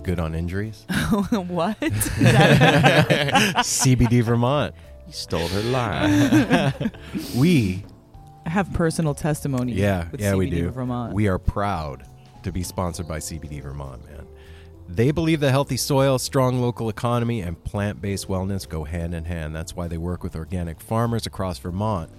You know what works good on injuries? what? CBD Vermont. You stole her line. We, I have personal testimony. yeah, with yeah, we do. Vermont. We are proud to be sponsored by CBD Vermont, man. They believe the healthy soil, strong local economy, and plant based wellness go hand in hand. That's why they work with organic farmers across Vermont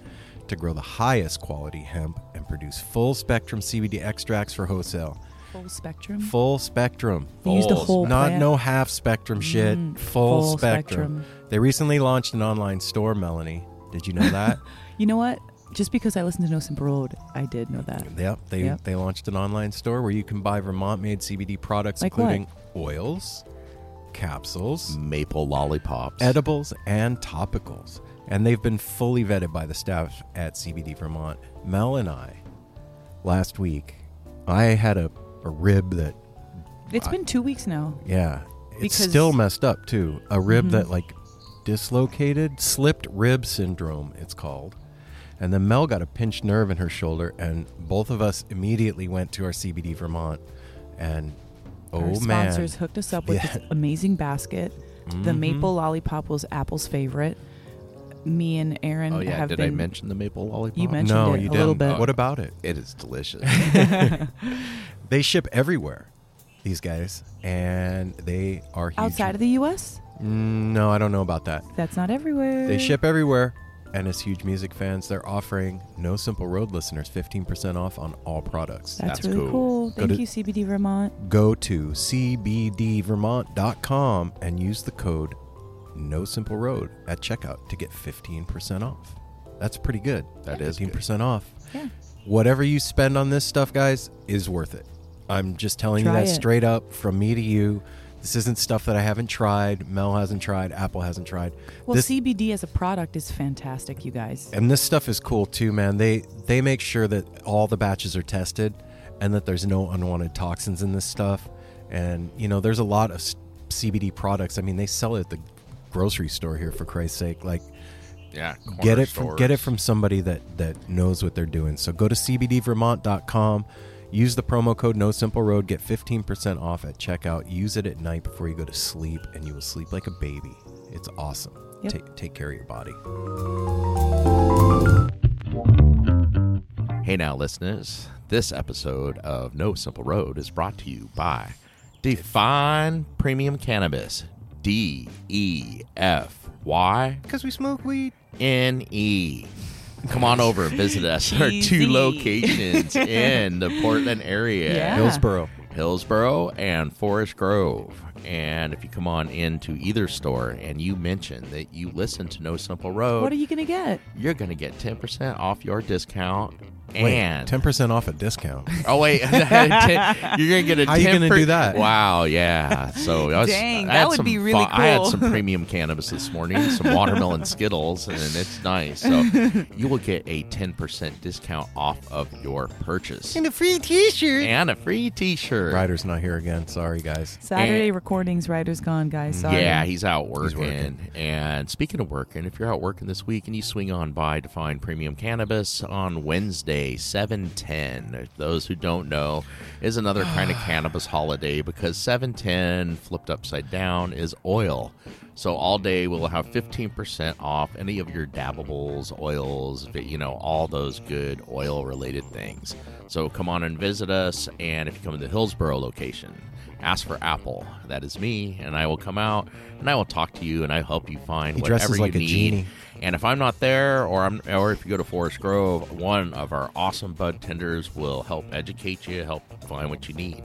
to grow the highest quality hemp and produce full spectrum CBD extracts for wholesale. Full spectrum. Full spectrum. They use the Fulls. whole Not plant. no half spectrum shit. Mm, full, full spectrum. spectrum. They recently launched an online store, Melanie. Did you know that? You know what? Just because I listened to No Simple Road, I did know that. yep. They Yep. they launched an online store where you can buy Vermont made CBD products Like what? including oils, capsules, Maple lollipops. edibles, and topicals. And they've been fully vetted by the staff at CBD Vermont. Mel and I, last week, I had a, a rib that, It's been two weeks now. yeah, it's Because- still messed up too. A rib Mhm. that, like, dislocated, slipped rib syndrome, it's called. And then Mel got a pinched nerve in her shoulder, and both of us immediately went to our CBD Vermont. And oh Our man, sponsors hooked us up with Yeah. this amazing basket. The Mhm. maple lollipop was Apple's favorite. Me and Aaron Oh yeah, have did been. I mention the maple lollipop? You mentioned no, it you a didn't. little bit. What about it? It is delicious. They ship everywhere. these guys, and they are huge. Outside of the U.S., Mm, no, I don't know about that. that's not everywhere. They ship everywhere, and as huge music fans, they're offering No Simple Road listeners 15% off on all products. That's, That's really cool. cool. Go Thank to- you, CBD Vermont. Go to cbdvermont.com and use the code No Simple Road at checkout to get 15% off. That's pretty good. That is 15% off. Yeah. Whatever you spend on this stuff, guys, is worth it. I'm just telling Try you that it. straight up from me to you. This isn't stuff that I haven't tried, Mel hasn't tried, Apple hasn't tried. Well, This- CBD as a product is fantastic, you guys. And this stuff is cool too, man. They they make sure that all the batches are tested and that there's no unwanted toxins in this stuff. And you know, there's a lot of CBD products. I mean, they sell it at the grocery store here for Christ's sake. Like Yeah. get corner it from get it from somebody that that knows what they're doing. So go to cbdvermont.com, use the promo code No Simple Road, get 15% off at checkout. Use it at night before you go to sleep, and you will sleep like a baby. It's awesome. Yep. Take take care of your body. Hey now, listeners. This episode of No Simple Road is brought to you by Defyne Premium Cannabis. D E F Y Because we smoke weed. N E. Come on over and visit us. Our two locations in the Portland area. Yeah. Hillsboro. Hillsboro and Forest Grove. And if you come on into either store and you mention that you listen to No Simple Road, What are you gonna get? you're going to get 10% off your discount. Wait, and ten percent off a discount. Oh wait, you're gonna get a. How you gonna 10 do that? Wow, yeah. So I was, Dang, I that had would some be really cool. I had some premium cannabis this morning, some watermelon Skittles, and it's nice. So you will get a ten percent discount off of your purchase and a free T-shirt. and a free T-shirt. Ryder's not here again. Sorry, guys. Saturday recordings. Writer's gone, guys. Sorry. Yeah, he's out working. He's working. And speaking of working, if you're out working this week and you swing on by to find Premium Cannabis on Wednesday, 710, those who don't know, is another kind of cannabis holiday because 710 flipped upside down is oil. So all day we'll have 15% off any of your dabbables, oils, you know, all those good oil related things. So come on and visit us. And if you come to the Hillsboro location, ask for Apple. That is me, and I will come out and I will talk to you and I help you find He whatever you like need. Genie. And if I'm not there, or I'm, or if you go to Forest Grove, one of our awesome bud tenders will help educate you, help find what you need.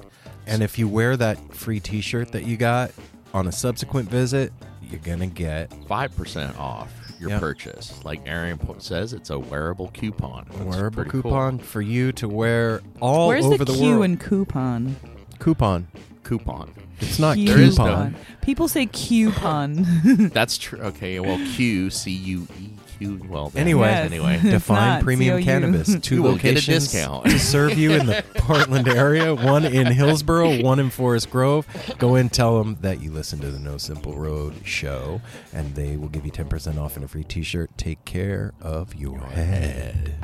And if you wear that free T-shirt that you got on a subsequent visit, you're gonna get Five percent off your Yep. purchase. Like Aaron says, it's a wearable coupon. a That's wearable pretty cool. coupon for you to wear all Where's over the the, Q world. in coupon? coupon. Coupon. It's not Coupon. There is coupon. People say coupon. That's true. Okay, well, Q C U E Q. Well, then, Anyway. Yes. anyway. Defyne not Premium COU. Cannabis. Two You will get a locations discount. to serve you in the Portland area. One in Hillsboro, one in Forest Grove. Go and tell them that you listen to the No Simple Road show, and they will give you ten percent off and a free T-shirt. Take care of your head.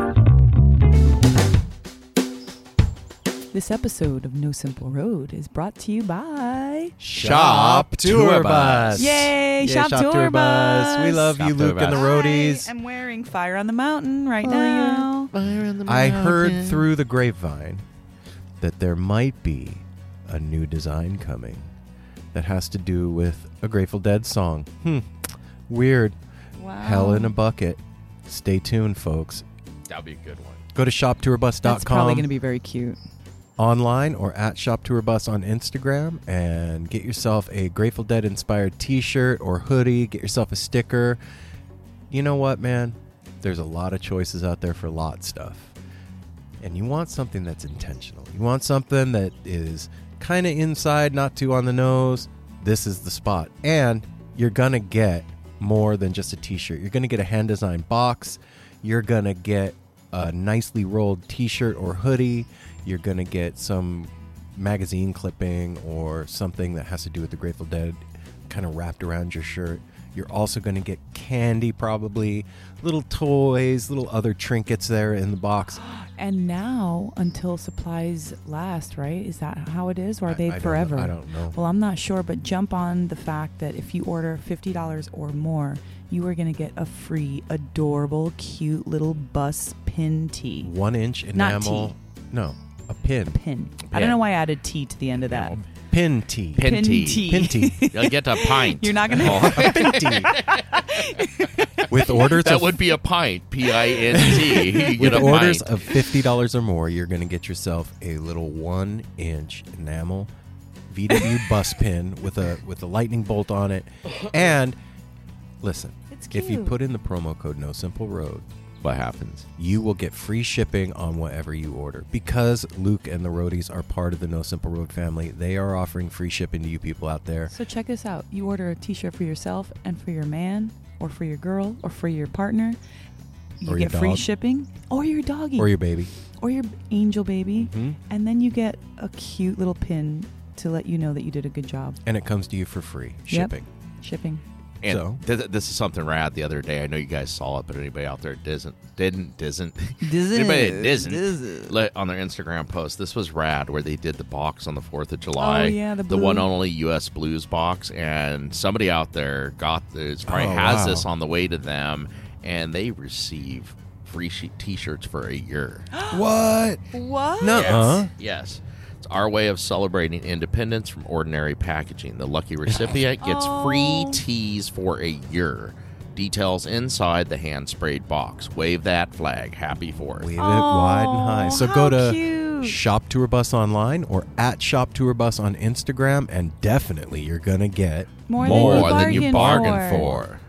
This episode of No Simple Road is brought to you by Shop Tour Bus. Yay, Yeah, Shop, Tour, Bus. We love Shop you, Tour Luke and the roadies. I'm wearing Fire on the Mountain right now. I heard through the grapevine that there might be a new design coming that has to do with a Grateful Dead song. Hmm. Weird. Wow. Hell in a bucket. Stay tuned, folks. That'd be a good one. Go to shoptourbus.com That's probably going to be very cute. Online or at Shop Tour Bus on Instagram and get yourself a Grateful Dead inspired t shirt or hoodie. Get yourself a sticker. You know what, man? There's a lot of choices out there for lot stuff. And you want something that's intentional. You want something that is kind of inside, not too on the nose. This is the spot. And you're going to get more than just a t shirt. You're going to get a hand designed box. You're going to get a nicely rolled t shirt or hoodie. You're going to get some magazine clipping or something that has to do with the Grateful Dead kind of wrapped around your shirt. You're also going to get candy, probably little toys, little other trinkets there in the box. And now, until supplies last, right? Is that how it is? Or are I- they I don't forever? I don't know. Well, I'm not sure, but jump on the fact that if you order $50 or more, you are going to get a free, adorable, cute little bus pin tee. One inch enamel. Not tea. No, a pin. Pin. I don't know why I added T to the end of that. Pin. Pin tea. Pin Pin tea. tea. Pin tea. You'll get a pint. You're not gonna- Oh, Pin tea. With orders that of would be a pint. P I N T. With orders pint. of fifty dollars or more, you're going to get yourself a little one-inch enamel VW bus pin with a with a lightning bolt on it. And listen, It's if you put in the promo code No Simple Road, what happens? you will get free shipping on whatever you order. Because Luke and the Roadies are part of the No Simple Road family, they are offering free shipping to you people out there. So check this out. You order a T-shirt for yourself and for your man, or for your girl, or for your partner. You Or your get free shipping, or your doggy, Or your baby. or your angel baby, Hmm? and then you get a cute little pin to let you know that you did a good job And it comes to you for free Yep. shipping. Shipping. And So? th- this is something rad. The other day, I know you guys saw it, but anybody out there didn't, didn't, doesn't, anybody that doesn't, let on their Instagram post. This was rad, where they did the box on the Fourth of oh, July. Oh, yeah, the the one only U.S. Blues box, and somebody out there got this. Probably Oh, has wow. this on the way to them, and they receive free she- T-shirts for a year. What? What? Nuh-uh. Yes. It's our way of celebrating independence from ordinary packaging. The lucky recipient gets free Oh. teas for a year. Details inside the hand sprayed box. Wave that flag. Happy Fourth. Wave it wide and high. So go to cute. Shop Tour Bus online or at Shop Tour Bus on Instagram, and definitely you're gonna get More, More than than you you bargained bargained for.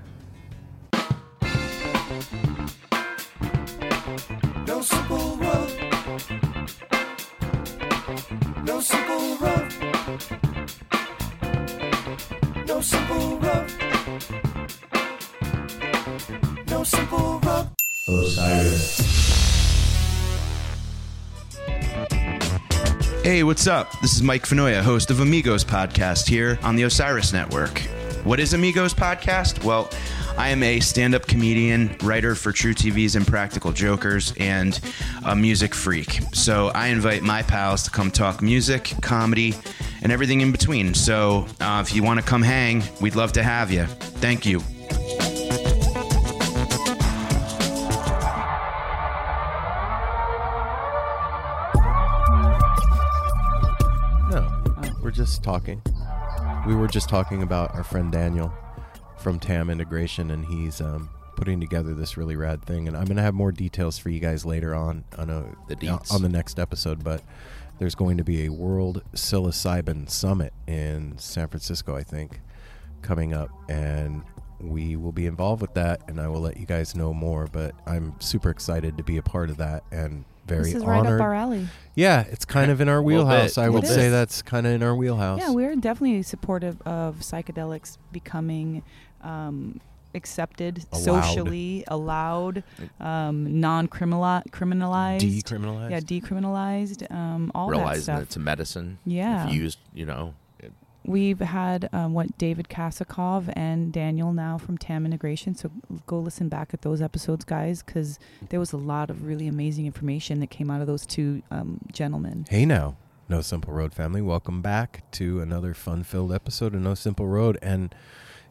Simple road. Hey, what's up? This is Mike Finoia, host of Amigos Podcast here on the Osiris Network. What is Amigos Podcast? Well, I am a stand up comedian, writer for truTV's Impractical Jokers, and a music freak. So I invite my pals to come talk music, comedy, and everything in between. So uh, if you want to come hang, we'd love to have you. Thank you. Just talking. We were just talking about our friend Daniel from TAM Integration, and he's um, putting together this really rad thing. And I'm gonna have more details for you guys later on on a The on the next episode, but. There's going to be a World Psilocybin Summit in San Francisco, I think, coming up, and we will be involved with that, and I will let you guys know more. But I'm super excited to be a part of that, and very This is right up our alley. yeah, it's kind of in our wheelhouse. I would It say is. that's kind of in our wheelhouse. Yeah, we're definitely supportive of psychedelics becoming um, accepted, Allowed. socially allowed, um, non-criminalized, criminalized. decriminalized. yeah, decriminalized. Um, all that Realizing stuff. that it's a medicine. Yeah. If used, you know. We've had um, what David Kasakov and Daniel now from TAM Integration. So go listen back at those episodes, guys, because there was a lot of really amazing information that came out of those two um, gentlemen. Hey now, No Simple Road family, welcome back to another fun-filled episode of No Simple Road. And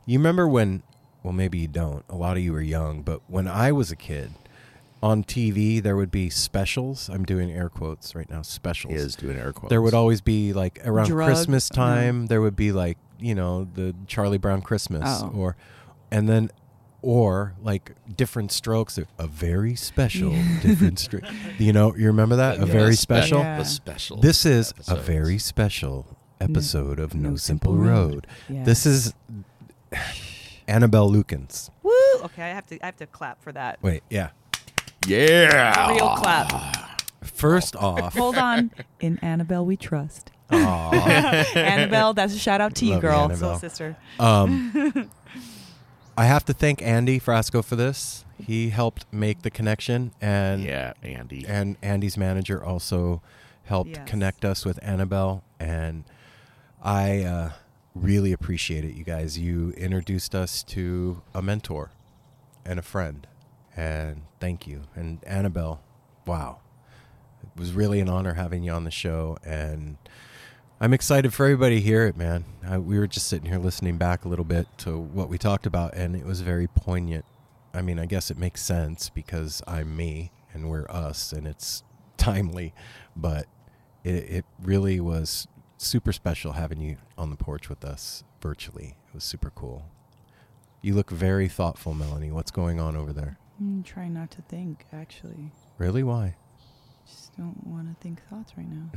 you remember when? Well, maybe you don't. A lot of you are young, but when I was a kid, on TV there would be specials. I'm doing air quotes right now. Specials. He Is doing air quotes. there would always be like around Drug- Christmas uh-huh. time. There would be like you know the Charlie Brown Christmas, Oh. or and then or like different strokes. A very special different stroke. You know, you remember that? A Yeah, very spe- special. Yeah. The special. This is a very special episode of No, No Simple, Simple Road. Road. Yeah. This is Annabel Lukins. Woo! Okay, I have to. I have to clap for that. Wait, yeah. Yeah. Real clap. First off, Hold on. In Annabel, we trust. Annabel, that's a shout out to you, Love you, girl, Annabel. soul sister. um, I have to thank Andy Frasco for this. He helped make the connection, and Yeah, Andy. and Andy's manager also helped Yes. connect us with Annabel, and I uh, really appreciate it, you guys. You introduced us to a mentor and a friend, and thank you. And Annabel, wow, it was really an honor having you on the show, and I'm excited for everybody to hear it, man. I, we were just sitting here listening back a little bit to what we talked about, and it was very poignant. I mean, I guess it makes sense because I'm me and we're us, and it's timely, but it, it really was super special having you on the porch with us virtually. It was super cool. You look very thoughtful, Melanie. What's going on over there? I'm trying not to think, actually. Really? Why? Just don't want to think thoughts right now.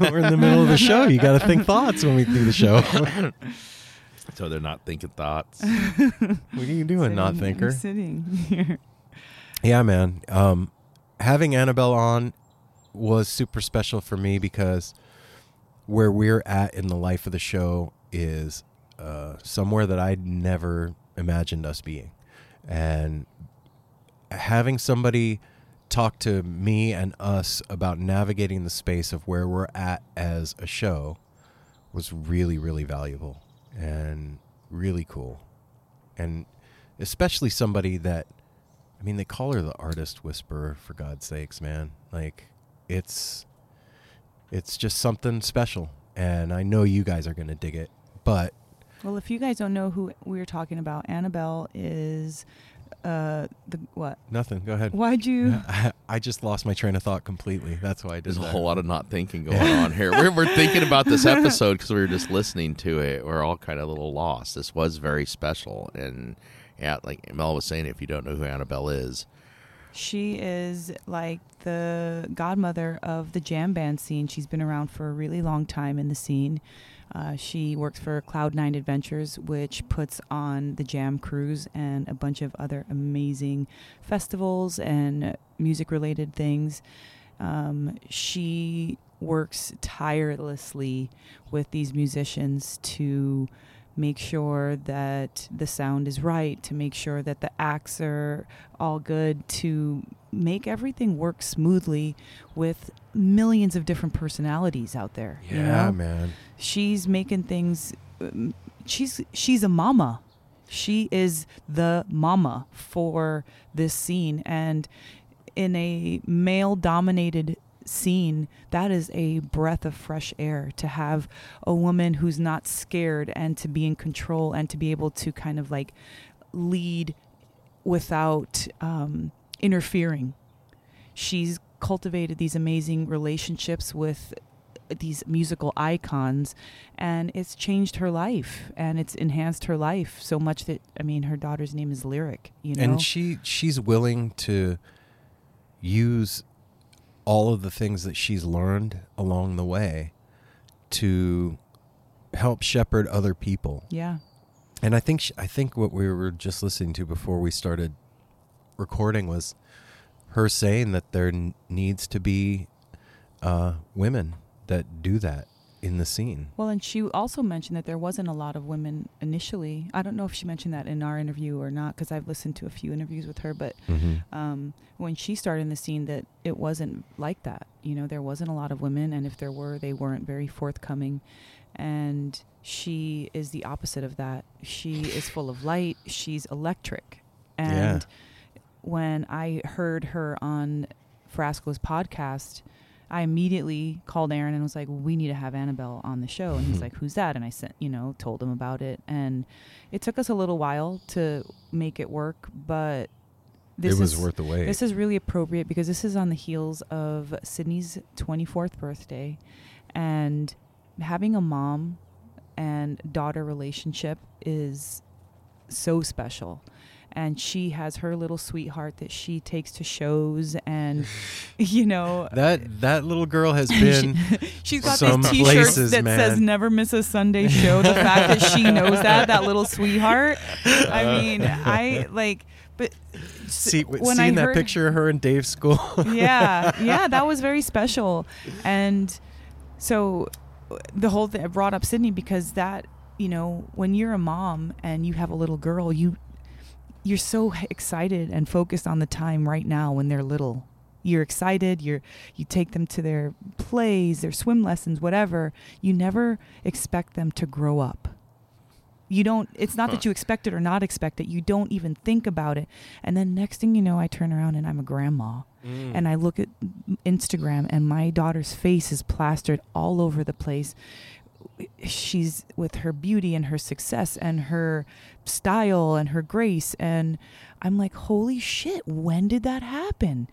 We're in the middle of the show. You got to think thoughts when we do the show. So they're not thinking thoughts. what are you doing, not Sitting- I'm thinker? sitting here. Yeah, man. Um, having Annabel on was super special for me because where we're at in the life of the show is uh, somewhere that I'd never imagined us being. And having somebody talk to me and us about navigating the space of where we're at as a show was really, really valuable and really cool. And especially somebody that I mean, they call her the artist whisperer for God's sakes, man. Like, it's it's just something special, and I know you guys are gonna dig it. But Well, if you guys don't know who we're talking about, Annabel is uh the what? nothing. Go ahead. Why'd you? I, I just lost my train of thought completely. That's why I did There's a whole lot of not thinking going on here. We're, we're thinking about this episode because we were just listening to it. We're all kind of a little lost. This was very special. And yeah, like Mel was saying, if you don't know who Annabel is, She is like the godmother of the jam band scene. She's been around for a really long time in the scene. Uh, she works for Cloud Nine Adventures, which puts on the Jam Cruise and a bunch of other amazing festivals and music related things. Um, she works tirelessly with these musicians to make sure that the sound is right, to make sure that the acts are all good, to make everything work smoothly with millions of different personalities out there. yeah, you know? man. she's making things um, she's she's a mama she is the mama for this scene and in a male scene that is a breath of fresh air to have a woman who's not scared and to be in control and to be able to kind of like lead without um, interfering. She's cultivated these amazing relationships with these musical icons and it's changed her life and it's enhanced her life so much that i mean her daughter's name is lyric you know? And she she's willing to use all of the things that she's learned along the way to help shepherd other people. yeah And I think sh- I think what we were just listening to before we started recording was her saying that there n- needs to be uh, women that do that in the scene. well and she also mentioned that there wasn't a lot of women initially. I don't know if she mentioned that in our interview or not because i've listened to a few interviews with her but um, when she started in the scene that it wasn't like that. You know there wasn't a lot of women and if there were they weren't very forthcoming. And she is the opposite of that. She is full of light. She's electric. And when i heard her on frasco's podcast i immediately called aaron and was like we need to have annabel on the show and he's hmm. like who's that and i sent you know told him about it and it took us a little while to make it work but this it was is, worth the wait. this is really appropriate because this is on the heels of Sydney's 24th birthday and having a mom and daughter relationship is so special. And she has her little sweetheart that she takes to shows and you know that that little girl has been She's got some these T-shirts places, that says "Never miss a Sunday show." The fact that she knows that, that little sweetheart. I uh. mean, I like, but see when I seeing that picture of her in Dave's school. yeah, yeah, that was very special. And so the whole thing I brought up Sydney because that, you know, when you're a mom and you have a little girl, you you're so excited and focused on the time right now when they're little. You're excited, you're you take them to their plays, their swim lessons, whatever. You never expect them to grow up. You don't it's not that you expect it or not expect it. You don't even think about it. And then next thing you know, I turn around and I'm a grandma mm. and I look at Instagram and my daughter's face is plastered all over the place. She's with her beauty and her success and her style and her grace and I'm like, "Holy shit, when did that happen?"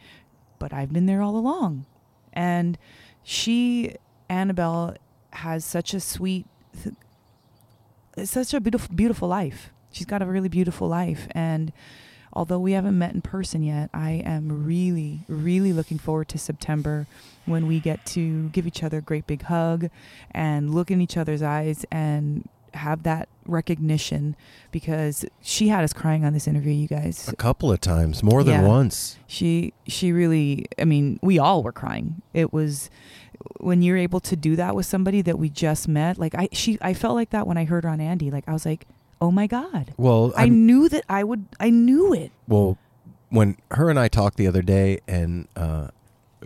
But I've been there all along. And she Annabel has such a sweet, such a beautiful, beautiful life. She's got a really beautiful life, and although we haven't met in person yet, I am really, really looking forward to September when we get to give each other a great big hug and look in each other's eyes and have that recognition because she had us crying on this interview you guys A couple of times, more than Yeah. once. she she really i mean we all were crying it was when you're able to do that with somebody that we just met like i she i felt like that when i heard her on andy like i was like oh my god Well, i I'm- knew that i would i knew it Well, when her and I talked the other day, and uh,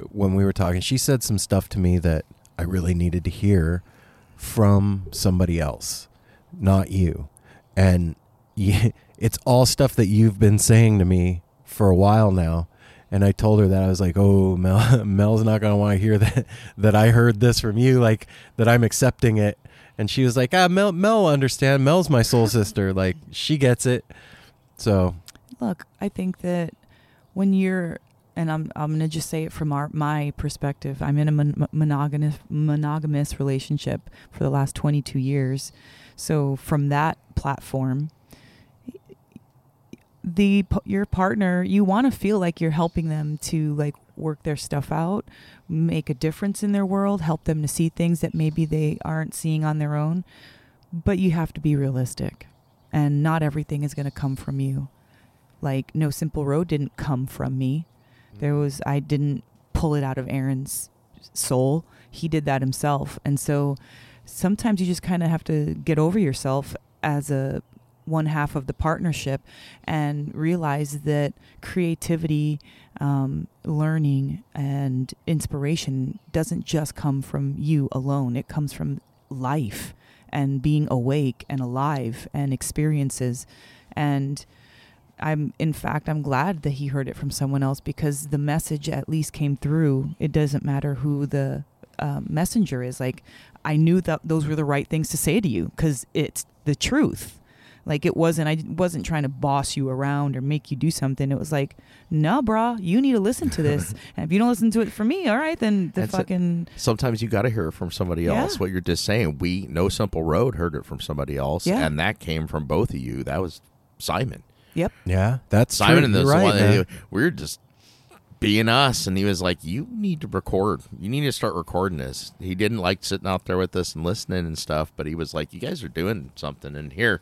when we were talking, she said some stuff to me that I really needed to hear from somebody else, not you. And it's all stuff that you've been saying to me for a while now. And I told her that I was like, "Oh, Mel, Mel's not gonna want to hear that that I heard this from you, like that I'm accepting it." And she was like, "Ah, Mel, Mel, understand. Mel's my soul sister. Like she gets it." So look i think that when you're and i'm i'm to just say it from our my perspective i'm in a mon- monogamous monogamous relationship for the last 22 years so from that platform the your partner you want to feel like you're helping them to like work their stuff out make a difference in their world help them to see things that maybe they aren't seeing on their own. But you have to be realistic and not everything is going to come from you. Like no simple road didn't come from me. There was i didn't pull it out of aaron's soul. He did that himself. And so sometimes you just kind of have to get over yourself as a one half of the partnership and realize that creativity um, learning and inspiration doesn't just come from you alone it comes from life and being awake and alive and experiences and I'm in fact I'm glad that he heard it from someone else because the message at least came through. It doesn't matter who the um, messenger is. Like I knew that those were the right things to say to you because it's the truth. Like it wasn't I wasn't trying to boss you around or make you do something. It was like, no, brah, you need to listen to this. and if you don't listen to it for me, all right, then the That's it. fucking Sometimes you got to hear it from somebody Yeah. else. What you're just saying, we No Simple Road heard it from somebody else, Yeah. and that came from both of you. That was Simon. yep. yeah, that's Simon true. and this You're right, one, man. we're just being us, and he was like, "You need to record. You need to start recording this." He didn't like sitting out there with us and listening and stuff, but he was like, "You guys are doing something." And here,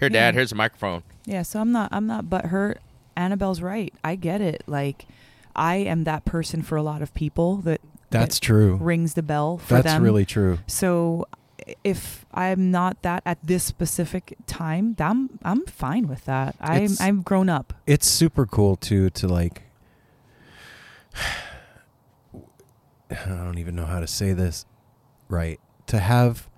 here, Dad, Yeah. here's a microphone. Yeah, so I'm not I'm not but butthurt. Annabel's right. I get it. Like I am that person for a lot of people that That's that true. rings the bell for That's them. really true. so if I'm not that at this specific time, I'm I'm fine with that. I'm It's- I'm grown up. It's super cool too to like. I don't even know how to say this right. To have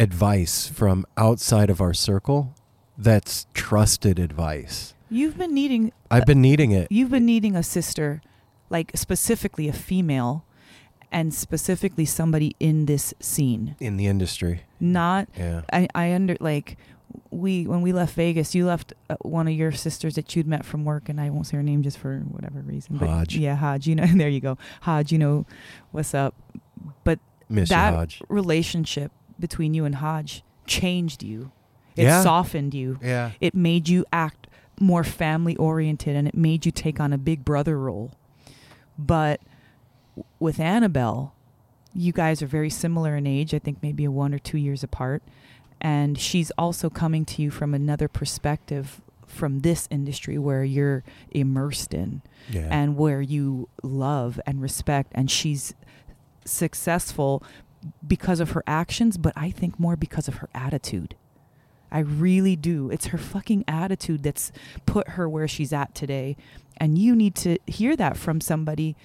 advice from outside of our circle that's trusted advice. You've been needing I've been needing it. you've been needing a sister, like specifically a female and specifically somebody in this scene. in the industry. Not Yeah. I, I under like we when we left Vegas, you left uh, one of your sisters that you'd met from work, and I won't say her name just for whatever reason. But Hodge. yeah, Hodge. You know, there you go, Hodge. You know, what's up? But Miss that Hodge. relationship between you and Hodge changed you. It Yeah. softened you. Yeah. It made you act more family oriented, and it made you take on a big brother role. But with Annabel, you guys are very similar in age. I think maybe a one or two years apart. And she's also coming to you from another perspective from this industry where you're immersed in Yeah. and where you love and respect. And she's successful because of her actions, but I think more because of her attitude. I really do. It's her fucking attitude that's put her where she's at today. And you need to hear that from somebody,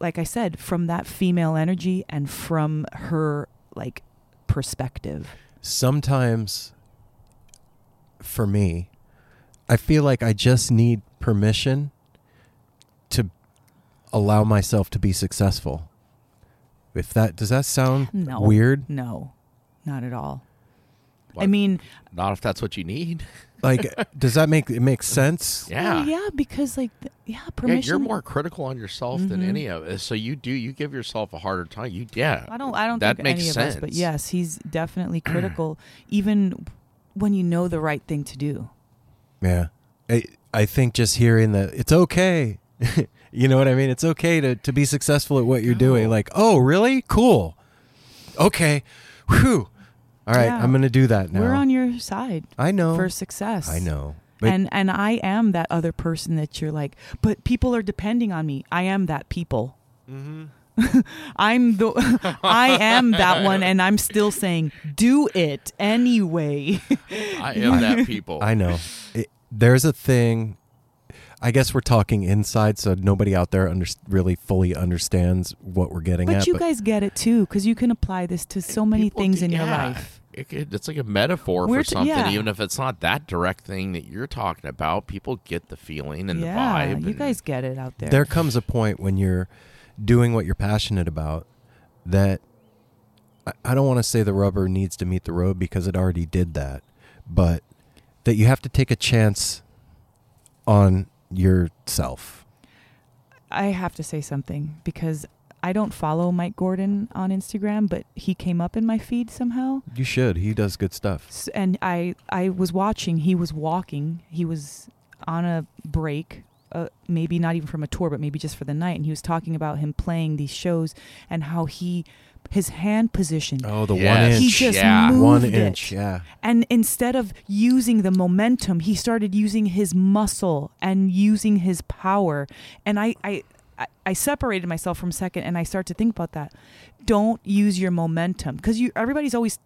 like I said, from that female energy and from her like perspective. sometimes for me i feel like i just need permission to allow myself to be successful if that does that sound No. weird No, not at all. I mean, Not if that's what you need. Like, does that make it make sense? Yeah. well, yeah, because like, th- yeah, Yeah, permission. you're more critical on yourself than Mhm. any of us. So you do you give yourself a harder time. You yeah. I don't. I don't that think makes any sense. of us, but yes, he's definitely critical, even when you know the right thing to do. Yeah. I, I think just hearing that it's okay. you know what I mean? It's okay to, to be successful at what you're doing. Like, oh, really? Cool. Okay. Whew. All right. Yeah. I'm going to do that now. We're on your side I know. for success. I know. But and and I am that other person that you're like, but people are depending on me. I am that people. Mm-hmm. I'm the I am that one and I'm still saying do it anyway. I am that people. I know. It, there's a thing. I guess we're talking inside, so nobody out there under, really fully understands what we're getting but at. you guys get it too cuz you can apply this to so many things do- in your life. It could- it's like a metaphor We're for t- something, yeah. even if it's not that direct thing that you're talking about. People get the feeling and yeah, the vibe. you and- guys get it out there. there comes a point when you're doing what you're passionate about that I, I don't want to say the rubber needs to meet the road because it already did that, but that you have to take a chance on yourself. I have to say something because I don't follow Mike Gordon on Instagram, but he came up in my feed somehow. You should. He does good stuff. S- and I I was watching. He was walking. He was on a break, uh, maybe not even from a tour, but maybe just for the night. And he was talking about him playing these shows and how he his hand position. Oh, the one inch. He just yeah. moved one it. inch. Yeah. And instead of using the momentum, he started using his muscle and using his power. And I, I, I- I separated myself from second and I start to think about that. Don't use your momentum because you everybody's always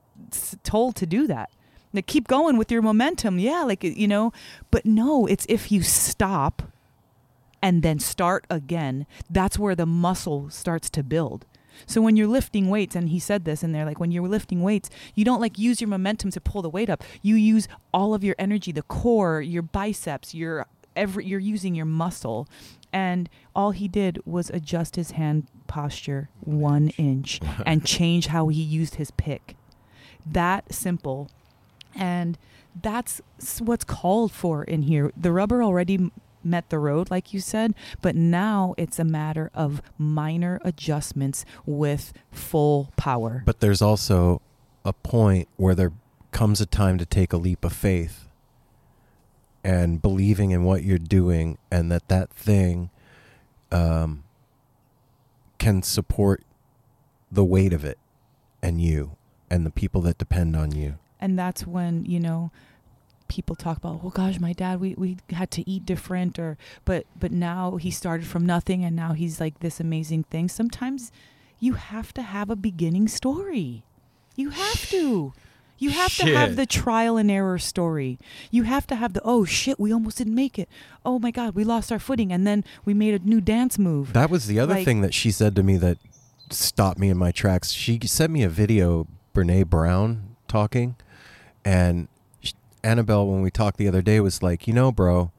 told to do that. Now keep going with your momentum, yeah, like you know. But no, it's if you stop and then start again. That's where the muscle starts to build. So when you're lifting weights, and he said this in there, like when you're lifting weights, you don't like use your momentum to pull the weight up. You use all of your energy, the core, your biceps, your every you're using your muscle. And all he did was adjust his hand posture one inch and change how he used his pick. That simple. And that's what's called for in here. The rubber already met the road, like you said, but now it's a matter of minor adjustments with full power. But there's also a point where there comes a time to take a leap of faith and believing in what you're doing and that that thing um, can support the weight of it and you and the people that depend on you. and that's when you know people talk about oh gosh my dad we, we had to eat different or but but now he started from nothing and now he's like this amazing thing. Sometimes you have to have a beginning story. You have to. You have to have the trial and error story. You have to have the oh shit we almost didn't make it. Oh my god we lost our footing and then we made a new dance move. That was the other Like- thing that she said to me that stopped me in my tracks. She sent me a video, Brene Brown talking, and Annabel, when we talked the other day, was like, you know, bro,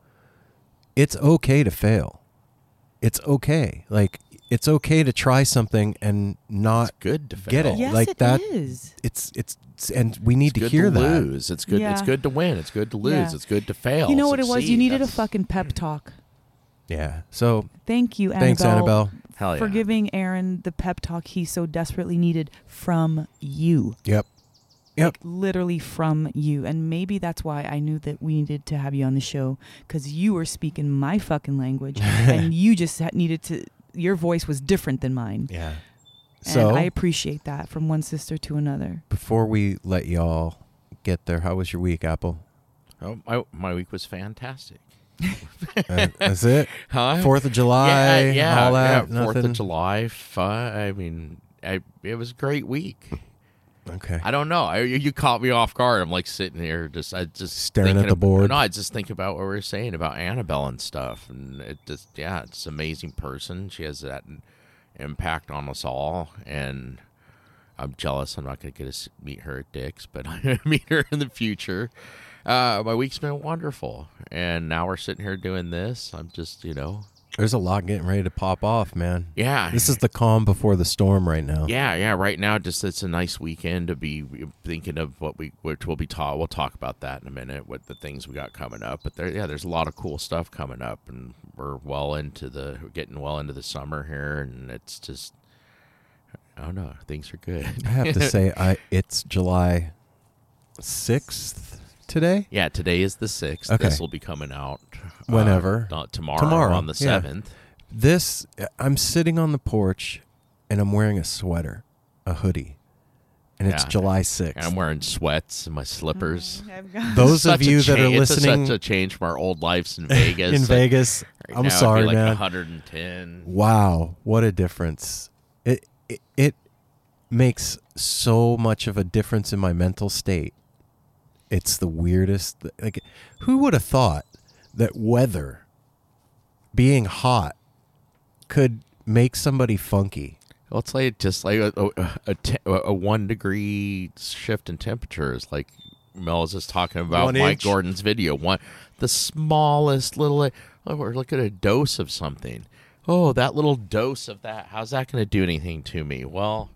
it's okay to fail. It's okay. Like, it's okay to try something and not It's good to fail. get it. yes like it that- is. It's it's and we need It's to good hear to that. lose. It's good. It's good to win. It's good to lose. Yeah. It's good to fail. you know what it was you succeed. needed a fucking pep hmm. talk Yeah. So thank you annabel thanks, Annabel. Hell yeah. for giving Aaron the pep talk he so desperately needed from you. Yep. Yep. Like literally from you. And maybe that's why I knew that we needed to have you on the show because you were speaking my fucking language and you just needed to, your voice was different than mine. Yeah. And So I appreciate that from one sister to another. before we let y'all get there, how was your week, Apple? Oh, my my week was fantastic. Uh, that's it. Huh? Fourth of July, yeah, yeah, all that, yeah, Fourth nothing. of July, fun. I mean, I, it was a great week. Okay. I don't know. I, you caught me off guard. I'm like sitting here, just I just Staring at the board. No, I just think about what we were saying about Annabel and stuff, and it just yeah, it's an amazing person. She has that impact on us all, and I'm jealous. I'm not going to get to meet her at Dick's, but I'm going to meet her in the future. Uh, my week's been wonderful, and now we're sitting here doing this. I'm just you know There's a lot getting ready to pop off, man. Yeah. This is the calm before the storm right now. Yeah, yeah. Right now, just it's a nice weekend to be thinking of what we, which we'll be taught. We'll talk about that in a minute with the things we got coming up. But there, yeah, there's a lot of cool stuff coming up, and we're well into the, we're getting well into the summer here, and it's just, I don't know, things are good. I have to say, I it's July sixth today. yeah, today is the sixth. Okay. This will be coming out uh, Whenever. not tomorrow, Tomorrow, on the yeah. seventh. This I'm sitting on the porch, and I'm wearing a sweater, a hoodie, and it's Yeah. July And sixth. I'm wearing sweats and my slippers. I've got Those of a you that cha- are it's a- listening such a change from our old lives in Vegas. in Vegas, right I'm now it'd be sorry, like man. 110. Wow, what a difference! It, it it makes so much of a difference in my mental state. It's the weirdest. Like, who would have thought that weather, being hot, could make somebody funky? Well, it's like just like a, a, a, te- a one degree shift in temperature is like Mel is just talking about One Mike inch. Gordon's video. One, the smallest little. Oh, we're looking at a dose of something. Oh, that little dose of that. How's that going to do anything to me? Well,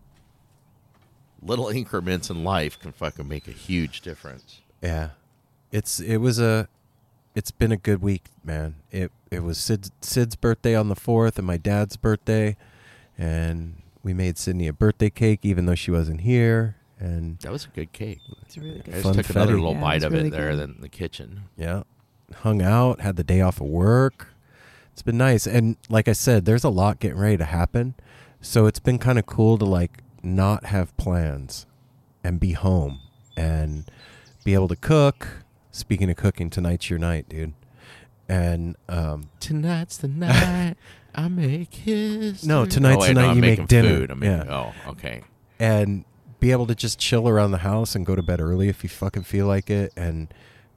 little increments in life can fucking make a huge difference. Yeah, it's it was a, it's been a good week, man. It it was Sid, Sid's birthday on the fourth, and my dad's birthday, and we made Sydney a birthday cake, even though she wasn't here, and That was a good cake. It's really good. I just Fun took another little Yeah, bite of really it there good. in the kitchen. yeah, hung out, had the day off of work. It's been nice, and like I said, there's a lot getting ready to happen, so it's been kind of cool to like not have plans and be home and be able to cook. Speaking of cooking, tonight's your night, dude. And um, Tonight's the night I make his. No, tonight's oh, wait, the no, night I'm you make dinner. Food. I'm making, Yeah. Oh, okay. and be able to just chill around the house and go to bed early if you fucking feel like it and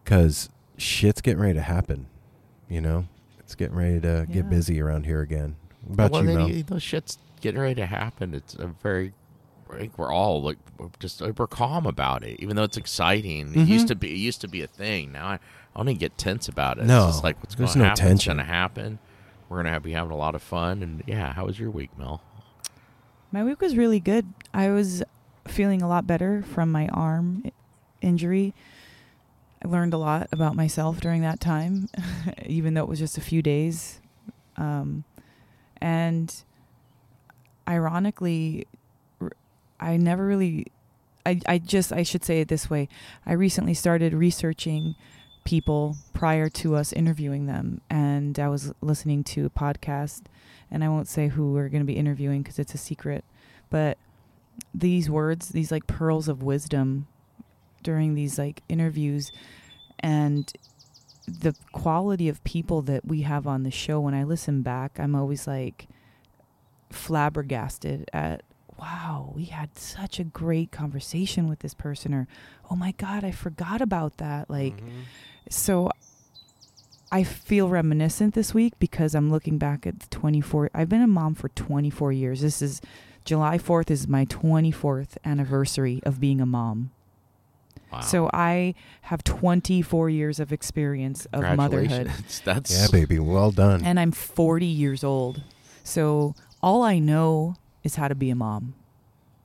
because shit's getting ready to happen you know it's getting ready to Yeah. get busy around here again What about well, you then Mel? you- those shit's getting ready to happen. It's a very. I think we're all like we're just we're calm about it, even though it's exciting. It Mhm. used to be. It used to be a thing. Now I, I don't even get tense about it. No, it's just like what's going to no happen. It's tension. going to happen. We're gonna be having a lot of fun. And yeah, how was your week, Mel? My week was really good. I was feeling a lot better from my arm injury. I learned a lot about myself during that time, even though it was just a few days. Um, and ironically, r- I never really, I, I just, I should say it this way. I recently started researching people prior to us interviewing them. And I was listening to a podcast, and I won't say who we're going to be interviewing because it's a secret. But these words, these like pearls of wisdom during these like interviews, and the quality of people that we have on the show, when I listen back, I'm always like flabbergasted at wow, we had such a great conversation with this person, or oh my God, I forgot about that. Like, mm-hmm. so I feel reminiscent this week because I'm looking back at the 24. I've been a mom for 24 years. This is July 4th is my 24th anniversary of being a mom. Wow. So I have 24 years of experience of motherhood. Congratulations. That's yeah baby well done And I'm 40 years old. So all I know is how to be a mom.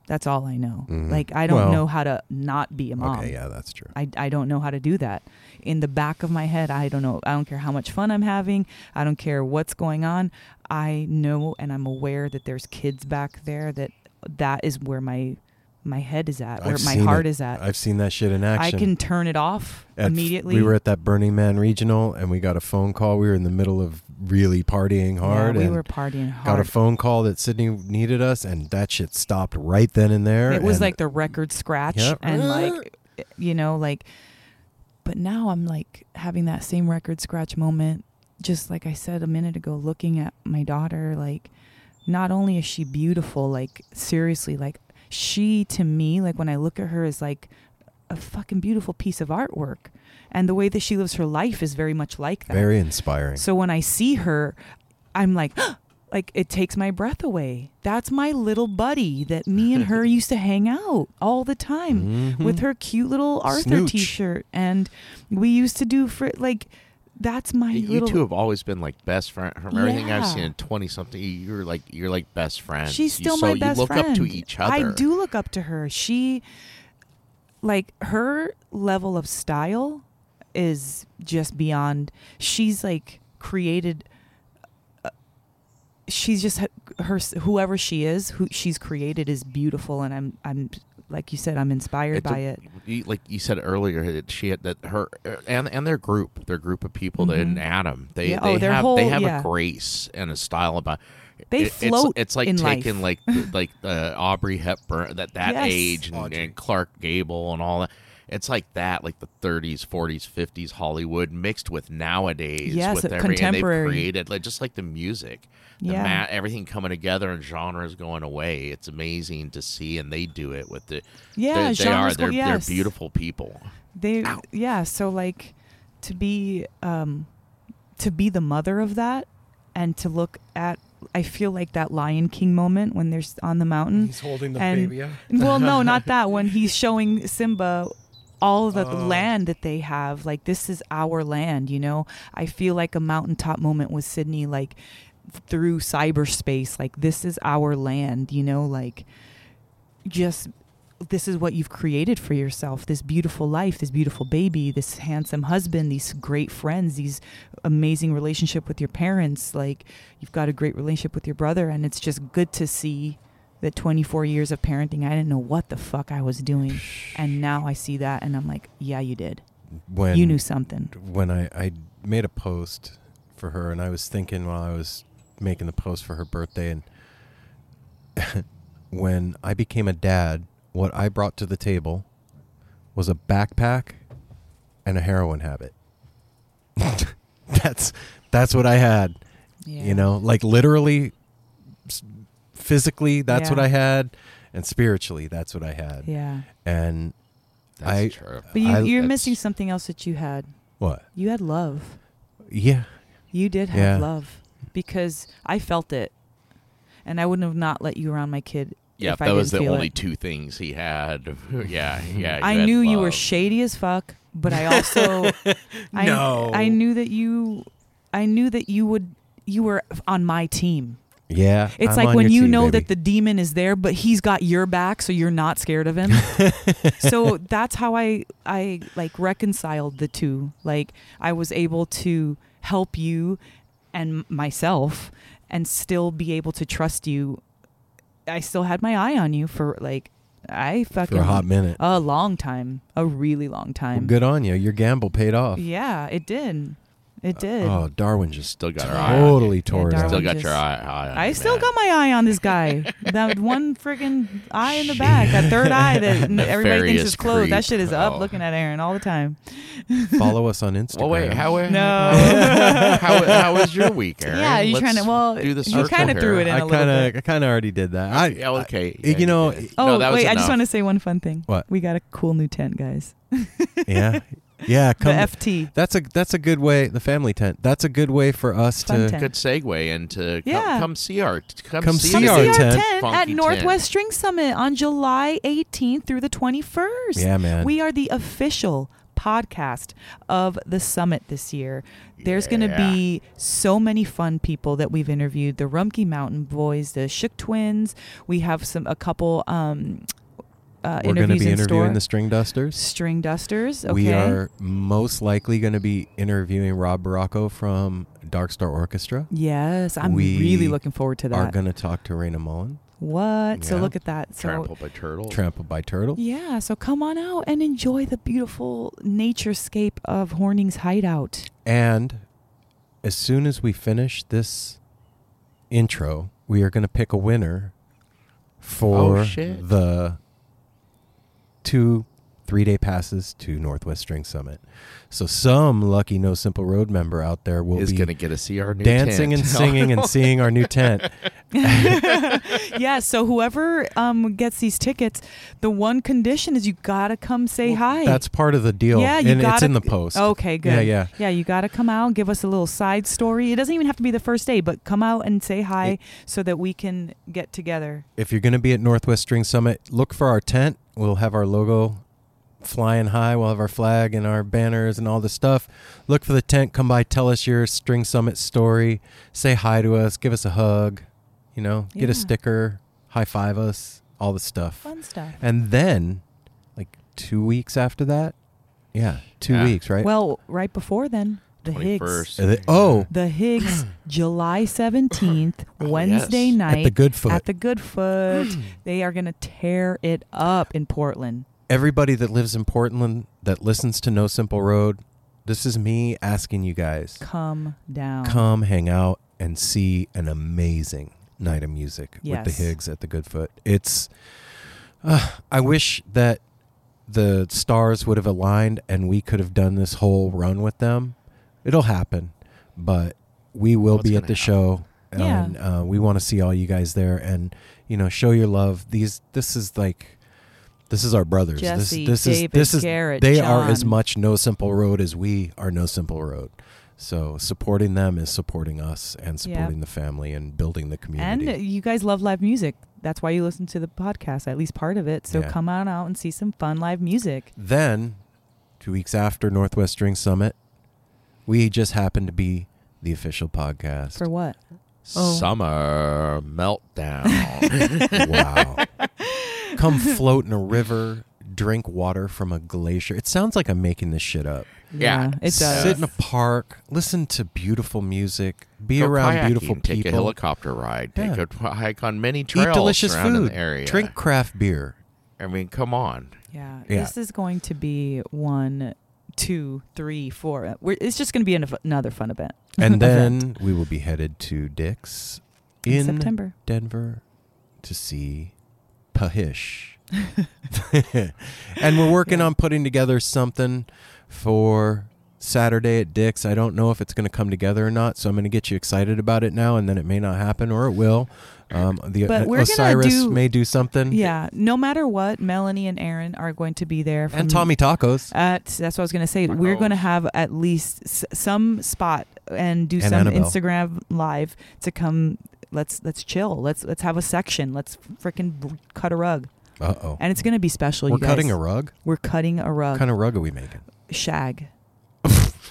That's all I know. Mhm. Like I don't Well- know how to not be a mom. okay yeah that's true I, I don't know how to do that. In the back of my head, I don't know. I don't care how much fun I'm having. I don't care what's going on. I know and I'm aware that there's kids back there that that is where my my head is at, where I've my heart it. is at. i've seen that shit in action. I can turn it off At f- immediately. we were at that burning man regional and we got a phone call we were in the middle of really partying hard Yeah, we were partying hard. got a phone call that sydney needed us and that shit stopped right then and there It was like the record scratch Yep. and uh. like you know like but now I'm like having that same record scratch moment just like I said a minute ago looking at my daughter like not only is she beautiful like seriously like she to me like when I look at her is like a fucking beautiful piece of artwork and the way that she lives her life is very much like that. very inspiring So when I see her, I'm like, like it takes my breath away. That's my little buddy that me and her used to hang out all the time Mhm. with her cute little Arthur Snooch. T-shirt, and we used to do for like that's my you little. two have always been like best friend. From everything I've seen, in twenty something, you're like you're like best friends. She's You- still so my best you look friend. up to each other. I do look up to her. She, like, her level of style is just beyond. She's like created. uh, She's just her whoever she is, who she's created is beautiful, and I'm I'm like you said, I'm inspired It's by a- it. like you said earlier, that she had that her and and their group, their group of people, that in Mhm. Adam, they Yeah, they oh, their have whole- they have yeah. a grace and a style about. They it- it's- float It's, like in taking life. like like uh, Audrey Hepburn that that Yes. age and, and Clark Gable and all that. It's like that, like the 30s, 40s, 50s Hollywood mixed with nowadays. Yes, with every, contemporary. And they've created like just like the music, the Yeah. ma- everything coming together and genres going away. It's amazing to see, and they do it with the. Yeah, they're, they are. go- They're, yes. they're beautiful people. they yeah so like to be um to be the mother of that and to look at i feel like that lion king moment when they're on the mountain He's holding the And- baby. up. well no not that when he's showing simba all the Oh. land that they have like this is our land you know i feel like a mountaintop moment with sydney like through cyberspace like this is our land you know like just this is what you've created for yourself this beautiful life this beautiful baby this handsome husband these great friends these amazing relationship with your parents like you've got a great relationship with your brother and it's just good to see that 24 years of parenting i didn't know what the fuck i was doing and now i see that and i'm like yeah you did When you knew something when I, I made a post for her and I was thinking while I was making the post for her birthday and when I became a dad, what I brought to the table was a backpack and a heroin habit. that's that's what I had. yeah. You know, like literally physically that's what I had and spiritually that's what I had. yeah And That's I- true. but you, I- you're that's- missing something else that you had what? you had love Yeah. You did have Yeah. love because I felt it, and I wouldn't have not let you around my kid. Yeah, if I that was the only it. two things he had. yeah, yeah. I had knew you were shady as fuck, but I also I, No. I knew that you I knew that you would you were on my team. Yeah. It's I'm like when you team, know baby. that the demon is there, but he's got your back, so you're not scared of him. so that's how I I like reconciled the two. Like I was able to help you and myself, and still be able to trust you. I still had my eye on you for like I fucking for a hot minute. a long time, a really long Well, time. good on you. Your gamble paid off. Yeah, it did. It did. Oh, Darwin just Still got her eye. on totally you. tore it Darwin up. Still got just- your eye. eye on I you, still man. got my eye on this guy. that one friggin' eye in the back, that third eye that n- everybody thinks Nefarious is closed. That creep. shit is up Oh. looking at Aaron all the time. Follow us on Instagram. Well, wait. How? No. how, how was your week, Aaron? Yeah, you Let's trying to- well, do the you circle kinda threw it in I a little kind of, bit. I kind of already did that. I, Yeah, okay. I- you Yeah, know, did. Oh, no, that was wait, I just enough. want to say one fun thing. What? We got a cool new tent, guys. yeah, yeah. The Come. FT. that's a that's a good way. The family tent. That's a good way for us Fun to. tent. Good segue into Yeah. come, come see our come, Come see, see our our tent. tent, at Funky Northwest tent. String Summit on July 18th through the 21st. Yeah, man. We are the official podcast of the summit this year. There's going to be so many fun people that we've interviewed. The Rumpke Mountain Boys, the Shook Twins. We have some a couple um, uh, We're going to be in interviewing store. the Stringdusters. String Dusters. Okay. We are most likely going to be interviewing Rob Barraco from Dark Star Orchestra. Yes, I'm We really looking forward to that. Are going to talk to Raina Mullen, what? So look at that. So Trampled by turtles. Trampled by Turtle. Yeah, so come on out and enjoy the beautiful naturescape of Horning's Hideout. And as soon as we finish this intro, we are going to pick a winner for Oh, the two three day passes to Northwest String Summit. So some lucky No Simple Road member out there will is be going to get to see our new dancing tent. and singing and seeing our new tent. yeah, so whoever um, gets these tickets, the one condition is you gotta come say hi. That's part of the deal. Yeah, you and it's gotta- in the post. okay, good. Yeah, yeah. Yeah, you gotta come out, give us a little side story. It doesn't even have to be the first day, but come out and say hi It- so that we can get together. If you're going to be at Northwest String Summit, look for our tent. We'll have our logo flying high. We'll have our flag and our banners and all the stuff. Look for the tent. Come by. Tell us your String Summit story. Say hi to us. Give us a hug. You know, get a sticker. High five us. All the stuff. Fun stuff. And then, like two weeks after that, yeah, two Yeah. weeks, right? Well, right before then, the Higgs. 21st. Uh, the- oh, The Higgs, July 17th, Oh, Wednesday yes. night. at the Goodfoot. At the Goodfoot. they are going to tear it up in Portland. Everybody that lives in Portland that listens to No Simple Road, this is me asking you guys Come down. come hang out and see an amazing night of music with the Higgs at the Goodfoot. It's uh, I wish that the stars would have aligned and we could have done this whole run with them. It'll happen, but we will it's be at the show. Yeah. And uh, we want to see all you guys there and you know show your love. These this is like this is our brothers. Jesse, this this David, is this is Garrett, they are as much No Simple Road as we are No Simple Road. So supporting them is supporting us and Yeah. supporting the family and building the community. And you guys love live music. That's why you listen to the podcast, at least part of it. So Yeah. come on out and see some fun live music. then, two weeks after Northwest String Summit, we just happen to be the official podcast. For what? Oh. Summer meltdown. wow. Come float in a river, drink water from a glacier. It sounds like I'm making this shit up. Yeah. it uh, does. Sit in a park, listen to beautiful music, be Go around kayaking, beautiful people. Take a helicopter ride. Take Yeah. a t- hike on many trails eat delicious around in food, the area. drink craft beer. I mean, come on. Yeah, Yeah. This is going to be one, two, three, four. Uh, we're, it's just going to be an, another fun event. And then we will be headed to Dick's in, in September. Denver to see Phish. and we're working Yeah. on putting together something for Saturday at Dick's. I don't know if it's going to come together or not, so I'm going to get you excited about it now, and then it may not happen or it will. Um, the But we're gonna Osiris do- may do something. Yeah. No matter what, Melanie and Aaron are going to be there. From, And Tommy Tacos. At, that's what I was going to say. We're going to have at least s- some spot and do And some Annabel. Instagram live to come. Let's let's chill. Let's let's have a section. Let's freaking cut a rug, Uh oh. and it's going to be special. We're you guys. cutting a rug? We're cutting a rug. What kind of rug are we making? shag.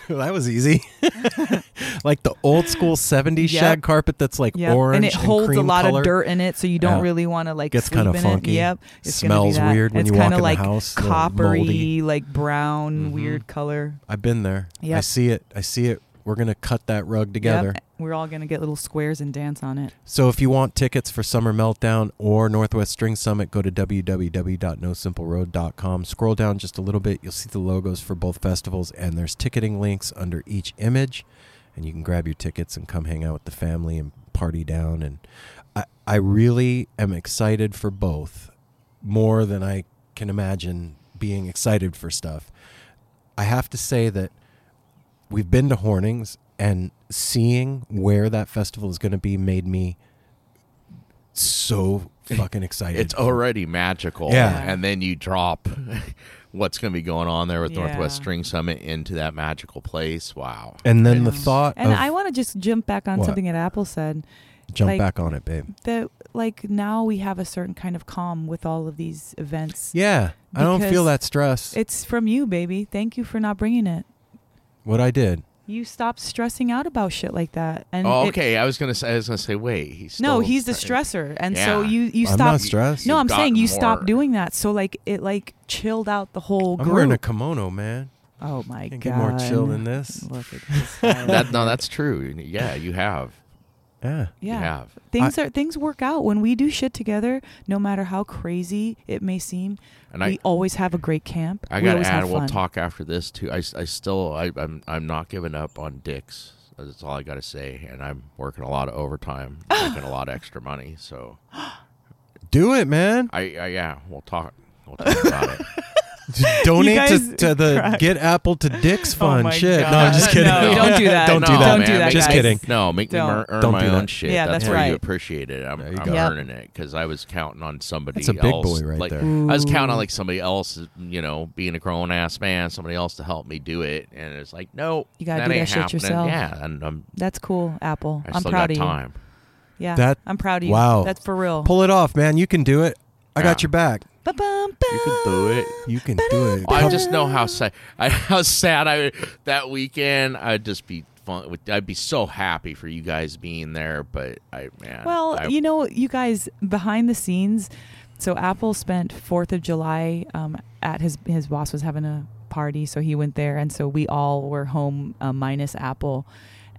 that was easy. like the old school 70s Yep. shag carpet that's like Yep. orange and it holds a cream lot color. of dirt in it, so you don't Yeah. really want to like Gets kinda in funky. It. Yep, be Smells weird when it's you walk in the like house, a little coppery, moldy. like brown, Mhm. weird color. I've been there. Yeah. I see it. I see it. We're going to cut that rug together. Yep. We're all gonna get little squares and dance on it. So if you want tickets for Summer Meltdown or Northwest String Summit, go to www.nosimpleroad.com. Scroll down just a little bit. You'll see the logos for both festivals, and there's ticketing links under each image. And you can grab your tickets and come hang out with the family and party down. And I, I really am excited for both more than I can imagine being excited for stuff. I have to say that we've been to Hornings and seeing where that festival is going to be made me so fucking excited. It's already magical. Yeah. And then you drop what's going to be going on there with Northwest String Summit into that magical place. Wow. And then the thought And of I want to just jump back on What? something that Apple said jump like- back on it, babe. that like now we have a certain kind of calm with all of these events. Yeah, I don't feel that stress. It's from you, baby. Thank you for not bringing it. what I did. You stopped stressing out about shit like that. And Oh, it- okay. I was gonna say. I was gonna say. Wait. He's no, he's the stressor, and so Yeah. you you I'm stopped. not stressed. no, I'm saying you stopped more. doing that. So like it like chilled out the whole I'm group. wearing a kimono, man. oh my Can't god! get more chill than this. Look at this. That no, that's true. Yeah, you have. Yeah. You yeah. have. Things are things work out when we do shit together. No matter how crazy it may seem, And we I, always have a great camp. I gotta add. We'll talk after this too. I, I still, I, I'm, I'm not giving up on dicks. That's all I gotta say. And I'm working a lot of overtime, making a lot of extra money. So Do it, man. I, I yeah, we'll talk. We'll talk about it. Donate guys to, to the crack. Get Apple to Dicks Oh fund. my Shit. No, I'm just kidding. No, don't do that. don't do that. Don't do man, that, Just guys. kidding. No, make Don't. me earn, earn Don't my do own that. shit. Yeah, that's, that's where you right. appreciate it. I'm, I'm. Yep. earning it because I was counting on somebody That's a big else. boy right like, there. I was counting on like somebody else, you know, being a grown ass man, somebody else to help me do it, and it's like, no, You gotta that do that shit happening. yourself. Yeah, and I'm, That's cool, Apple. I I'm proud of you. time. Yeah, That- I'm proud of you. wow. That's for real. Pull it off, man. You can do it. I got your back. Ba-bum, You can do it. You can do it. I just know how sad. I, how sad I that weekend. I'd just be fun. I'd be so happy for you guys being there. But I man. Well, I, you know, you guys behind the scenes. So Apple spent Fourth of July um, at his his boss was having a party, so he went there, and so we all were home uh, minus Apple,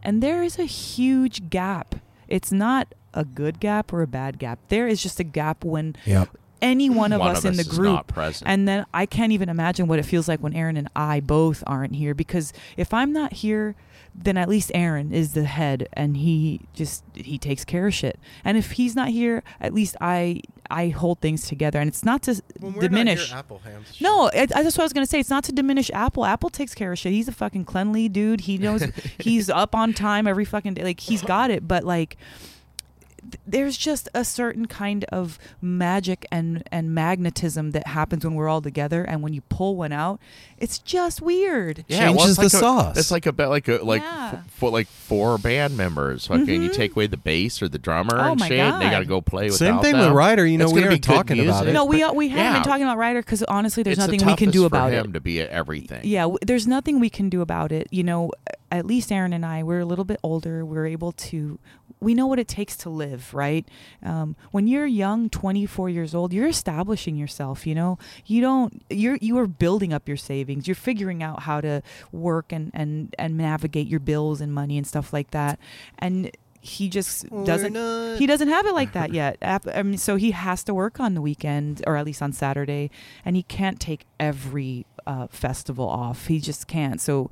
and there is a huge gap. It's not a good gap or a bad gap. There is just a gap when Yep. Any one of one us in the is group not present. and then I can't even imagine what it feels like when Aaron and I both aren't here because if I'm not here, then at least Aaron is the head and he just he takes care of shit. And if he's not here, at least I I hold things together. And it's not to diminish. Apple hams. No, it, that's what I was gonna say. It's not to diminish Apple. Apple takes care of shit. He's a fucking cleanly dude. He knows he's up on time every fucking day. Like he's got it. But like, th- there's just a certain kind of magic and and magnetism that happens when we're all together. And when you pull one out, it's just weird. yeah, well, changes it's like the a- sauce. It's like a bit like a like Yeah. f- for like four band members. Fucking, you Mhm. take away the bass or the drummer Oh and my shit. and They got to go play with Same thing with Ryder. You know, It's we gonna were be good talking about music. it. No, we we haven't Yeah. been talking about Ryder because honestly, there's it's nothing the we can do about for it. him to be everything. Yeah, w- there's nothing we can do about it. You know, at least Aaron and I, we're a little bit older. We're able to, we know what it takes to live, right? Um, when you're young, 24 years old, you're establishing yourself. You know, you don't, you're you are building up your savings. You're figuring out how to work and and and navigate your bills and money and stuff like that. And he just doesn't he doesn't have it like that yet. I mean, so he has to work on the weekend or at least on Saturday, and he can't take every uh, festival off. He just can't. So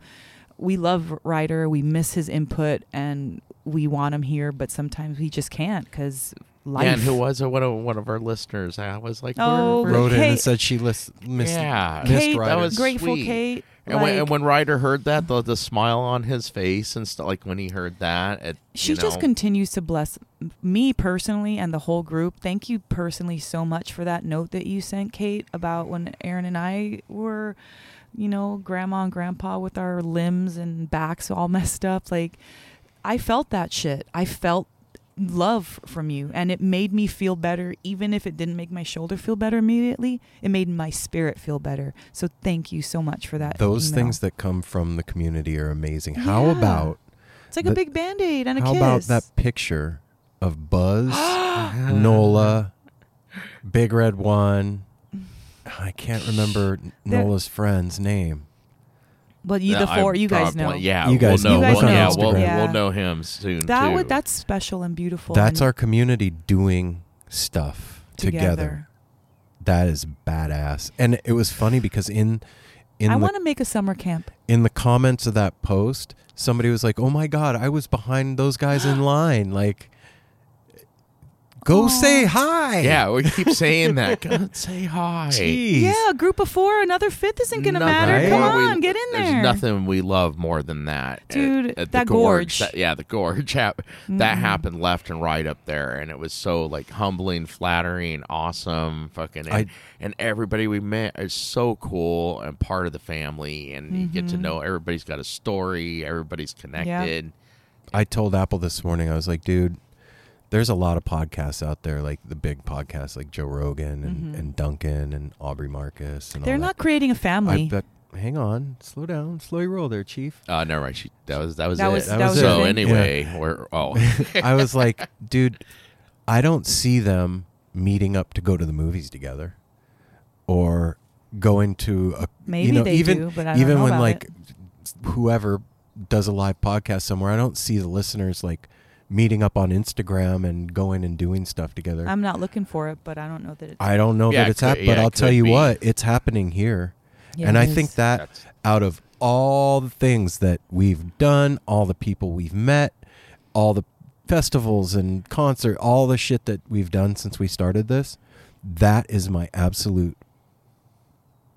we love Ryder. We miss his input, and we want him here, but sometimes we just can't because life. Yeah, and who was it? One of one of our listeners? I was like, Oh, we're- we're- wrote in and said she lis- missed. yeah, missed Kate, Ryder. that was Grateful sweet. Kate. And, when, and when Ryder heard that, the the smile on his face and stuff, like when he heard that, it, she you just know, continues to bless me personally and the whole group. Thank you personally so much for that note that you sent, Kate, about when Aaron and I were, you know, grandma and grandpa with our limbs and backs all messed up. Like, I felt that shit. I felt love from you and it made me feel better even if it didn't make my shoulder feel better immediately it made my spirit feel better so thank you so much for that Those email. things that come from the community are amazing. How about it's like the- a big band-aid and a how kiss How about that picture of Buzz, Nola, Big Red One? I can't remember There- Nola's friend's name. but you the Yeah, I four you guys probably- know Yeah, You guys we'll know. know. You guys we'll, yeah, we'll, Yeah. we'll know him soon that too. would that's special and beautiful That's and our community doing stuff together. That is badass. And it was funny because in in i the want to make a summer camp in the comments of that post, somebody was like, "Oh my god, I was behind those guys in line." Like, go Aw. say hi. yeah, we keep saying that. God, say hi. Jeez. yeah a group of four another fifth isn't gonna matter Right? come more we- on get in there There's nothing we love more than that, Dude, at the that gorge. That, yeah, the gorge. hap- That Mhm. happened left and right up there, and it was so like humbling, flattering, awesome, fucking. And, I- and everybody we met is so cool and part of the family, and you get to Mhm. know everybody's got a story, everybody's connected. I told Apple this morning. I was like, "Dude, there's a lot of podcasts out there, like the big podcasts, like Joe Rogan and, Mhm. and Duncan and Aubrey Marcus. And they're all not that. creating a family bet. Hang on, slow down, slow your roll there, Chief. Uh, never mind. She, that was that was That it. was- that was so it. anyway, we're oh I was like, dude, I don't see them meeting up to go to the movies together, or going to a maybe you know they even do but I don't even know when about like it. whoever does a live podcast somewhere, I don't see the listeners like meeting up on Instagram and going and doing stuff together. i'm not looking for it but i don't know that it's I don't know Yeah, that it's happening, could- but I'll tell you be. what, it's happening here. Yeah, and I is. think that that's out of all the things that we've done, all the people we've met, all the festivals and concert, all the shit that we've done since we started this, that is my absolute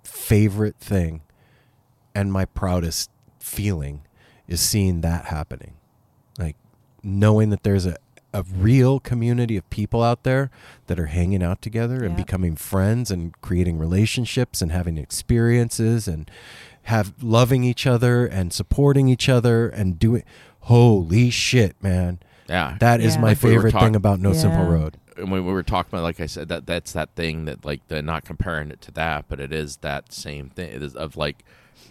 favorite thing and my proudest feeling is seeing that happening. Like knowing that there's a a real community of people out there that are hanging out together and becoming friends and creating relationships and having experiences and have loving each other and supporting each other and doing holy shit man yeah. that is Yeah. my Like we favorite talk- thing about no simple road and when we were talking about, like I said, that that's that thing that like the not comparing it to that, but it is that same thing. It is of like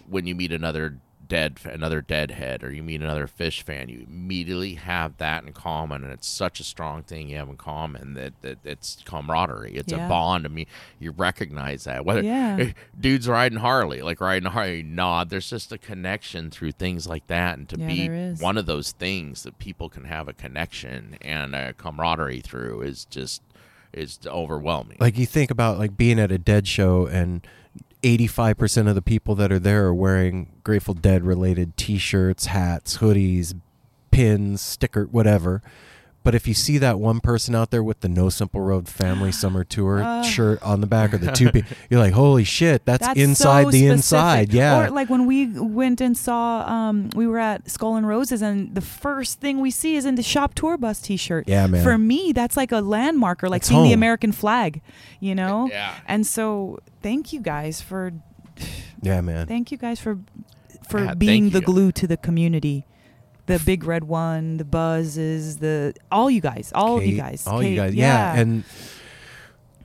when you meet another dead another deadhead or you meet another Phish fan you immediately have that in common and it's such a strong thing you have in common that, that it's camaraderie. It's Yeah. a bond. I mean you recognize that. Whether Yeah. eh, dudes riding harley like riding harley nod there's just a connection through things like that and to Yeah, be one of those things that people can have a connection and a camaraderie through is just is overwhelming. Like you think about like being at a dead show and 85% of the people that are there are wearing grateful dead related t-shirts hats hoodies pins sticker whatever but if you see that one person out there with the no simple road family summer tour Uh. shirt on the back or the two pe- you're like holy shit that's, That's inside so the specific. inside yeah Or like when we went and saw, um, we were at Skull and Roses, and the first thing we see is in the shop tour bus T-shirt. Yeah, man. For me, that's like a landmarker, like It's seeing the. American flag, you know. Yeah. And so, thank you guys for, yeah man thank you guys for, for Yeah, being the glue to the community. The big red one, the buzzes, the all you guys, all of you guys, all you Kate, guys yeah. and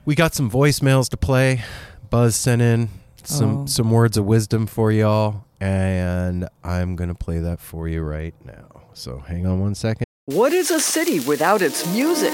we got some voicemails to play buzz sent in some Oh. some words of wisdom for y'all and i'm gonna play that for you right now so hang on one second What is a city without its music?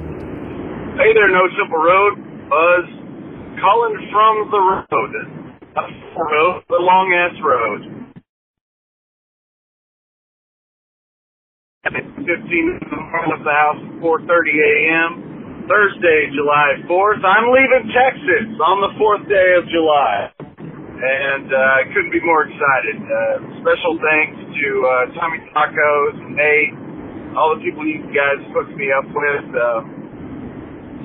Hey there, No Simple Road. Buzz. Calling from the road. A road, the long ass road. 15 in the the house at 4.30 a.m. Thursday, July 4th. I'm leaving Texas on the 4th day of July. And uh, I couldn't be more excited. Uh, special thanks to uh, Tommy Tacos, and Nate, all the people you guys hooked me up with. Uh,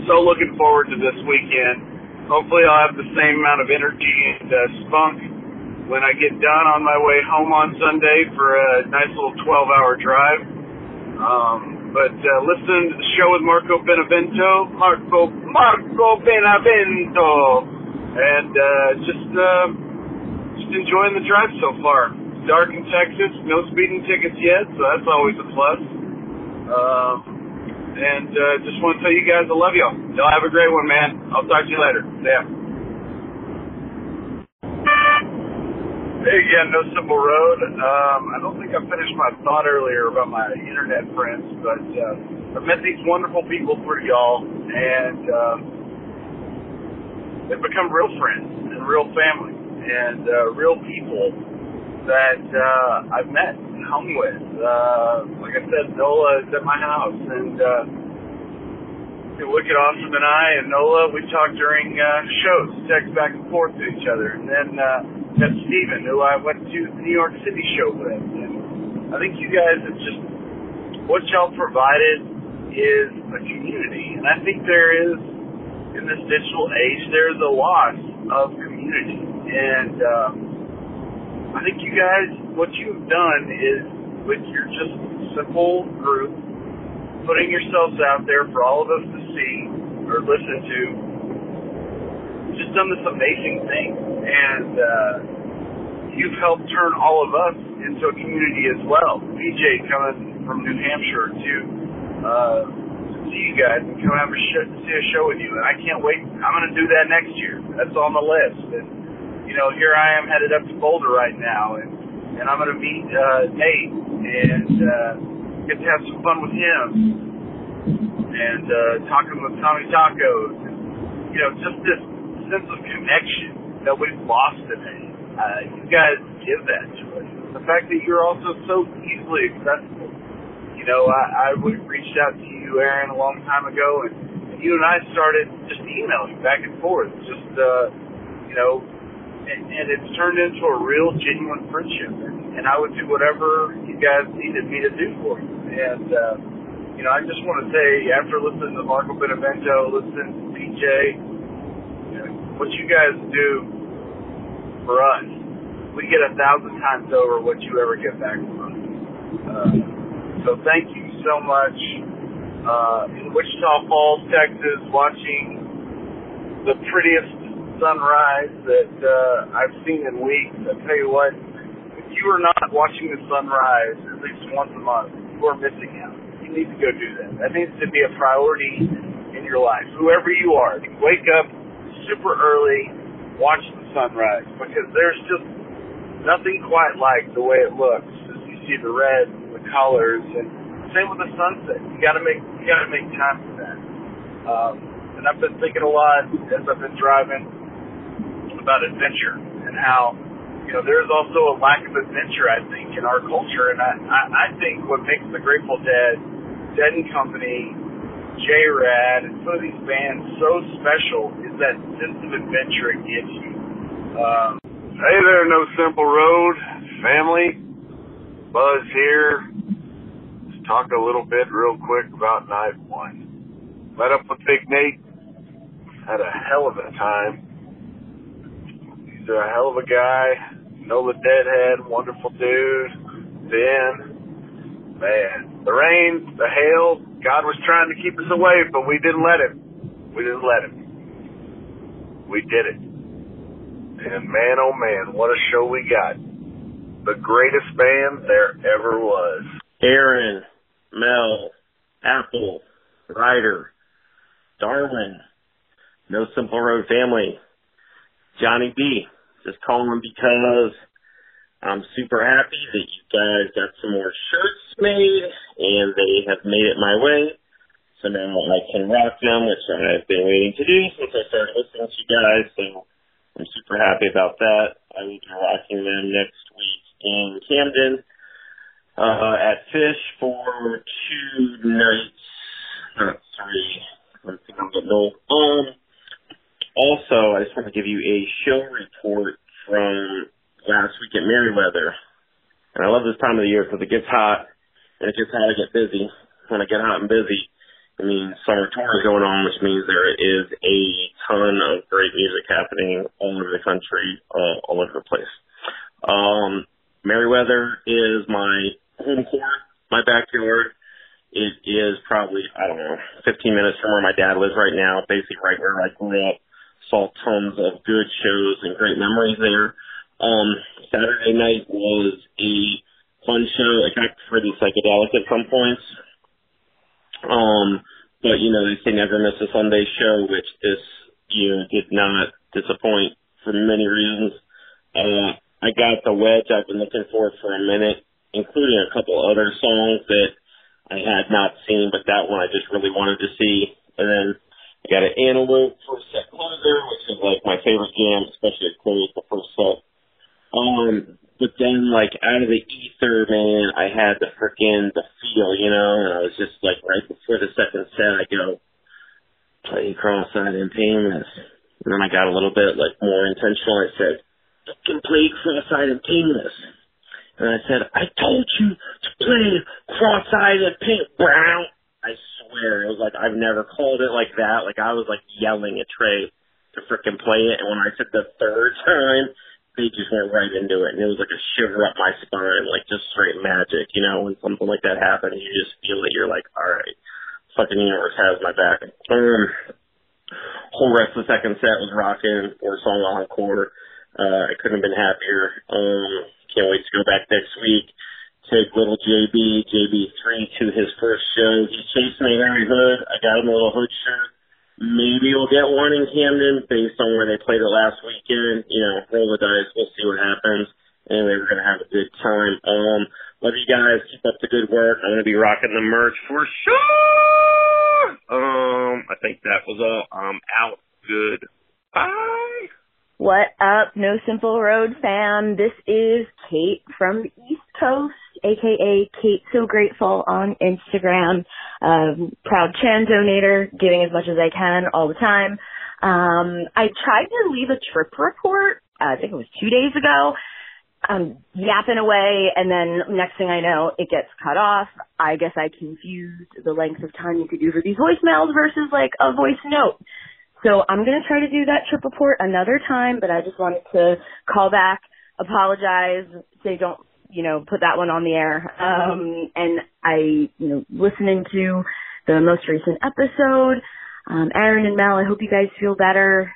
so looking forward to this weekend. Hopefully, I'll have the same amount of energy and uh, spunk when I get done on my way home on Sunday for a nice little 12-hour drive. Um, but uh, listening to the show with Marco Benevento, Marco Marco Benevento, and uh, just uh, just enjoying the drive so far. Dark in Texas, no speeding tickets yet, so that's always a plus. Um, and uh, just want to tell you guys I love y'all. Y'all have a great one, man. I'll talk to you later. Yeah. Hey again, No Simple Road. Um, I don't think I finished my thought earlier about my internet friends, but uh, I've met these wonderful people through y'all, and uh, they've become real friends and real family and uh, real people that uh, I've met and hung with. Uh, like I said, Nola is at my house, and uh, Wicked Awesome and I and Nola, we talk during uh, shows, text back and forth to each other. And then uh, met Steven, who I went to the New York City show with. And I think you guys have just, what y'all provided is a community. And I think there is, in this digital age, there's a loss of community. And um, I think you guys, what you've done is, with your just simple group, putting yourselves out there for all of us to see or listen to. Just done this amazing thing, and uh, you've helped turn all of us into a community as well. BJ coming from New Hampshire to uh, see you guys and come have a sh- see a show with you, and I can't wait. I'm going to do that next year. That's on the list, and you know, here I am headed up to Boulder right now, and and I'm going to meet uh, Nate and. Uh, get to have some fun with him and uh, talking with Tommy Tacos. And, you know, just this sense of connection that we've lost today. Uh, you guys give that to us. The fact that you're also so easily accessible. You know, I, I would reached out to you, Aaron, a long time ago, and you and I started just emailing back and forth. Just, uh, you know, and, it's turned into a real, genuine friendship. And, and I would do whatever you guys needed me to do for you. And, uh, you know, I just want to say, after listening to Marco Benevento, listening to PJ, you know, what you guys do for us, we get a thousand times over what you ever get back from us. Uh, so thank you so much. Uh, in Wichita Falls, Texas, watching the prettiest sunrise that uh, I've seen in weeks. I tell you what, if you are not watching the sunrise at least once a month, you are missing out. You need to go do that. That needs to be a priority in your life. Whoever you are, wake up super early, watch the sunrise because there's just nothing quite like the way it looks as you see the red and the colors and same with the sunset. You gotta make you gotta make time for that. Um, and I've been thinking a lot as I've been driving about adventure and how you know there's also a lack of adventure I think in our culture, and I I, I think what makes the Grateful Dead, Dead and Company, J Rad, and some of these bands so special is that sense of adventure it gives you. Um, hey there, No Simple Road family. Buzz here. Let's talk a little bit real quick about night one. Met up with Big Nate. Had a hell of a time. He's a hell of a guy. Know the Deadhead, wonderful dude. Ben, man, the rain, the hail, God was trying to keep us away, but we didn't let him. We didn't let him. We did it. And man, oh man, what a show we got. The greatest band there ever was. Aaron, Mel, Apple, Ryder, Darwin, No Simple Road Family, Johnny B. Just calling because I'm super happy that you guys got some more shirts made and they have made it my way. So now I can rock them, which I've been waiting to do since I started listening to you guys. So I'm super happy about that. I will be rocking them next week in Camden uh, at Phish for two nights, not three. I think I'm getting old. Um, also, I just want to give you a show report from last week at Merriweather. And I love this time of the year because it gets hot and it gets hot, I get busy. When I get hot and busy, it means summer tour is going on, which means there is a ton of great music happening all over the country, uh, all over the place. Um, Merriweather is my home court, my backyard. It is probably, I don't know, 15 minutes from where my dad lives right now, basically right where I grew up. Saw tons of good shows and great memories there. Um, Saturday night was a fun show. I kind of prefer the psychedelic at some points. Um, but you know, they say never miss a Sunday show, which this year did not disappoint for many reasons. Uh, I got the wedge I've been looking for for a minute, including a couple other songs that I had not seen, but that one I just really wanted to see. And then I got an Antelope first set closer, which is like my favorite jam, especially at close the first set. Um, but then like out of the ether, man, I had the freaking the feel, you know, and I was just like right before the second set, I go play cross-eyed and painless, and then I got a little bit like more intentional. I said, "Fucking play cross-eyed and painless," and I said, "I told you to play cross-eyed and pain brown." I swear, it was like I've never called it like that. Like I was like yelling at Trey to freaking play it, and when I said the third time they just went right into it, and it was like a shiver up my spine, like just straight magic. You know, when something like that happens, you just feel that you're like, all right, fucking universe has my back. Um, whole rest of the second set was rocking, four song encore. Uh, I couldn't have been happier. Um, can't wait to go back next week. Take little JB, JB3 to his first show. He's chasing me Harry Hood. I got him a little hood shirt. Maybe we'll get one in Camden based on where they played it last weekend. You know, roll the dice. We'll see what happens. Anyway, we're gonna have a good time. Um, love you guys. Keep up the good work. I'm gonna be rocking the merch for sure. Um, I think that was all. I'm out. Good. Bye. What up, No Simple Road fam? This is Kate from the East Coast, aka Kate So Grateful on Instagram. Um, proud Chan donator, giving as much as I can all the time. Um, I tried to leave a trip report, uh, I think it was two days ago. I'm yapping away, and then next thing I know, it gets cut off. I guess I confused the length of time you could do for these voicemails versus like a voice note. So I'm going to try to do that trip report another time, but I just wanted to call back, apologize, say don't, you know, put that one on the air. Um, and I, you know, listening to the most recent episode, um, Aaron and Mel, I hope you guys feel better.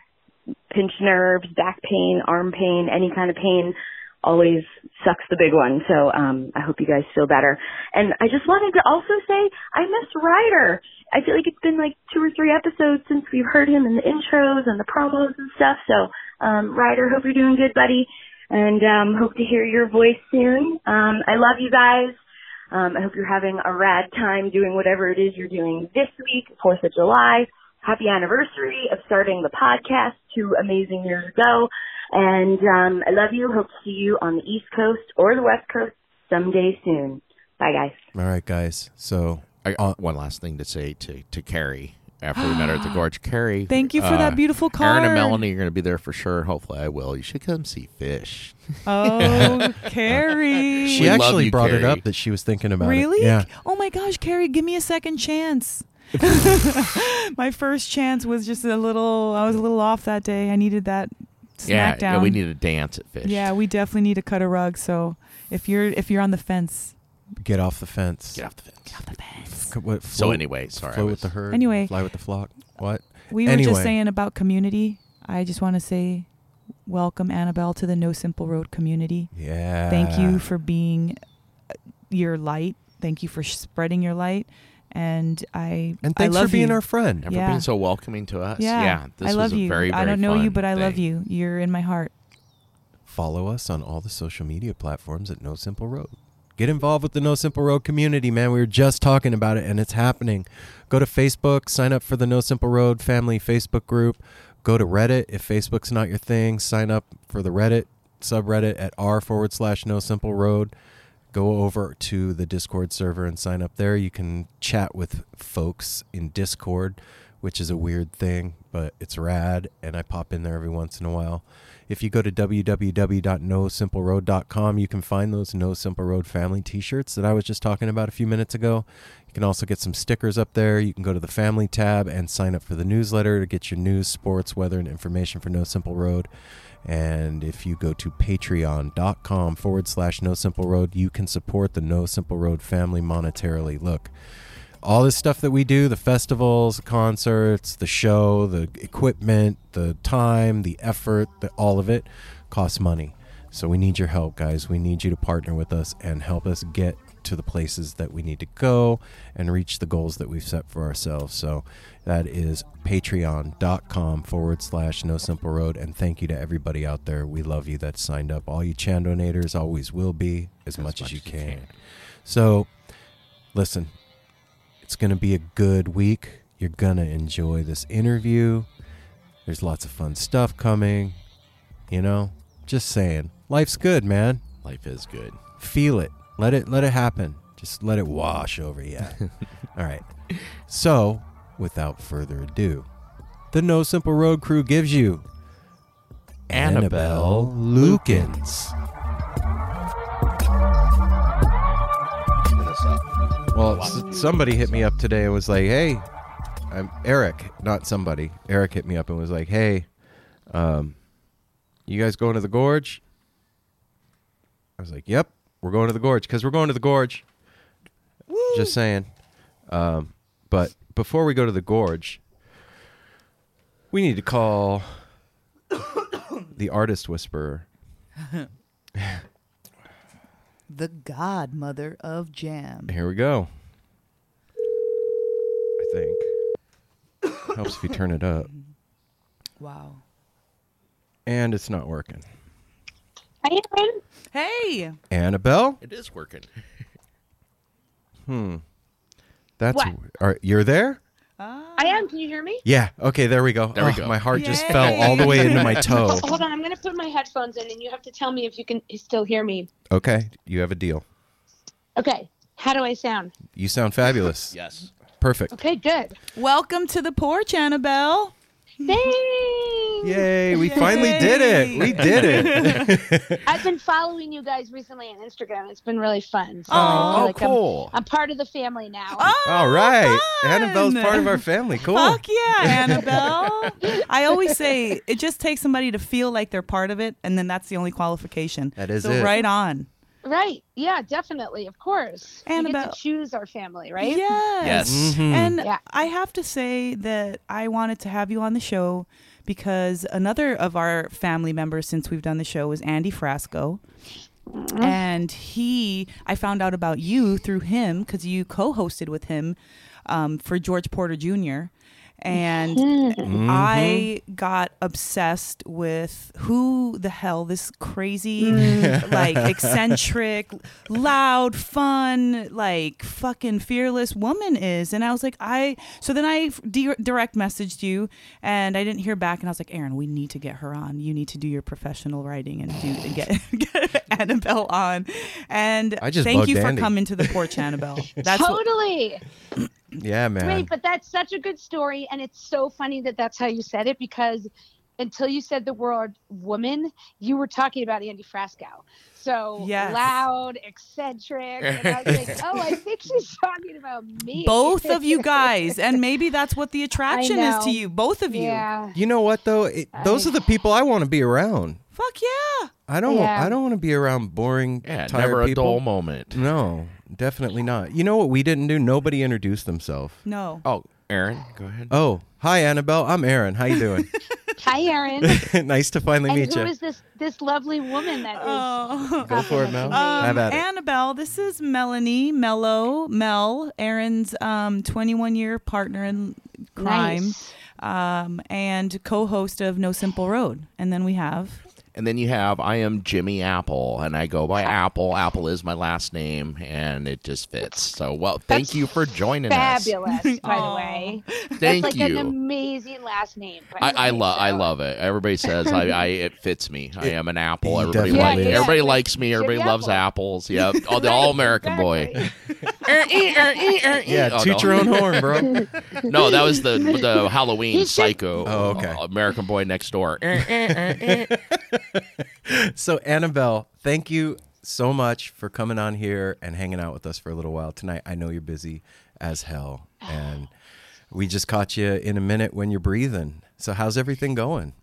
Pinch nerves, back pain, arm pain, any kind of pain always sucks the big one. So um I hope you guys feel better. And I just wanted to also say I miss Ryder. I feel like it's been like two or three episodes since we've heard him in the intros and the promos and stuff. So um Ryder, hope you're doing good, buddy. And um hope to hear your voice soon. Um I love you guys. Um I hope you're having a rad time doing whatever it is you're doing this week, Fourth of July. Happy anniversary of starting the podcast two amazing years ago. And um, I love you. Hope to see you on the East Coast or the West Coast someday soon. Bye, guys. All right, guys. So I got one last thing to say to to Carrie after we met her at the gorge. Carrie, Thank you for that beautiful Aaron and card. Melanie are going to be there for sure. Hopefully, I will. You should come see Phish. Oh, Carrie. she We actually you, brought it up that she was thinking about Really? it. Yeah. Oh my gosh, Carrie, give me a second chance. my first chance was just a little. I was a little off that day. I needed that Yeah, smackdown. yeah, we need to dance at Phish. Yeah, we definitely need to cut a rug. So if you're if you're on the fence, Get off the fence. Get off the fence. Get off the fence. C- what, So float- anyway, sorry, I Flow was- with the herd. Anyway. Fly with the flock. What? we were anyway, just saying about community. I just want to say, welcome Annabel to the No Simple Road community. Yeah. Thank you for being uh, your light. Thank you for spreading your light. And I And I thanks love for being you. our friend. And for being so welcoming to us. Yeah, this I love was a you. very, I don't know you, but I love you. You're in my heart. Follow us on all the social media platforms at No Simple Road. Get involved with the No Simple Road community, man. We were just talking about it and it's happening. Go to Facebook, sign up for the No Simple Road family Facebook group. Go to Reddit if Facebook's not your thing. Sign up for the Reddit subreddit at r forward slash No Simple Road. Go over to the Discord server and sign up there. You can chat with folks in Discord, which is a weird thing, but it's rad. And I pop in there every once in a while. If you go to www.nosimpleroad.com, you can find those No Simple Road family t shirts that I was just talking about a few minutes ago. You can also get some stickers up there. You can go to the family tab and sign up for the newsletter to get your news, sports, weather, and information for No Simple Road. And if you go to patreon.com forward slash No Simple Road, you can support the No Simple Road family monetarily. Look, all this stuff that we do the festivals concerts the show the equipment the time the effort the, all of it costs money so we need your help guys we need you to partner with us and help us get to the places that we need to go and reach the goals that we've set for ourselves so that is patreon.com forward slash no simple road and thank you to everybody out there we love you that signed up all you chan donators always will be as, much, as you can. so listen it's going to be a good week. You're going to enjoy this interview. There's lots of fun stuff coming. You know, just saying. Life's good, man. Life is good. Feel it. Let it let it happen. Just let it wash over you. All right. So, without further ado, the No Simple Road crew gives you Annabel Lukins. Well, s- somebody hit me up today and was like, "Hey, I'm Eric, not somebody. Eric hit me up and was like, "Hey, um, you guys going to the gorge?" I was like, "Yep, we're going to the gorge because we're going to the gorge." Just saying. Um, but before we go to the gorge, we need to call the artist whisperer. the godmother of jam. Here we go. I think helps if you turn it up, Wow. and it's not working. Hi, Aaron. Hey. Annabel. It is working. Hmm. That's What? are you're there? I am. Can you hear me? Yeah. Okay. There we go. There we Oh, go. My heart just fell all the way into my toe. Ho- Hold on. I'm going to put my headphones in, and you have to tell me if you can still hear me. Okay. You have a deal. Okay. How do I sound? You sound fabulous. yes. Perfect. Okay. Good. Welcome to the porch, Annabel. Thanks. Yay, we finally did it. We did it. I've been following you guys recently on Instagram. It's been really fun. So Oh, I oh, like I'm- cool. I'm, part of the family now. Oh, All right. Annabel's part of our family. Cool. Fuck yeah, Annabel. I always say it just takes somebody to feel like they're part of it, and then that's the only qualification. That is so it. right on. Right. Yeah, definitely. Of course. We Annabel- get to choose our family, right? Yes. Mhm. And Yeah. I have to say that I wanted to have you on the show because another of our family members since we've done the show is Andy Frasco. And he, I found out about you through him because you co hosted with him um, for George Porter Jr. And mm-hmm. I got obsessed with who the hell this crazy, mm. like eccentric, loud, fun, like fucking fearless woman is. And I was like, I, so then I di- direct messaged you and I didn't hear back. And I was like, Aaron, we need to get her on. You need to do your professional writing and do and get, get Annabel on. And I just thank you for Andy. coming to the porch, Annabel. That's what, totally. Yeah, man. Wait, but that's such a good story, and it's so funny that that's how you said it because until you said the word woman, you were talking about Andy Frasco. So Yes. loud, eccentric, and I was like, oh, I think she's talking about me. both of you guys. And maybe that's what the attraction is to you, both of you. Yeah. You know what though? It, those are the people I want to be around. Fuck yeah. I don't. Yeah. I don't want to be around boring, Yeah, tired never a people. dull moment. No, definitely not. You know what we didn't do? Nobody introduced themselves. No. Oh, Aaron, go ahead. Oh, hi Annabel. I'm Aaron. How you doing? Hi, Aaron. nice to finally and meet who you. is this this lovely woman that is? Oh. Go for it, Mel. Um, Have at it. Annabel, this is Melanie Mello Mel, Aaron's um, 21 year partner in crime, Nice. um, and co-host of No Simple Road. And then we have And then you have I am Jimmy Apple, and I go by Apple. Apple is my last name, and it just fits. So, well, thank That's you for joining Fabulous, us. Fabulous, by the way. Thank That's like you. an amazing last name. I, I way, love I love it. Everybody says I, I it fits me. I am an apple. Everybody definitely like is. everybody likes me. Everybody Jimmy loves Apple. apples. Yep. Oh, the all American boy. Er, er, er, yeah, Oh, toot no. your own horn, bro. No, that was the the Halloween Psycho. Oh, okay. uh, American Boy Next Door. So Annabel, thank you so much for coming on here and hanging out with us for a little while tonight. I know you're busy as hell, and we just caught you in a minute when you're breathing. So how's everything going?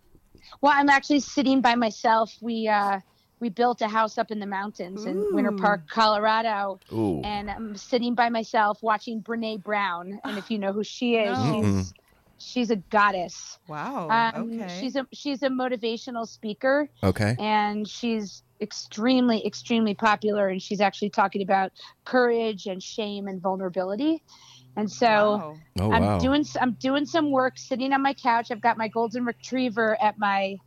Well, I'm actually sitting by myself. We uh we built a house up in the mountains in Winter Park, Colorado. Ooh. And I'm sitting by myself watching Brene Brown. And if you know who she is, No. she's she's a goddess. wow. Um, okay. She's a she's a motivational speaker, Okay. and she's extremely extremely popular. And she's actually talking about courage and shame and vulnerability. And so Wow. Oh I'm wow. doing I'm doing some work sitting on my couch. I've got my golden retriever at my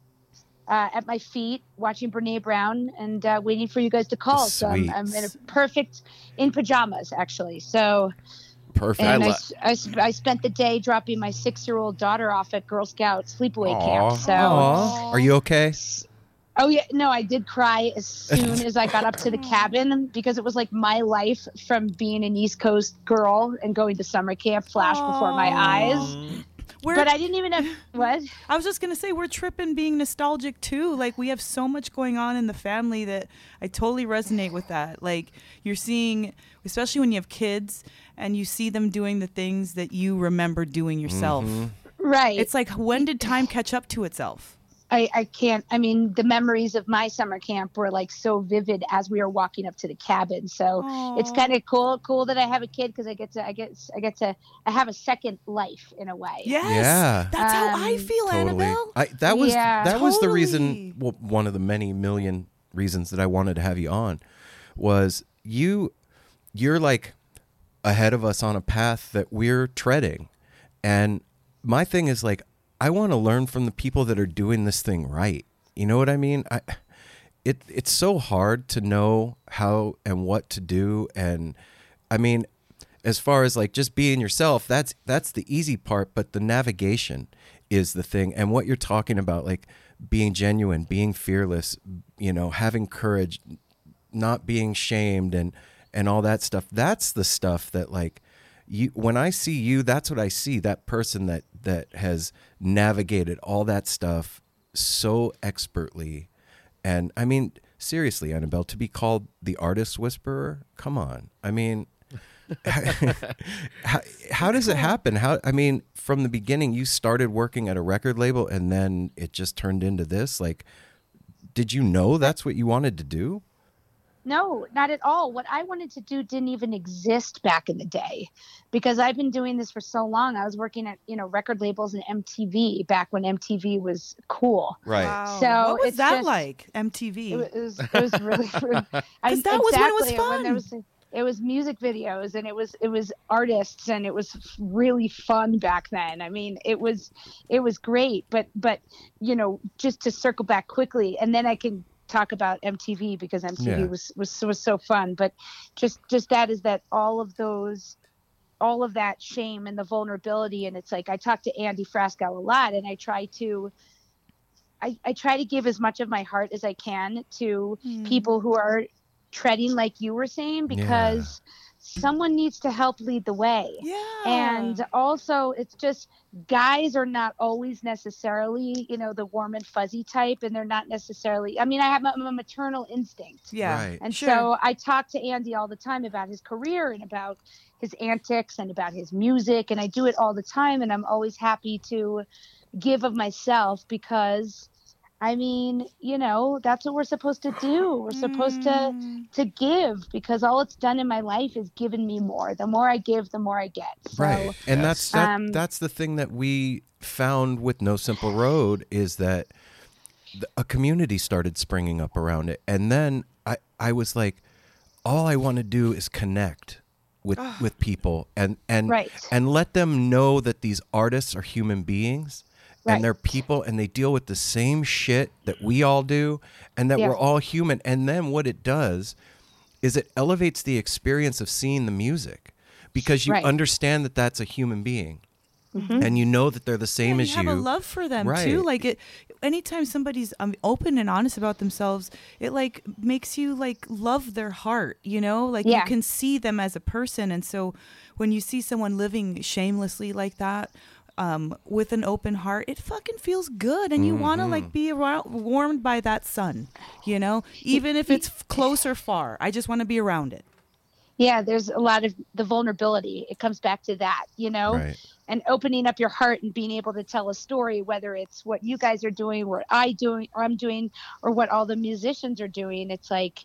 uh, at my feet, watching Brene Brown and uh, waiting for you guys to call. So I'm, I'm in a perfect in pajamas actually. So Perfect. and I I, I I spent the day dropping my six year old daughter off at Girl Scout sleepaway Aw. camp. So. Aw. Are you okay? Oh yeah, no, I did cry as soon as I got up to the cabin because it was like my life from being an East Coast girl and going to summer camp flashed before my eyes. We're, But I didn't even have what? I was just gonna say we're tripping being nostalgic too. Like we have so much going on in the family that I totally resonate with that. Like you're seeing, especially when you have kids and you see them doing the things that you remember doing yourself. Mm-hmm. Right. It's like when did time catch up to itself? I, I can't I mean the memories of my summer camp were like so vivid as we were walking up to the cabin. So it's kind of cool cool that I have a kid because I get to I get I get to I have a second life in a way. Yes, Yeah. that's how I Um, feel, Totally. Annabel. I, that was Yeah. that was the reason. Well, one of the many million reasons that I wanted to have you on was you. You're like ahead of us on a path that we're treading, and my thing is like I want to learn from the people that are doing this thing right. You know what I mean? I it it's so hard to know how and what to do and I mean as far as like just being yourself that's that's the easy part but the navigation is the thing and what you're talking about like being genuine being fearless you know having courage not being shamed and and all that stuff that's the stuff that like you when I see you, that's what I see. That person that that has navigated all that stuff so expertly. And I mean, seriously, Annabel, to be called the artist whisperer, come on. I mean, how, how does it happen? How I mean, from the beginning, you started working at a record label, and then it just turned into this. Like, did you know that's what you wanted to do? No, not at all. What I wanted to do didn't even exist back in the day because I've been doing this for so long. I was working at, you know, record labels and MTV back when MTV was cool. Right. Wow. So what was it's that just- like? MTV. It was, it was really, really I, that was when it was exactly, when there was it was music videos and it was it was artists and it was really fun back then. I mean, it was it was great, but but you know, just to circle back quickly, and then I can talk about MTV because MTV Yeah. was was was so fun. But just just that is that all of those all of that shame and the vulnerability and it's like I talk to Andy Frasco a lot and I try to I, I try to give as much of my heart as I can to hmm. people who are treading like you were saying because someone needs to help lead the way. Yeah. And also it's just guys are not always necessarily, you know, the warm and fuzzy type and they're not necessarily I mean I have a, a maternal instinct. Yeah. Right. And Sure. so I talk to Andy all the time about his career and about his antics and about his music and I do it all the time and I'm always happy to give of myself because I mean, you know, that's what we're supposed to do. We're supposed to to give because all it's done in my life is given me more. The more I give, the more I get. So, right and that's that, um, that's the thing that we found with no simple road is that a community started springing up around it and then i i was like all i want to do is connect with with people and and Right. and let them know that these artists are human beings Right. and they're people and they deal with the same shit that we all do and that Yeah. we're all human and then what it does is it elevates the experience of seeing the music because you Right. understand that that's a human being Mhm. and you know that they're the same Yeah, as you you have a love for them Right. too. Like it, anytime somebody's um, open and honest about themselves, it like makes you like love their heart. You know, like Yeah. you can see them as a person, and so when you see someone living shamelessly like that. Um, with an open heart, it fucking feels good, and you want to Mm-hmm. like be around, warmed by that sun, you know, even if it's close or far. I just want to be around it. yeah, there's a lot of the vulnerability. It comes back to that, you know, Right. and opening up your heart and being able to tell a story, whether it's what you guys are doing, what I doing, or I'm doing, or what all the musicians are doing. It's like,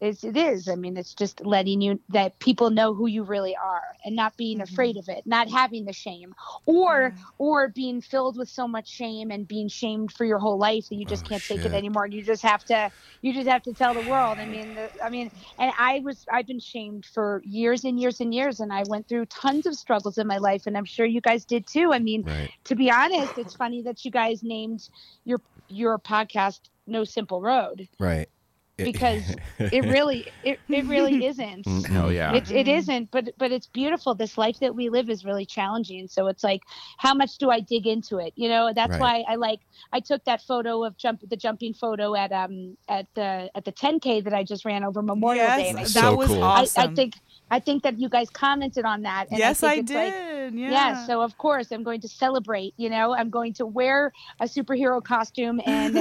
it's, it is. I mean, it's just letting you that people know who you really are and not being mm-hmm. afraid of it, not having the shame, or mm-hmm. or being filled with so much shame and being shamed for your whole life that you just oh, can't take it anymore. And you just have to, you just have to tell the world. I mean, the, I mean, and I was, I've been shamed for years and years and years, and I went through tons of struggles in my life, and I'm sure you guys did too. I mean, Right. to be honest, it's funny that you guys named your your podcast "No Simple Road." right It- because it really it, it really isn't Mm, hell yeah. it, it isn't but but it's beautiful this life that we live is really challenging so it's like how much do i dig into it you know that's Right. why i like i took that photo of jump the jumping photo at um at the at the 10k that i just ran over memorial Yes, day and I that think- was cool. I, I think i think that you guys commented on that and Yes, I, I think it's like- did, yeah yeah. so of course i'm going to celebrate you know i'm going to wear a superhero costume and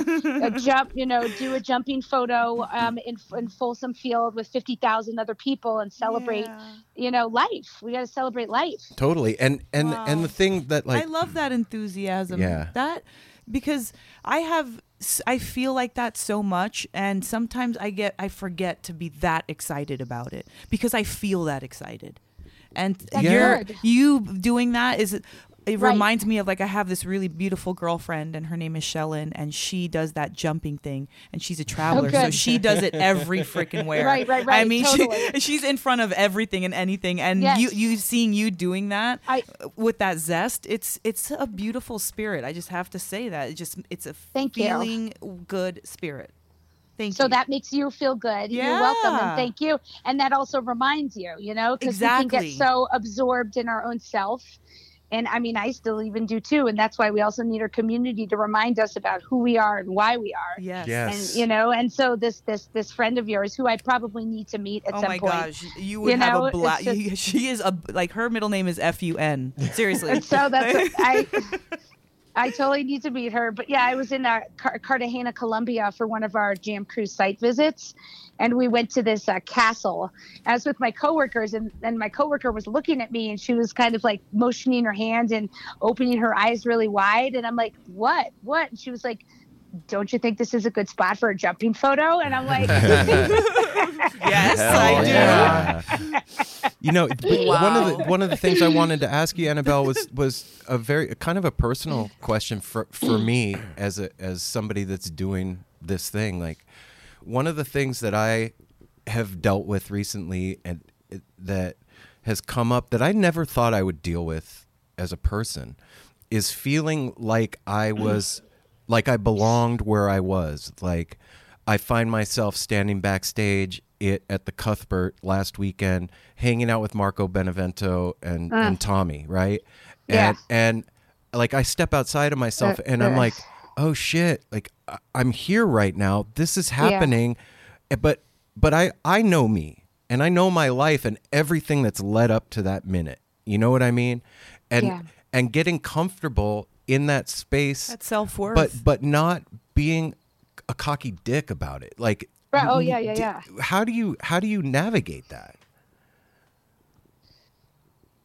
a jump you know do a jumping photo um in, in folsom field with 50000 other people and celebrate you know life we got to celebrate life totally and and and the thing that like I love that enthusiasm. Yeah. That because I have s- I feel like that so much and sometimes I get I forget to be that excited about it because I feel that excited. And That's you're good. you doing that is it Right. reminds me of like I have this really beautiful girlfriend and her name is Shellen and she does that jumping thing and she's a traveler so she does it every freaking where. Right, right, right. I mean totally. she, she's in front of everything and anything and Yes. you you seeing you doing that I- with that zest it's it's a beautiful spirit i just have to say that it just it's a Thank you. feeling good spirit thank you. so you that makes you feel good you're welcome and thank you and that also reminds you you know because we can get so absorbed in our own self and I mean, I still even do too. And that's why we also need our community to remind us about who we are and why we are. Yes. Yes. And you know, and so this this this friend of yours, who I probably need to meet at Oh some my point. gosh, you would you have know, a it's blast. just- She is a like her middle name is F U N. Seriously. So that's I. I totally need to meet her, but yeah, I was in uh, Car- Cartagena, Colombia, for one of our Jam Cruise site visits, and we went to this uh, castle. I was with my coworkers, and and my coworker was looking at me, and she was kind of like motioning her hand and opening her eyes really wide, and I'm like, "What? What?" And she was like, "Don't you think this is a good spot for a jumping photo?" And I'm like, "Yes, I do." You know, but one of the one of the things I wanted to ask you, Annabel, was was a very kind of a personal question for for me as a as somebody that's doing this thing. Like one of the things that I have dealt with recently and that has come up that I never thought I would deal with as a person is feeling like I was like I belonged where I was. Like I find myself standing backstage it, at the Cuthbert last weekend, hanging out with Marco Benevento and, Uh. and Tommy, right? Yeah. And and like I step outside of myself Uh, and I'm uh. like, oh shit, like I'm here right now. This is happening. Eh, But but I I know me and I know my life and everything that's led up to that minute. You know what I mean? And Yeah. and getting comfortable in that space. That's self-worth. But but not being a cocky dick about it. Like Right. Oh, yeah, yeah, d- yeah. How do you how do you navigate that?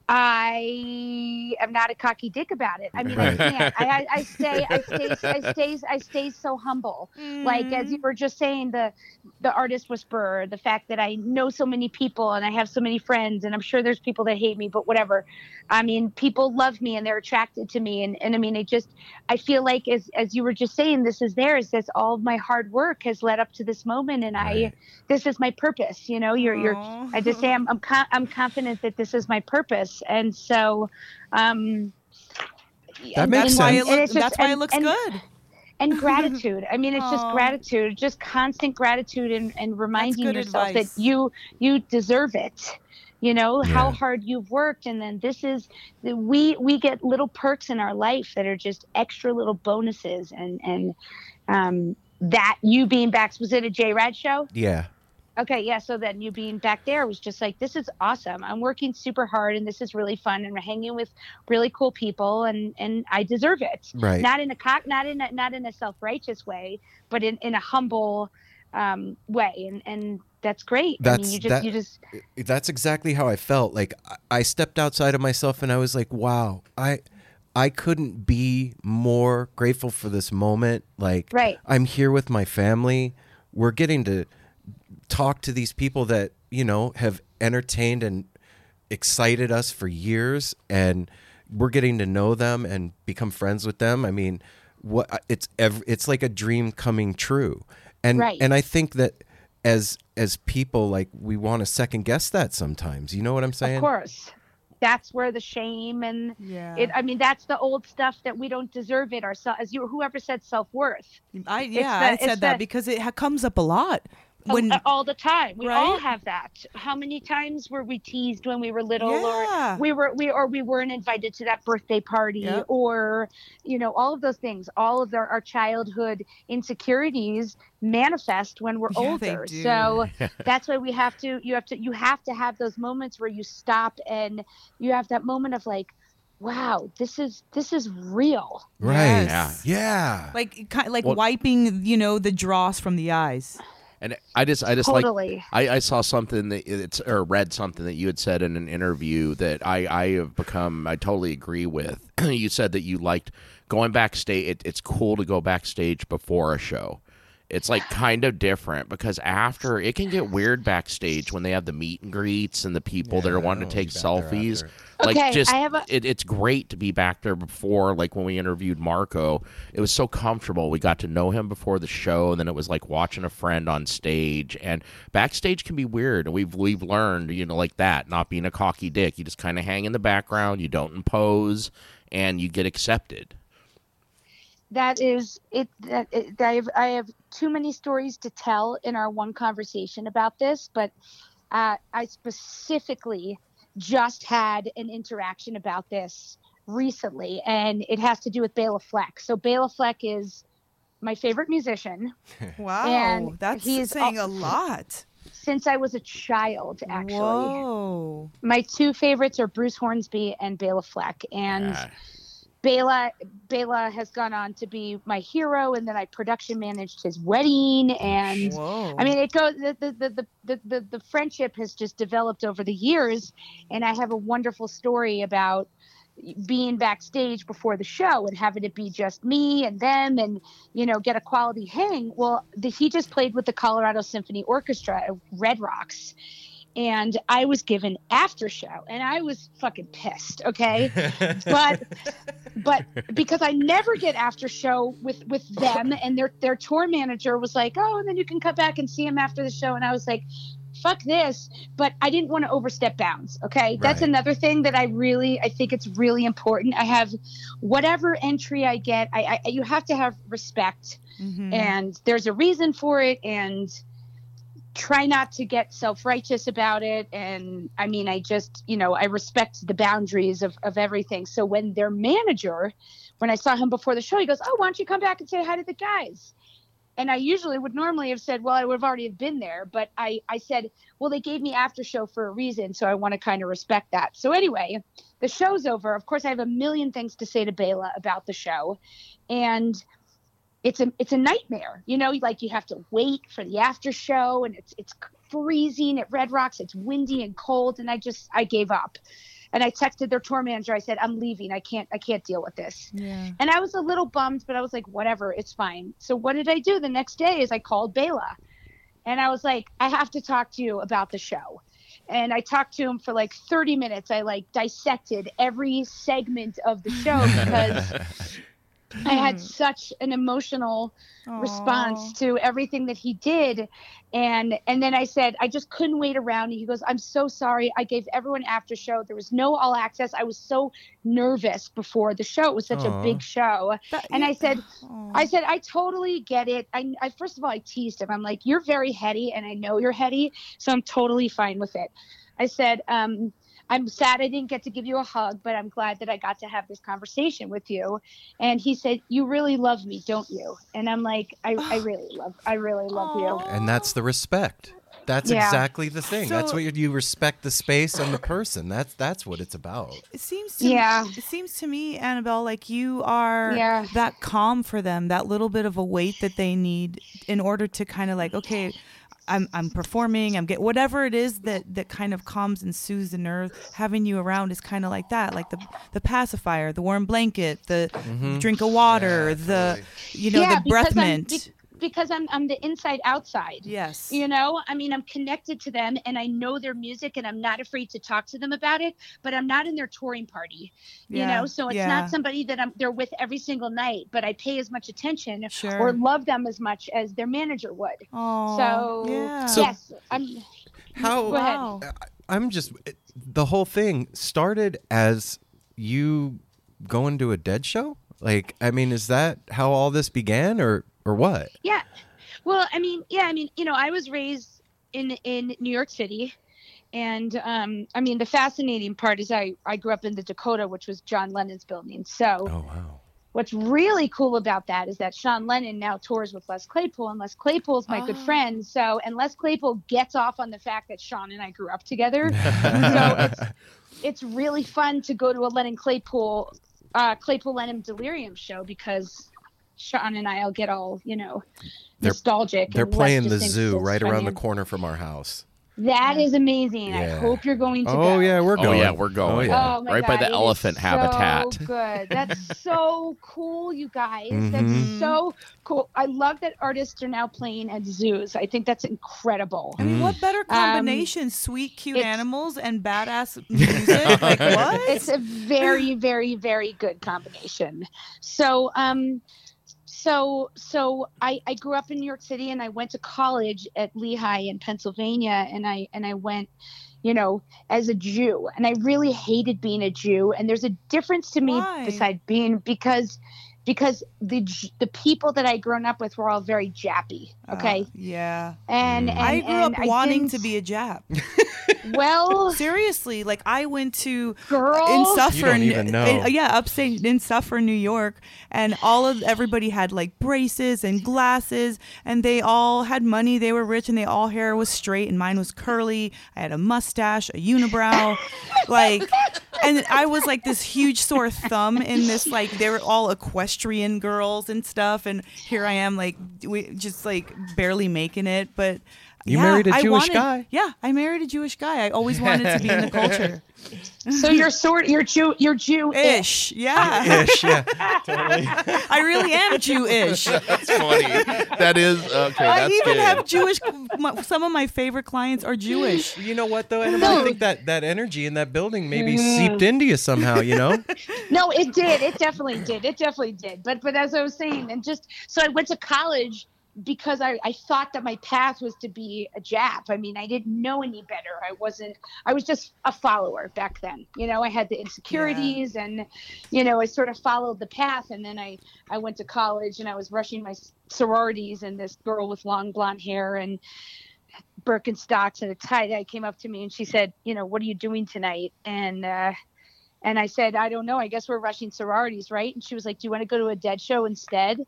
I am not a cocky dick about it. I mean, Right. I can't. I, I, I stay, I stay, I stay, I stay so humble. Like as you mm. were just saying, the the artist whisperer, the fact that I know so many people and I have so many friends, and I'm sure there's people that hate me, but whatever. I mean, people love me and they're attracted to me, and and I mean, it just, I feel like as as you were just saying, this is theirs. That's all of my hard work has led up to this moment, and I, this is my purpose. You know, you're you're. I just say I'm I'm con- I'm confident that this is my purpose, and so, um. That makes sense. and it's just- That's why it looks and- good. and gratitude i mean it's just gratitude just constant gratitude and, and reminding yourself advice. that you you deserve it you know how hard you've worked and then this is we we get little perks in our life that are just extra little bonuses and and um that you being back was it a JRAD show Yeah. Okay, yeah. So then you being back there was just like, this is awesome. I'm working super hard, and this is really fun, and we're hanging with really cool people, and and I deserve it. Right. Not in a cock, not in a, not in a self righteous way, but in in a humble um, way, and and that's great. I mean, That's you just that, you just that's exactly how I felt. Like I- I stepped outside of myself and I was like, wow, I I couldn't be more grateful for this moment. Like Right. I'm here with my family. We're getting to talk to these people that, you know, have entertained and excited us for years and we're getting to know them and become friends with them. I mean, what uh, it's ev- it's like a dream coming true. And Right. and I think that as as people like we want to second guess that sometimes. You know what I'm saying? Of course. That's where the shame and Yeah. it I mean that's the old stuff that we don't deserve it ourselves as you whoever said self-worth. I yeah, the- I said that the- because it ha- comes up a lot. When all the time. We all have that. How many times were we teased when we were little Yeah. or we were we or we weren't invited to that birthday party Yep. or you know all of those things. All of our, our childhood insecurities manifest when we're Yeah, older. So that's why we have to you have to you have to have those moments where you stop and you have that moment of like wow, this is this is real. Right. Yes. Yeah. like ki- like Well- wiping, you know, the dross from the eyes. And I just, I just Totally. like, I, I saw something that it's or read something that you had said in an interview that I, I have become, I totally agree with. you said that you liked going backstage. It, it's cool to go backstage before a show. It's like kind of different because after it can get weird backstage when they have the meet and greets and the people that are wanting to take selfies. Like Okay, just I have a- it, it's great to be back there before like when we interviewed marco. It was so comfortable. We got to know him before the show and then it was like watching a friend on stage. And backstage can be weird and we've we've learned you know like that not being a cocky dick. You just kind of hang in the background you don't impose and you get accepted that is it that it, I have I have too many stories to tell in our one conversation about this, but uh, I specifically just had an interaction about this recently, and it has to do with Bela Fleck. So Bela Fleck is my favorite musician. Wow, And that's he's saying al- a lot. Since I was a child, actually. Whoa. My two favorites are Bruce Hornsby and Bela Fleck. And Bela Bela has gone on to be my hero, and then I production managed his wedding, and Whoa. I mean it goes the the, the the the the friendship has just developed over the years, and I have a wonderful story about being backstage before the show and having it be just me and them and you know get a quality hang well the, he just played with the colorado symphony orchestra at red rocks and i was given after show and i was fucking pissed okay but but because I never get after show with with them and their their tour manager was like, "Oh, and then you can come back and see him after the show." And I was like, "Fuck this." But I didn't want to overstep bounds, okay? That's another thing that I really I think it's really important. I have whatever entry I get, I, I you have to have respect Mhm. and there's a reason for it and try not to get self-righteous about it. And i mean i just you know i respect the boundaries of, of everything. So when their manager when i saw him before the show he goes oh why don't you come back and say hi to the guys? And i usually would normally have said well i would have already been there but i i said well they gave me after show for a reason so i want to kind of respect that. So anyway the show's over. Of course i have a million things to say to Bela about the show. And it's a it's a nightmare you know like you have to wait for the after show and it's it's freezing at red rocks. It's windy and cold and i just i gave up. And i texted their tour manager. I said i'm leaving. I can't i can't deal with this. Yeah. and i was a little bummed but i was like whatever. It's fine. So what did i do? The next day is i called Bela and i was like i have to talk to you about the show. And i talked to him for like 30 minutes. I like dissected every segment of the show because I had such an emotional response to everything that he did. And and then I said I just couldn't wait around and he goes I'm so sorry. I gave everyone after show. There was no all access. I was so nervous before the show. It was such Aw. a big show. And I said I said I totally get it. I, I first of all I teased him. I'm like you're very heady and I know you're heady so I'm totally fine with it. I said um I'm sad I didn't get to give you a hug, but I'm glad that I got to have this conversation with you. And he said, You really love me, don't you? And I'm like, I, I really love I really love you. And that's the respect. That's Yeah. exactly the thing. that's what you, you respect the space and the person. That's that's what it's about. It seems to Yeah. it seems to me, Annabel, like you are Yeah. that calm for them, that little bit of a weight that they need in order to kind of like, okay, I'm I'm performing, I'm get whatever it is that that kind of calms and soothes the nerve. Having you around is kind of like that, like the the pacifier, the warm blanket, the Mhm. drink of water, the you know yeah, the breath because I'm- mint. be- because I'm I'm the inside outside. Yes. You know, I mean, I'm connected to them and I know their music and I'm not afraid to talk to them about it, but I'm not in their touring party. You Yeah, know, so it's yeah. not somebody that I'm they're with every single night, but I pay as much attention Sure. or love them as much as their manager would. Aw, so yeah. So- yes, I'm How Go ahead. I'm just the whole thing started as you going to a dead show? Like, I mean, is that how all this began or or what? Yeah. Well, I mean, yeah, I mean, you know, I was raised in in New York City. And um, I mean, the fascinating part is I, I grew up in the Dakota, which was John Lennon's building. So Oh wow. what's really cool about that is that Sean Lennon now tours with Les Claypool, and Les Claypool's my good Oh. friend. So, and Les Claypool gets off on the fact that Sean and I grew up together. so it's, it's really fun to go to a Lennon Claypool, uh, Claypool Lennon Delirium show because Sean and I'll get all, you know, They're- nostalgic. They're playing the zoo it's right around funny. the corner from our house. That is amazing. I hope you're going to Oh go. yeah, we're Oh, going. yeah, we're going. Oh, yeah. Oh my Right by the it is elephant habitat. So good. That's so cool, you guys. Mhm. That's so cool. I love that artists are now playing at zoos. I think that's incredible. I mean, what better Um, combination? Sweet, cute animals and badass music. like what? It's a very, very, very good combination. So, um, so, so I, I grew up in New York City and I went to college at Lehigh in Pennsylvania and I, and I went, you know, as a Jew and I really hated being a Jew. And there's a difference to me Why? beside being, because because the the people that I grown up with were all very jappy. Okay, Uh, yeah. and, and I grew and up I wanting to be a Jap. well, seriously, like I went to Girl. in You Suffern, don't even know. in- yeah, upstate in Suffern, New York, and all of everybody had like braces and glasses, and they all had money. They were rich, and they all hair was straight, and mine was curly. I had a mustache, a unibrow, like, and I was like this huge sore thumb in this like they were all equestrian girls and stuff, and here I am like we just like barely making it, but. You yeah, married a Jewish wanted- guy? Yeah, I married a Jewish guy. I always wanted to be in the culture. so you're sort you're Jew you're Jew Ish, yeah. Ish, yeah. I really am Jewish. That's funny. That is okay. I That's even good. have Jewish. my- Some of my favorite clients are Jewish. You know what though? Annabel? I think that that energy in that building maybe mm. seeped into you somehow. You know? no it did it definitely did it definitely did but but as i was saying and just so i went to college because I, I thought that my path was to be a jap i mean i didn't know any better i wasn't i was just a follower back then you know i had the insecurities and you know i sort of followed the path and then i i went to college and i was rushing my sororities and this girl with long blonde hair and Birkenstocks and a tie dye came up to me and she said, you know, what are you doing tonight? And uh, and I said, I don't know. I guess we're rushing sororities, right? And she was like, Do you want to go to a dead show instead?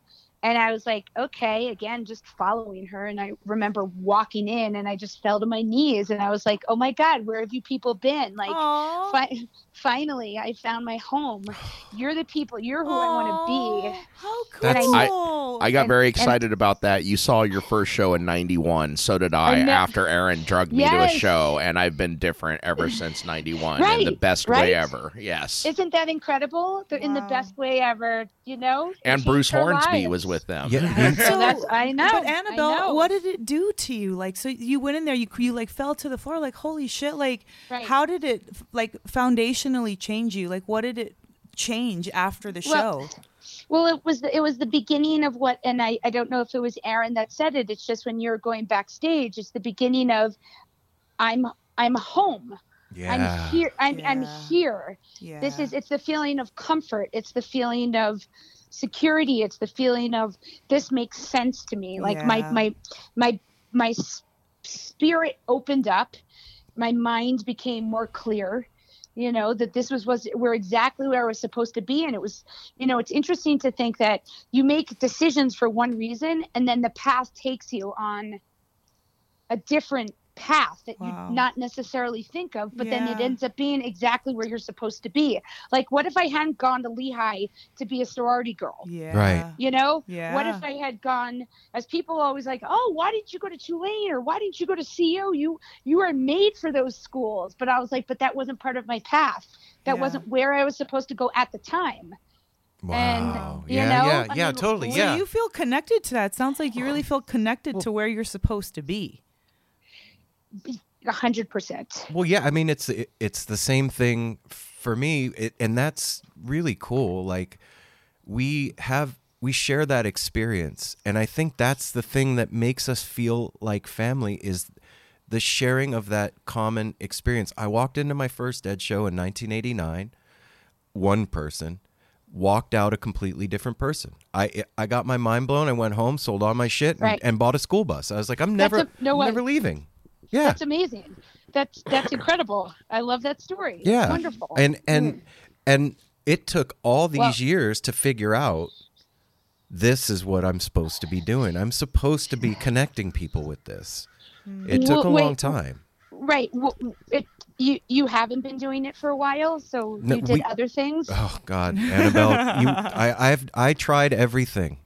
And I was like, okay, again, just following her. And I remember walking in and I just fell to my knees and I was like, oh my God, where have you people been? Like, fi- finally, I found my home. You're the people, you're who I want to be. How And I, I- I got and- very and- excited about that. You saw your first show in 91. So did I I after Aaron drugged me to a show. And I've been different ever since 91 in the best right? way ever. Yes. Isn't that incredible? They're in the best way ever, you know? and Bruce our Hornsby lives. was with them. Yeah. So that's I know. But I Annabel, know. what did it do to you? Like, so you went in there, you you like fell to the floor, like holy shit! Like, Right. how did it like foundationally change you? Like, what did it change after the Well, show? Well, it was the, it was the beginning of what, and I, I don't know if it was Aaron that said it. It's just when you're going backstage, it's the beginning of I'm I'm home. Yeah. I'm here. I'm I'm here. Yeah. This is it's the feeling of comfort. It's the feeling of security. It's the feeling of this makes sense to me. Like my Yeah. my my my s- spirit opened up. My mind became more clear you know that this was was we're exactly where I was supposed to be. And it was you know it's interesting to think that you make decisions for one reason and then the path takes you on a different path that Wow. you not necessarily think of but then it ends up being exactly where you're supposed to be like what if i hadn't gone to lehigh to be a sorority girl Yeah. Right. you know Yeah. what if i had gone as people always like oh why didn't you go to tulane or why didn't you go to co you you are made for those schools but i was like but that wasn't part of my path that Yeah. wasn't where i was supposed to go at the time Wow. you yeah, know, yeah, I yeah, mean, totally. So Yeah. you feel connected to that. Sounds like you really feel connected to where you're supposed to be. A hundred percent Well, yeah, I mean it's it, it's the same thing for me, it, and that's really cool. Like we have we share that experience, and I think that's the thing that makes us feel like family is the sharing of that common experience. I walked into my first Dead show in 1989, one person walked out a completely different person. I I got my mind blown. I went home, sold all my shit, and, Right. and bought a school bus. I was like, I'm never, a- no I'm never leaving. Yeah, that's amazing. That's that's incredible. I love that story. It's yeah. wonderful. And and Mm. and it took all these Well- years to figure out this is what i'm supposed to be doing. I'm supposed to be connecting people with this. It took a long wait. time. right. Well, it you you haven't been doing it for a while so No, you did we- other things? Oh god. Annabel you i i've i tried everything.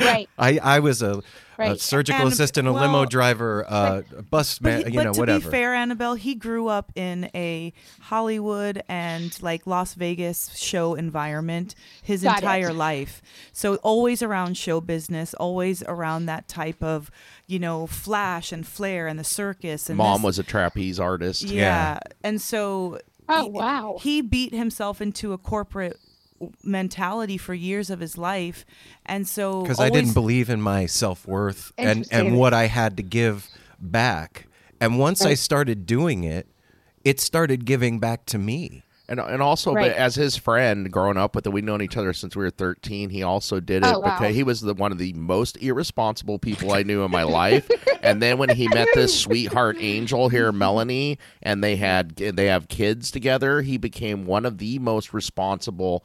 Right. I i was a, a surgical And- assistant a limo driver uh, a bus But, man he- you know to whatever To be fair, Annabel, he grew up in a Hollywood and like Las Vegas show environment his Got it. entire life. So always around show business, always around that type of, you know, flash and flair and the circus. And Mom this- was a trapeze artist. yeah. And so oh he- wow he beat himself into a corporate mentality for years of his life. And so because I didn't believe in my self worth and and what I had to give back. And once I started doing it, it started giving back to me. And, and also, Right. but as his friend growing up with him, we've known each other since we were 13. He also did it Oh, wow. because he was the one of the most irresponsible people I knew in my life. and then when he met this sweetheart angel here, Melanie, and they had they have kids together, he became one of the most responsible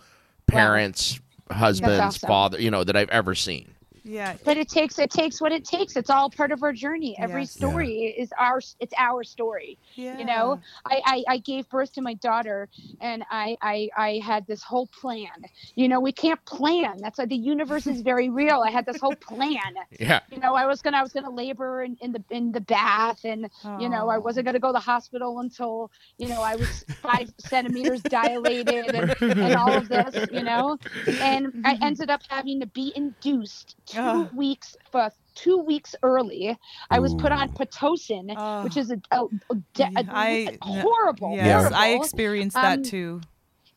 parents, husbands, awesome. father, you know, that I've ever seen. Yeah. But it takes it takes what it takes. It's all part of our journey. Every Yes. story is our it's our story. yeah. You know, I, I I gave birth to my daughter, and I I I had this whole plan. You know, we can't plan. That's why the universe is very real. I had this whole plan. Yeah. You know, I was gonna I was gonna labor in, in the in the bath, and you know, I wasn't gonna go to the hospital until you know I was five centimeters dilated, and, and all of this. You know, and I mm-hmm. ended up having to be induced two Ugh. weeks for two weeks early. I was put on pitocin, which is a, a, a, de- a I- horrible. Yes, I horrible. experienced that Um, too.